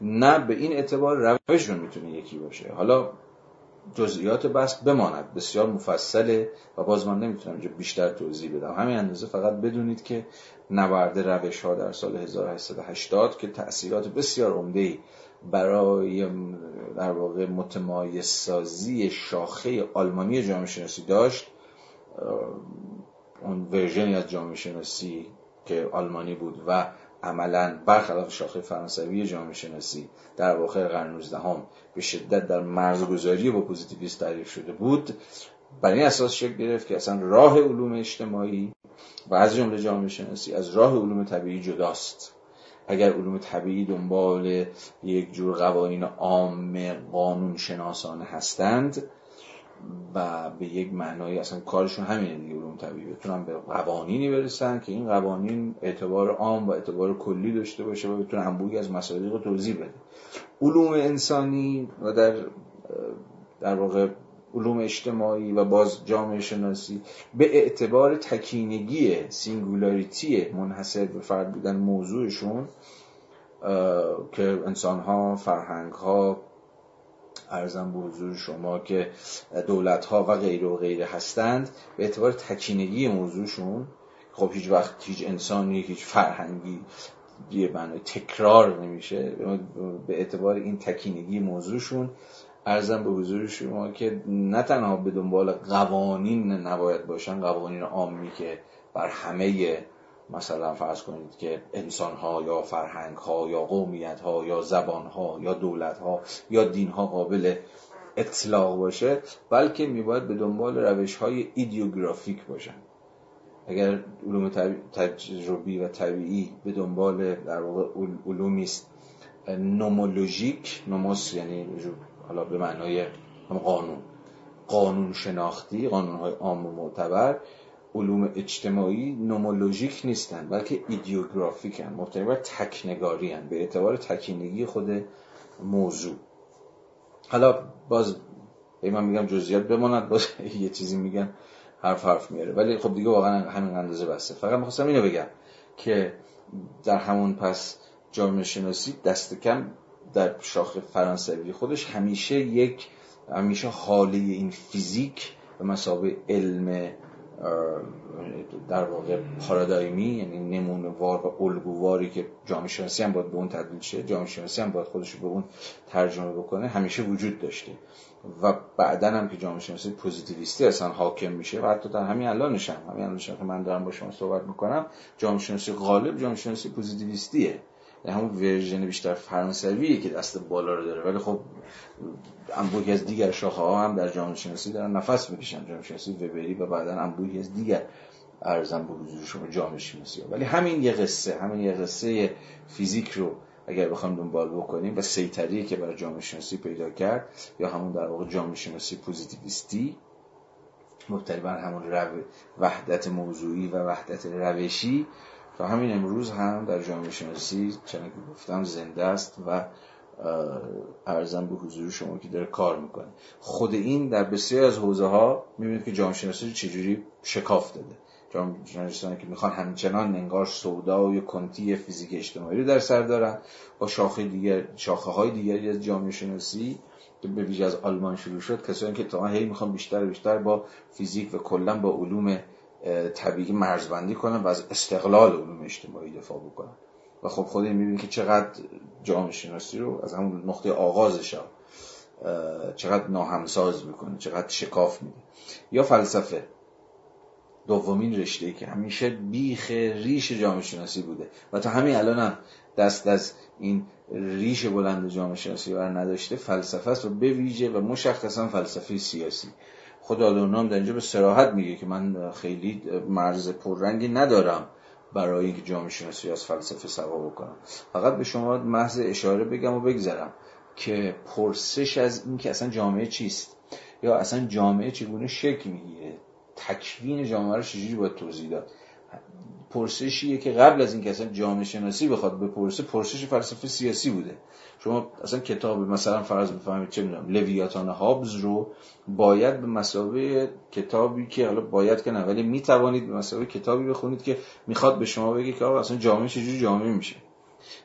نه به این اعتبار روششون می‌تونه یکی باشه. حالا جزئیات بحث بماند بسیار مفصله و باز من نمی‌تونم اینجا بیشتر توضیح بدم. همین اندازه فقط بدونید که نبرد روش ها در سال 1880 که تأثیرات بسیار عمده برای در واقع متمایز سازی شاخه آلمانی جامعه شناسی داشت اون ورژنی از جامعه شناسی که آلمانی بود و عملا برخلاف شاخه فرانسوی جامعه شناسی در واقع قرن 19 هم به شدت در مرزگذاری با پوزیتیویست تعریف شده بود بر این اساس شکل گرفت که اصلا راه علوم اجتماعی و از جمله جامعه شناسی از راه علوم طبیعی جداست. اگر علوم طبیعی دنبال یک جور قوانین عام قانون شناسانه هستند و به یک معنای اصلا کارشون همینه دیگه علوم طبیعی. بتونن به قوانینی برسن که این قوانین اعتبار عام و اعتبار کلی داشته باشه و بتونه انبوهی از مسائل رو توضیح بده علوم انسانی و در در واقع علوم اجتماعی و باز جامعه شناسی به اعتبار تکینگی singularity منحصر به فرد بودن موضوعشون که انسان ها فرهنگ ها ارزم به حضور شما که دولت ها و غیره و غیره هستند به اعتبار تکینگی موضوعشون خب هیچ وقت هیچ انسانی هیچ فرهنگی یه تکرار نمیشه به اعتبار این تکینگی موضوعشون. ارزم به حضور شما که نه تنها به دنبال قوانین نباید باشن قوانین عامی که بر همه مثلا فرض کنید که انسان ها یا فرهنگ ها یا قومیت ها یا زبان ها یا دولت ها یا دین ها قابل اطلاق باشه بلکه میباید به دنبال روش های ایدیوگرافیک باشن. اگر علوم تجربی و طبیعی به دنبال در واقع علومی است نومولوژیک نوموس یعنی حالا به معنای قانون. قانون شناختی قانون های عام و معتبر علوم اجتماعی نومولوژیک نیستن بلکه ایدیوگرافیک هن مبتنی بر تکنگاری هن به اعتبار تکینگی خود موضوع. حالا باز ای من میگم جزئیات بماند باز یه چیزی میگن حرف حرف میاره. ولی خب دیگه واقعا همین اندازه بسته. فقط می‌خواستم اینو بگم که در همون پس جامعه شناسی دست کم در شاخ فرانسوی. خودش همیشه یک همیشه حاله این فیزیک به مسابقه علم در واقع پارادایمی یعنی نمونه وار و الگوواری که جامعه شناسی هم باید به اون تبدیل شه جامعه شناسی هم باید خودش به اون ترجمه بکنه همیشه وجود داشته. و بعدا هم که جامعه شناسی پوزیتیویستی اصلا حاکم میشه و حتی در همین الانش هم همین الانش که من دارم با شما صحبت می‌کنم. جامعه شناسی غالب جامعه شناسی پوزیتیویستیه. همون ورژن بیشتر فرانسویه که دست بالا رو داره ولی خب انبوهی از دیگر شاخه ها هم در جامعه شناسی دارن نفس می‌کشن جامعه شناسی وبری و بعدا انبوهی از دیگر عرضم به حضور شما جامعه شناسی. ولی همین یه قصه همین یه قصه فیزیک رو اگر بخوام دنبال بکنیم و سیطری که بر جامعه شناسی پیدا کرد یا همون در واقع جامعه شناسی پوزیتیویستی مبتنی همون رو... وحدت موضوعی و وحدت روشی تا همین امروز هم در جامعه شناسی چنانکه گفتم زنده است و ارزم به حضور شما که داره کار می‌کنه. خود این در بسیار از حوزه ها می‌بینید که جامعه شناسی چجوری شکاف داده. جامعه که می‌خوان همچنان انگار و کنتی فیزیک اجتماعی رو در سر دارن با شاخه دیگر شاخه های دیگری از جامعه شناسی که به ویژه از آلمان شروع شد. کسانی که تا هی می‌خوان بیشتر و بیشتر با فیزیک و کلا با علوم طبیعی مرزبندی کنن و از استقلال علوم اجتماعی دفاع بکنن و خب خود می‌بینید که چقدر جامعه شناسی رو از همون نقطه آغازش چقدر ناهمساز می‌کنه چقدر شکاف میده. یا فلسفه. دومین رشته که همیشه بیخ ریش جامعه شناسی بوده. و تا همین الان هم دست از این ریش بلند جامعه شناسی بر نداشته فلسفه است و به ویژه و مشخصا فلسفه سیاسی. خود آدورنو در اینجا به سراحت میگه که من خیلی مرز پررنگی ندارم برای اینکه جامعه شناسی از فلسفه سوا بکنم. فقط به شما محض اشاره بگم و بگذرم که پرسش از این که اصلا جامعه چیست یا اصلا جامعه چگونه شکل می‌گیره تکوین جامعه رو چجوری باید توضیح داد. پرسشیه که قبل از اینکه اصلا جامعه شناسی بخواد بپرسه پرسش فلسفه سیاسی بوده. شما اصلا کتاب مثلا فرض بفهمید چه می‌دونم لویاتان هابز رو باید به مسابقه کتابی که حالا باید که نه ولی می‌توانید به مسابقه کتابی بخونید که می‌خواد به شما بگه که آقا اصلا جامعه چجوری جامعه میشه.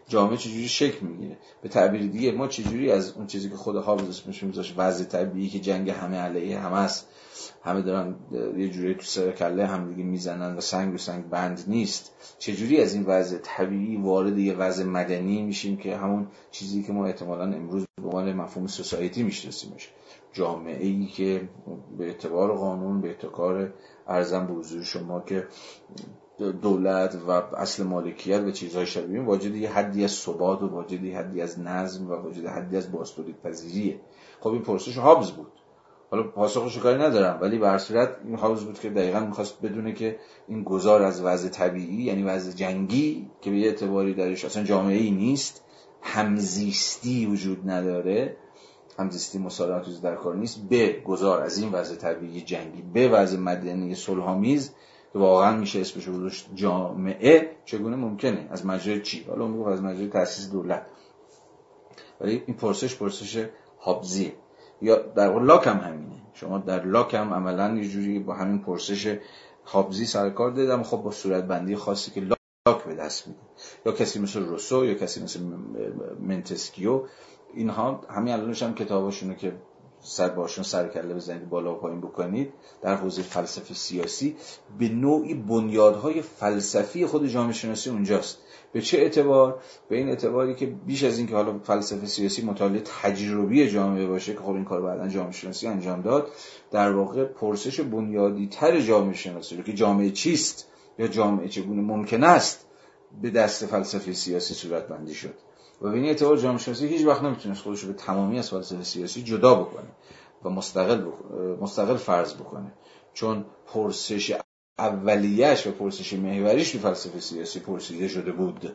جامعه چجوری شکل می‌گیره. به تعبیر دیگه ما چجوری از اون چیزی که خود هابز اسمش میذاش وضع طبیعی که جنگ همه علیه همه است همه دارن یه جوری تو سر کله هم دیگه می‌زنن و سنگ و سنگ بند نیست. چجوری از این وضع طبیعی وارد یه وضع مدنی میشیم که همون چیزی که ما احتمالا امروز به عنوان مفهوم سوسایتی میشناسیمش؟ جامعه ای که به اعتبار قانون به اعتبار ارزم به حضور شما که دولت و اصل مالکیت و چیزهای شبیه واجد یه حدی از ثبات و واجد یه حدی از نظم و واجد حدی از باستولید پذیریه خب این پرسش هابز بود. حالا پاسخش کاری ندارم ولی به صورت این بود که دقیقا می‌خواست بدونه که این گذار از وضع طبیعی یعنی وضع جنگی که به یه اعتباری درش اصلا جامعه ای نیست همزیستی وجود نداره. همزیستی مسالمت در کار نیست. به گذار از این وضع طبیعی جنگی به وضع مدنی صلحآمیز که واقعا میشه اسمش رو جامعه چگونه ممکنه؟ از مجرد چی؟ حالا میگم از مجرد تاسیس دولت. ولی این پرسش پرسش هابزیه یا در لاک هم همینه. شما در لاک هم عملا یه جوری با همین پرسش هابزی سرکار دادم خب با صورت بندی خاصی که لاک به دست میده. یا کسی مثل روسو یا کسی مثل منتسکیو اینها همین الانش هم کتاباشونو که سر باشون سر کله بزنید بالا و پایین بکنید در حوزه فلسفه سیاسی به نوعی بنیادهای فلسفی خود جامعه شناسی اونجاست. به چه اعتبار؟ به این اعتباری که بیش از اینکه حالا فلسفه سیاسی مطالعه تجربی جامعه باشه که خب این کار بعدا جامعه شناسی انجام داد در واقع پرسش بنیادی تر جامعه شناسی رو که جامعه چیست یا جامعه چگونه ممکن است به دست فلسفه سیاسی صورت بندی شد. و به این اعتبار جامعه شناسی هیچ وقت نمی‌تونست خودش رو به تمامی از فلسفه سیاسی جدا بکنه و مستقل, مستقل فرض بکنه. چون پرسش اولیش و پرسش محوریش تو فلسفه سیاسی پرسیده شده بود.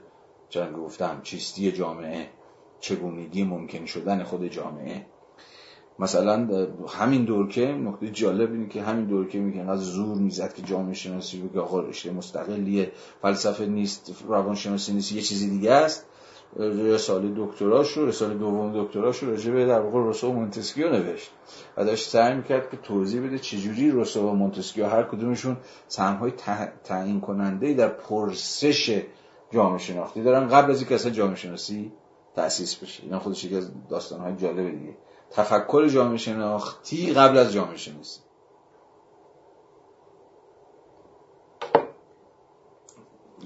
چون گفتم چیستی جامعه چگونگی ممکن شدن خود جامعه؟ مثلا همین دورکه نکته جالب اینه که همین دورکه میگه از زور می‌زد که جامعه شناسی بگه آقا رشته مستقلیه فلسفه نیست روانشناسی نیست یه چیزی دیگه است. رساله دکتراش رو رساله دوم دکتراش رو راجع به در واقع روسو و مونتسکیو نوشت. و داشت سعی می‌کرد که توضیح بده چجوری روسو و مونتسکیو هر کدومشون سهمهای تعیین کننده در پرسش جامعه شناختی دارن قبل از اینکه اصلا جامعه شناسی تأسیس بشه. اینا خودش یکی از داستانهای جالب دیگه. تفکر جامعه شناختی قبل از جامعه شناسی.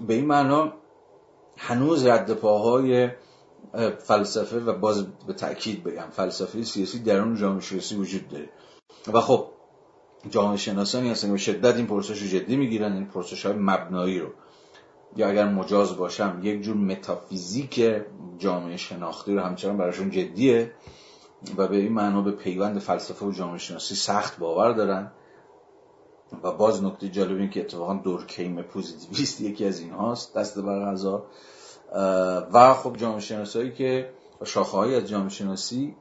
به این معنا هنوز رد پاهای فلسفه و باز به تاکید بگم فلسفه سیاسی درون جامعه شناسی وجود داره. و خب جامعه شناسانی هستن که شدت این پرسش رو جدی می‌گیرن این پرسش های مبنایی رو. یا اگر مجاز باشم یک جور متافیزیک جامعه شناختی رو همچنان براشون جدیه و به این معنا به پیوند فلسفه و جامعه شناسی سخت باور دارن. و باز نکته جالب این که اتفاقا دورکیم پوزیتیویست یکی از این هاست دست بر قضا و خب جامعه شناسایی که شاخه های از جامعه شناسی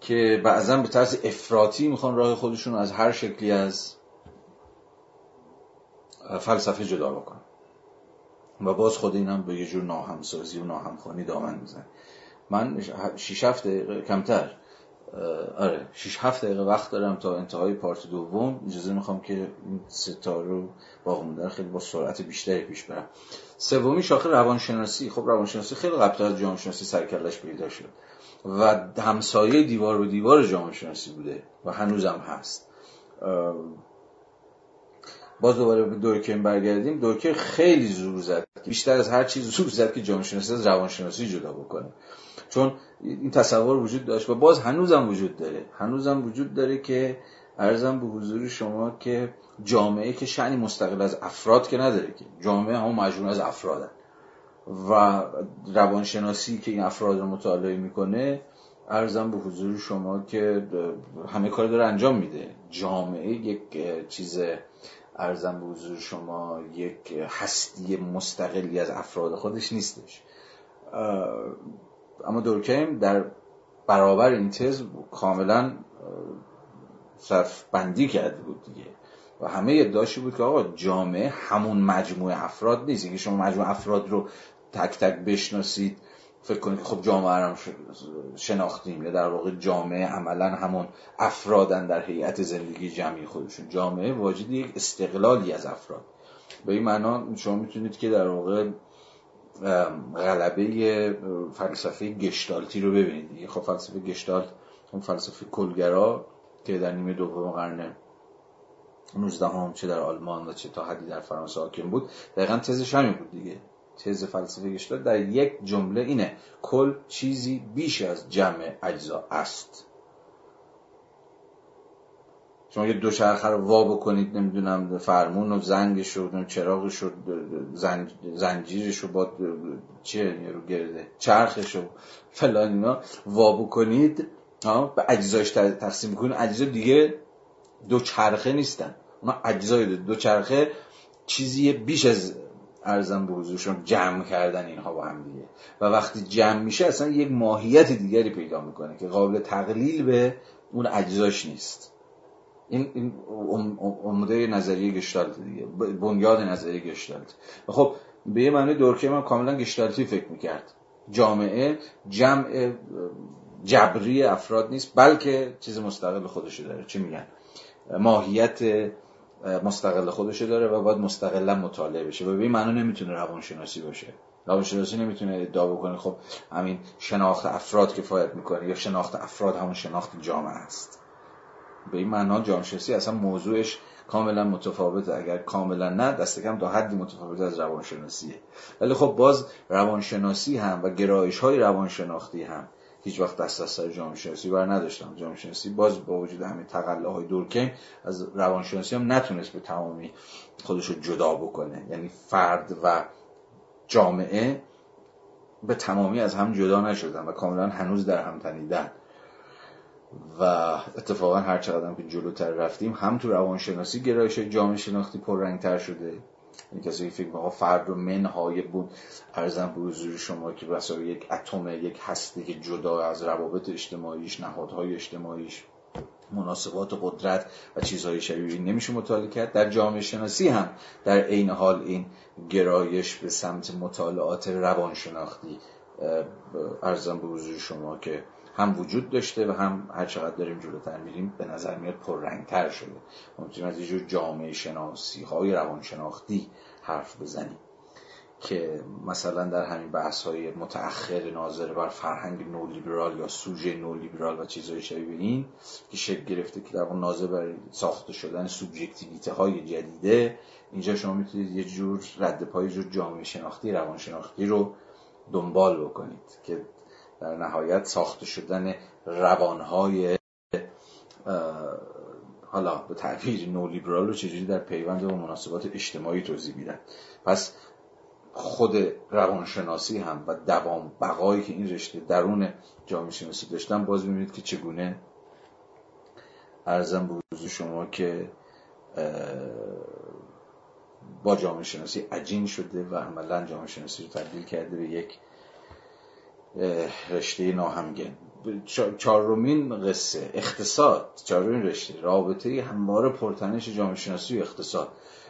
که بعضا به طرز افراطی می‌خوان راه خودشون از هر شکلی از فلسفه جدا بکنن. و باز خود این هم به یه جور ناهمسازی و ناهمخوانی دامن میزن من شیش هفته کمتر آره 6 7 دقیقه وقت دارم تا انتهای پارت دوم. اجازه می‌خوام که این ستا رو باقی خیلی با سرعت بیشتری پیش برم. سومی شاخه روانشناسی. خب روانشناسی خیلی قبل از جامعه شناسی سرکلش پیدا شد و همسایه دیوار به دیوار جامعه شناسی بوده و هنوزم هست. باز دوباره به دورکیم برگردیم. دورکیم خیلی زور زد. بیشتر از هر چیز زور زد که جامعه شناسی از روانشناسی جدا بکنه. چون این تصور وجود داشت و باز هنوزم وجود داره. هنوزم وجود داره که ارزم به حضور شما که جامعه که شعنی مستقل از افراد که نداره که جامعه هم مجموعه از افرادن. و روانشناسی که این افراد رو مطالعه می‌کنه ارزم به حضور شما که همه کار داره انجام میده. جامعه یک چیز ارزم به حضور شما یک هستی مستقلی از افراد خودش نیستش. اما دورکیم در برابر این تز کاملا صرف بندی کرده بود دیگه. و همه ادعاشی بود که آقا جامعه همون مجموعه افراد نیست. اینکه شما مجموعه افراد رو تک تک بشناسید فکر کنید خب جامعه رو شناختیم. یا در واقع جامعه عملا همون افرادن در هیئت زندگی جمعی خودشون. جامعه واجد یک استقلالی از افراد. به این معنا شما می‌تونید که در واقع غلبه فلسفه گشتالتی رو ببینید. خب فلسفه گشتالت اون فلسفه کلگرا که در نیمه دوم قرن 19 هم چه در آلمان و چه تا حدی در فرانسه حاکم بود دقیقا تزش همین بود دیگه. تز فلسفه گشتالت در یک جمله اینه کل چیزی بیش از جمع اجزا است. شما یه دوچرخه رو وا بکنید نمی‌دونم فرمون و زنگش و چراغش و زنجیرش و با چیه رو گرده چرخش و فلان اینا وا بکنید به اجزایش تقسیم بکنید اجزا دیگه دوچرخه نیستن. اونا اجزای دوچرخه چیزی بیش از ارزم به حضورشون جمع کردن اینها با هم دیگه. و وقتی جمع میشه اصلا یک ماهیت دیگری پیدا می‌کنه که قابل تقلیل به اون اجزاش نیست. این عمده نظریه گشتالت دیگه. بنیاد نظریه گشتالت. خب به یه معنی دورکه من کاملا گشتالتی فکر می‌کرد. جامعه جمع جبری افراد نیست بلکه چیز مستقل خودشو داره. چی میگن؟ ماهیت مستقل خودشو داره و باید مستقلا مطالعه بشه. و به این معنا نمی‌تونه روانشناسی باشه. روانشناسی نمی‌تونه ادعا بکنه خب همین شناخت افراد کفایت می‌کنه یا شناخت افراد همون شناخت جامعه است. به این معنا جامعه اصلا موضوعش کاملا متفاوته. اگر کاملا نه دست کم تا حدی متفاوت از روانشناسیه. ولی خب باز روانشناسی هم و گرایش های روانشناختی هم هیچ وقت دست از سر جامعه بر نداشتم جامعه باز با وجود همین تقله های دورکیم از روانشناسی هم نتونست به تمامی خودش رو جدا بکنه. یعنی فرد و جامعه به تمامی از هم جدا نشدن و کاملا هنوز در هم تنیدن. و اتفاقا هر چقدر که جلوتر رفتیم هم تو روانشناسی گرایش جامعه شناختی پررنگتر شده. این کسی فکر می‌کنه فرد و منهای بود ارزم به حضور شما که بسا یک اتم یک هستی که جدا از روابط اجتماعیش نهادهای اجتماعیش مناسبات و قدرت و چیزهای شبیه نمیشه مطالعه کرد. در جامعه شناسی هم در عین حال این گرایش به سمت مطالعات روانشناختی ارزم به حضور شما که هم وجود داشته و هم هر چقدر داریم جلوتر میریم به نظر میاد پررنگتر شده. می‌تونیم از یه جامعه شناسی های روانشناختی حرف بزنیم که مثلا در همین بحث های متأخر ناظر بر فرهنگ نولیبرال یا سوژه نولیبرال و چیزهای شبیه این که شکل گرفته که در اون ناظر بر ساخته شدن سوبژکتیویته های جدیده اینجا شما می‌تونید یه جور رد پای جور جامعه شناختی روانشناختی رو دنبال بکنید که در نهایت ساخته شدن روانهای حالا به تعبیر نولیبرال رو چجوری در پیوند و مناسبات اجتماعی توضیح میدن؟ پس خود روانشناسی هم و دوام بقایی که این رشته درون جامعه شناسی داشتن باز می‌بینید که چگونه ارزم به شما که با جامعه شناسی عجین شده و عملا جامعه شناسی رو تبدیل کرده به یک رشته ناهمگن. چهارمین قصه اقتصاد. چهارمین رشته رابطه همواره پرتنش جامعه شناسی و اقتصاد.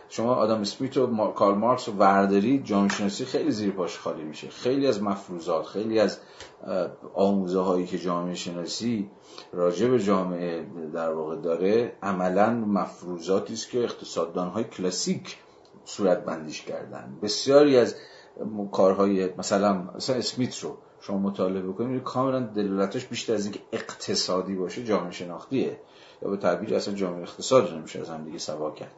شما آدم اسمیت و کارل مارکس و ورداری جامعه شناسی خیلی زیر پاش خالی میشه. خیلی از مفروضات خیلی از آموزه هایی که جامعه شناسی راجع به جامعه در واقع داره عملا مفروضاتی است که اقتصاددان های کلاسیک صورت بندیش کردن. بسیاری از کارهای مثلا مثلا اسمیت رو شما مطالعه بکنید کاملا دلالتش بیشتر از اینکه اقتصادی باشه جامعه شناختیه. یا به تعبیر اصلا جامعه اقتصاد نمیشه از هم دیگه سوا کرد.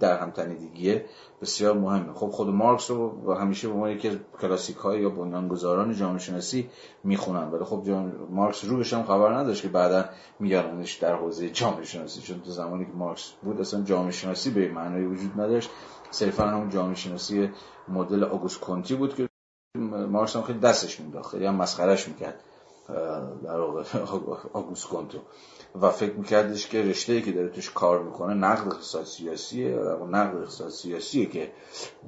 در هم تنیدگیه بسیار مهمه. خب خود مارکس رو همیشه به ما یکی از کلاسیک های یا بنیانگذاران جامعه شناسی می‌خونن. ولی خب مارکس رو بشم خبر نداشت که بعدا میارنش در حوزه جامعه شناسی. چون تو زمانی که مارکس بود اصلا جامعه شناسی به معنای وجود نداشت. صرفا همون جامعه شناسی مدل آگوست کنتی بود که مارکس هم خیلی دستش مینداخت خیلی هم مسخرش می‌کرد در آگوست کنتو و فکر میکردش که رشته که داره توش کار می‌کنه نقد اقتصاد سیاسیه و نقد اقتصاد سیاسیه که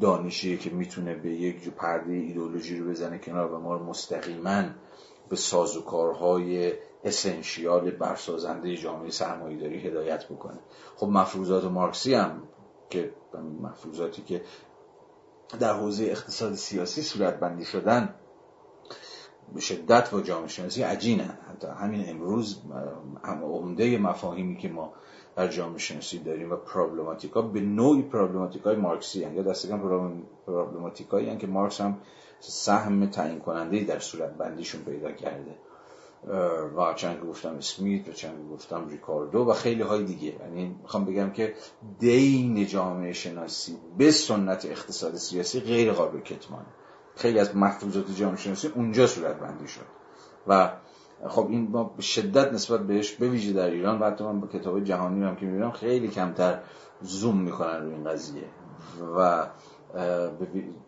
دانشیه که می‌تونه به یک پرده ایدولوژی رو بزنه کنار و ما رو مستقیما به سازوکارهای اسنشیال برسازنده جامعه سرمایه داری هدایت بکنه. خب مفروضات مارکسی هم که مفروضاتی که در حوزه اقتصاد سیاسی صورت بندی شدن به شدت با جامعه شناسی عجینن حتی همین امروز عمده مفاهیمی که ما در جامعه شناسی داریم و پرابلماتیکا به نوعی پرابلماتیکای مارکسی هن. یا دست پرابلماتیکایی که مارکس هم سهم تعیین کننده در صورت بندیشون پیدا کرده و چند گفتم اسمیت و چند گفتم ریکاردو و خیلی های دیگه. یعنی می‌خوام بگم که دین جامعه شناسی به سنت اقتصاد سیاسی غیر قابل کتمانه. خیلی از مفروضات جامعه شناسی اونجا صورت بندی شد. و خب این ما شدت نسبت بهش به در ایران و حتی من با کتاب جهانی هم که می‌بینم خیلی کمتر زوم می‌کنن روی این قضیه. و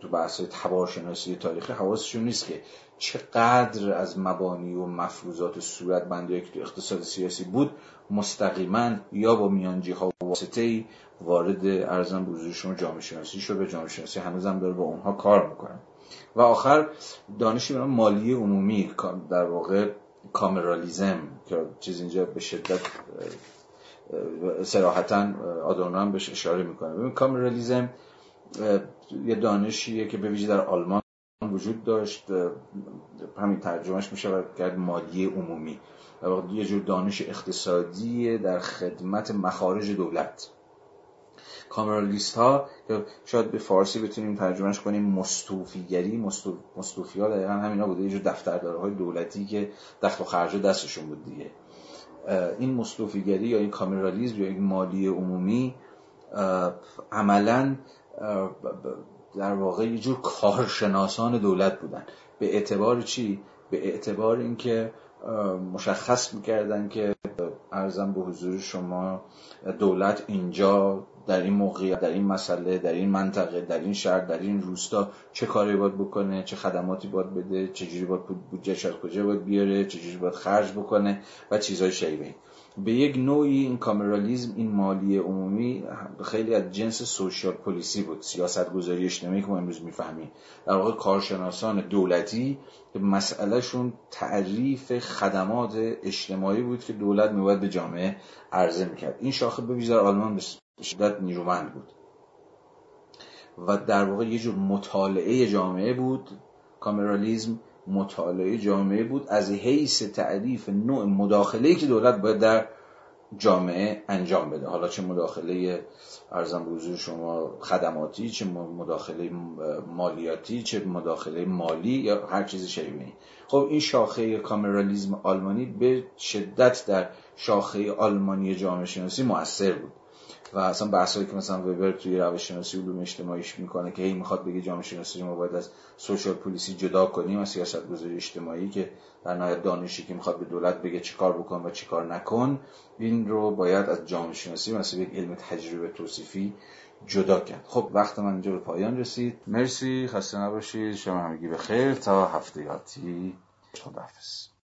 تو بحث تبارشناسی تاریخی حواسشون نیست که چقدر از مبانی و مفروضات صورت بندی که تو اقتصاد سیاسی بود مستقیما یا با میانجی ها و واسطه ای وارد ارزم بزرگ شما جامعه شناسی شد به جامعه شناسی هنوزم داره با اونها کار می‌کنن و آخر دانشی مالی عمومی در واقع کامرالیزم که چیز اینجا به شدت سراحتا آدورنو هم بهش اشاره می‌کنه. ببین کامرالیزم یه دانشیه که به ویژه در آلمان وجود داشت همین ترجمهش میشه کرد مالی عمومی. یه جور دانش اقتصادی در خدمت مخارج دولت. کامرالیست ها که شاید به فارسی بتونیم ترجمهش کنیم مستوفیگری مستوفی ها دقیقا همینا بوده. یه جور دفترداره های دولتی که دخل و خرج دستشون بود دیگه. این مستوفیگری یا این کامرالیزم یا این مالی عمومی عملا در واقع یه جور کارشناسان دولت بودن به اعتبار چی؟ به اعتبار اینکه مشخص می‌کردن که ارزم به حضور شما دولت اینجا در این موقعیت در این مسئله در این منطقه در این شهر در این روستا چه کاری باید بکنه چه خدماتی باید بده چه جوری باید بودجه از کجا باید بیاره چه جوری باید خرج بکنه و چیزهای شیوه به یک نوعی این کامرالیزم این مالی عمومی خیلی از جنس سوشیال پلیسی بود سیاست گذاری اجتماعی که ما امروز می‌فهمیم. در واقع کارشناسان دولتی مسئلهشون تعریف خدمات اجتماعی بود که دولت میباید به جامعه عرضه می‌کرد. این شاخه به ویژه آلمان به شدت نیرومند بود. و در واقع یه جور مطالعه جامعه بود. کامرالیزم مطالعه جامعه بود از حیث تعریف نوع مداخله که دولت باید در جامعه انجام بده. حالا چه مداخله ارزم به شما خدماتی چه مداخله مالیاتی چه مداخله مالی یا هر چیز شیوهی خب این شاخه کامرالیزم آلمانی به شدت در شاخه آلمانی جامعه شناسی مؤثر بود. و اصلا بحثایی که مثلا وبر توی روش شناسی علوم اجتماعیش می‌کنه که هی می‌خواد بگه جامعه شناسی ما باید از سوشال پلیسی جدا کنیم از سیاست گذاری اجتماعی که در نهایت دانشی که می‌خواد به دولت بگه چیکار بکن و چیکار نکن این رو باید از جامعه شناسی مثلا یک علم تجربه توصیفی جدا کرد. خب وقت من اینجا به پایان رسید. مرسی خسته نباشید. شما همگی به خیر تا هفته یاتی خداحافظ.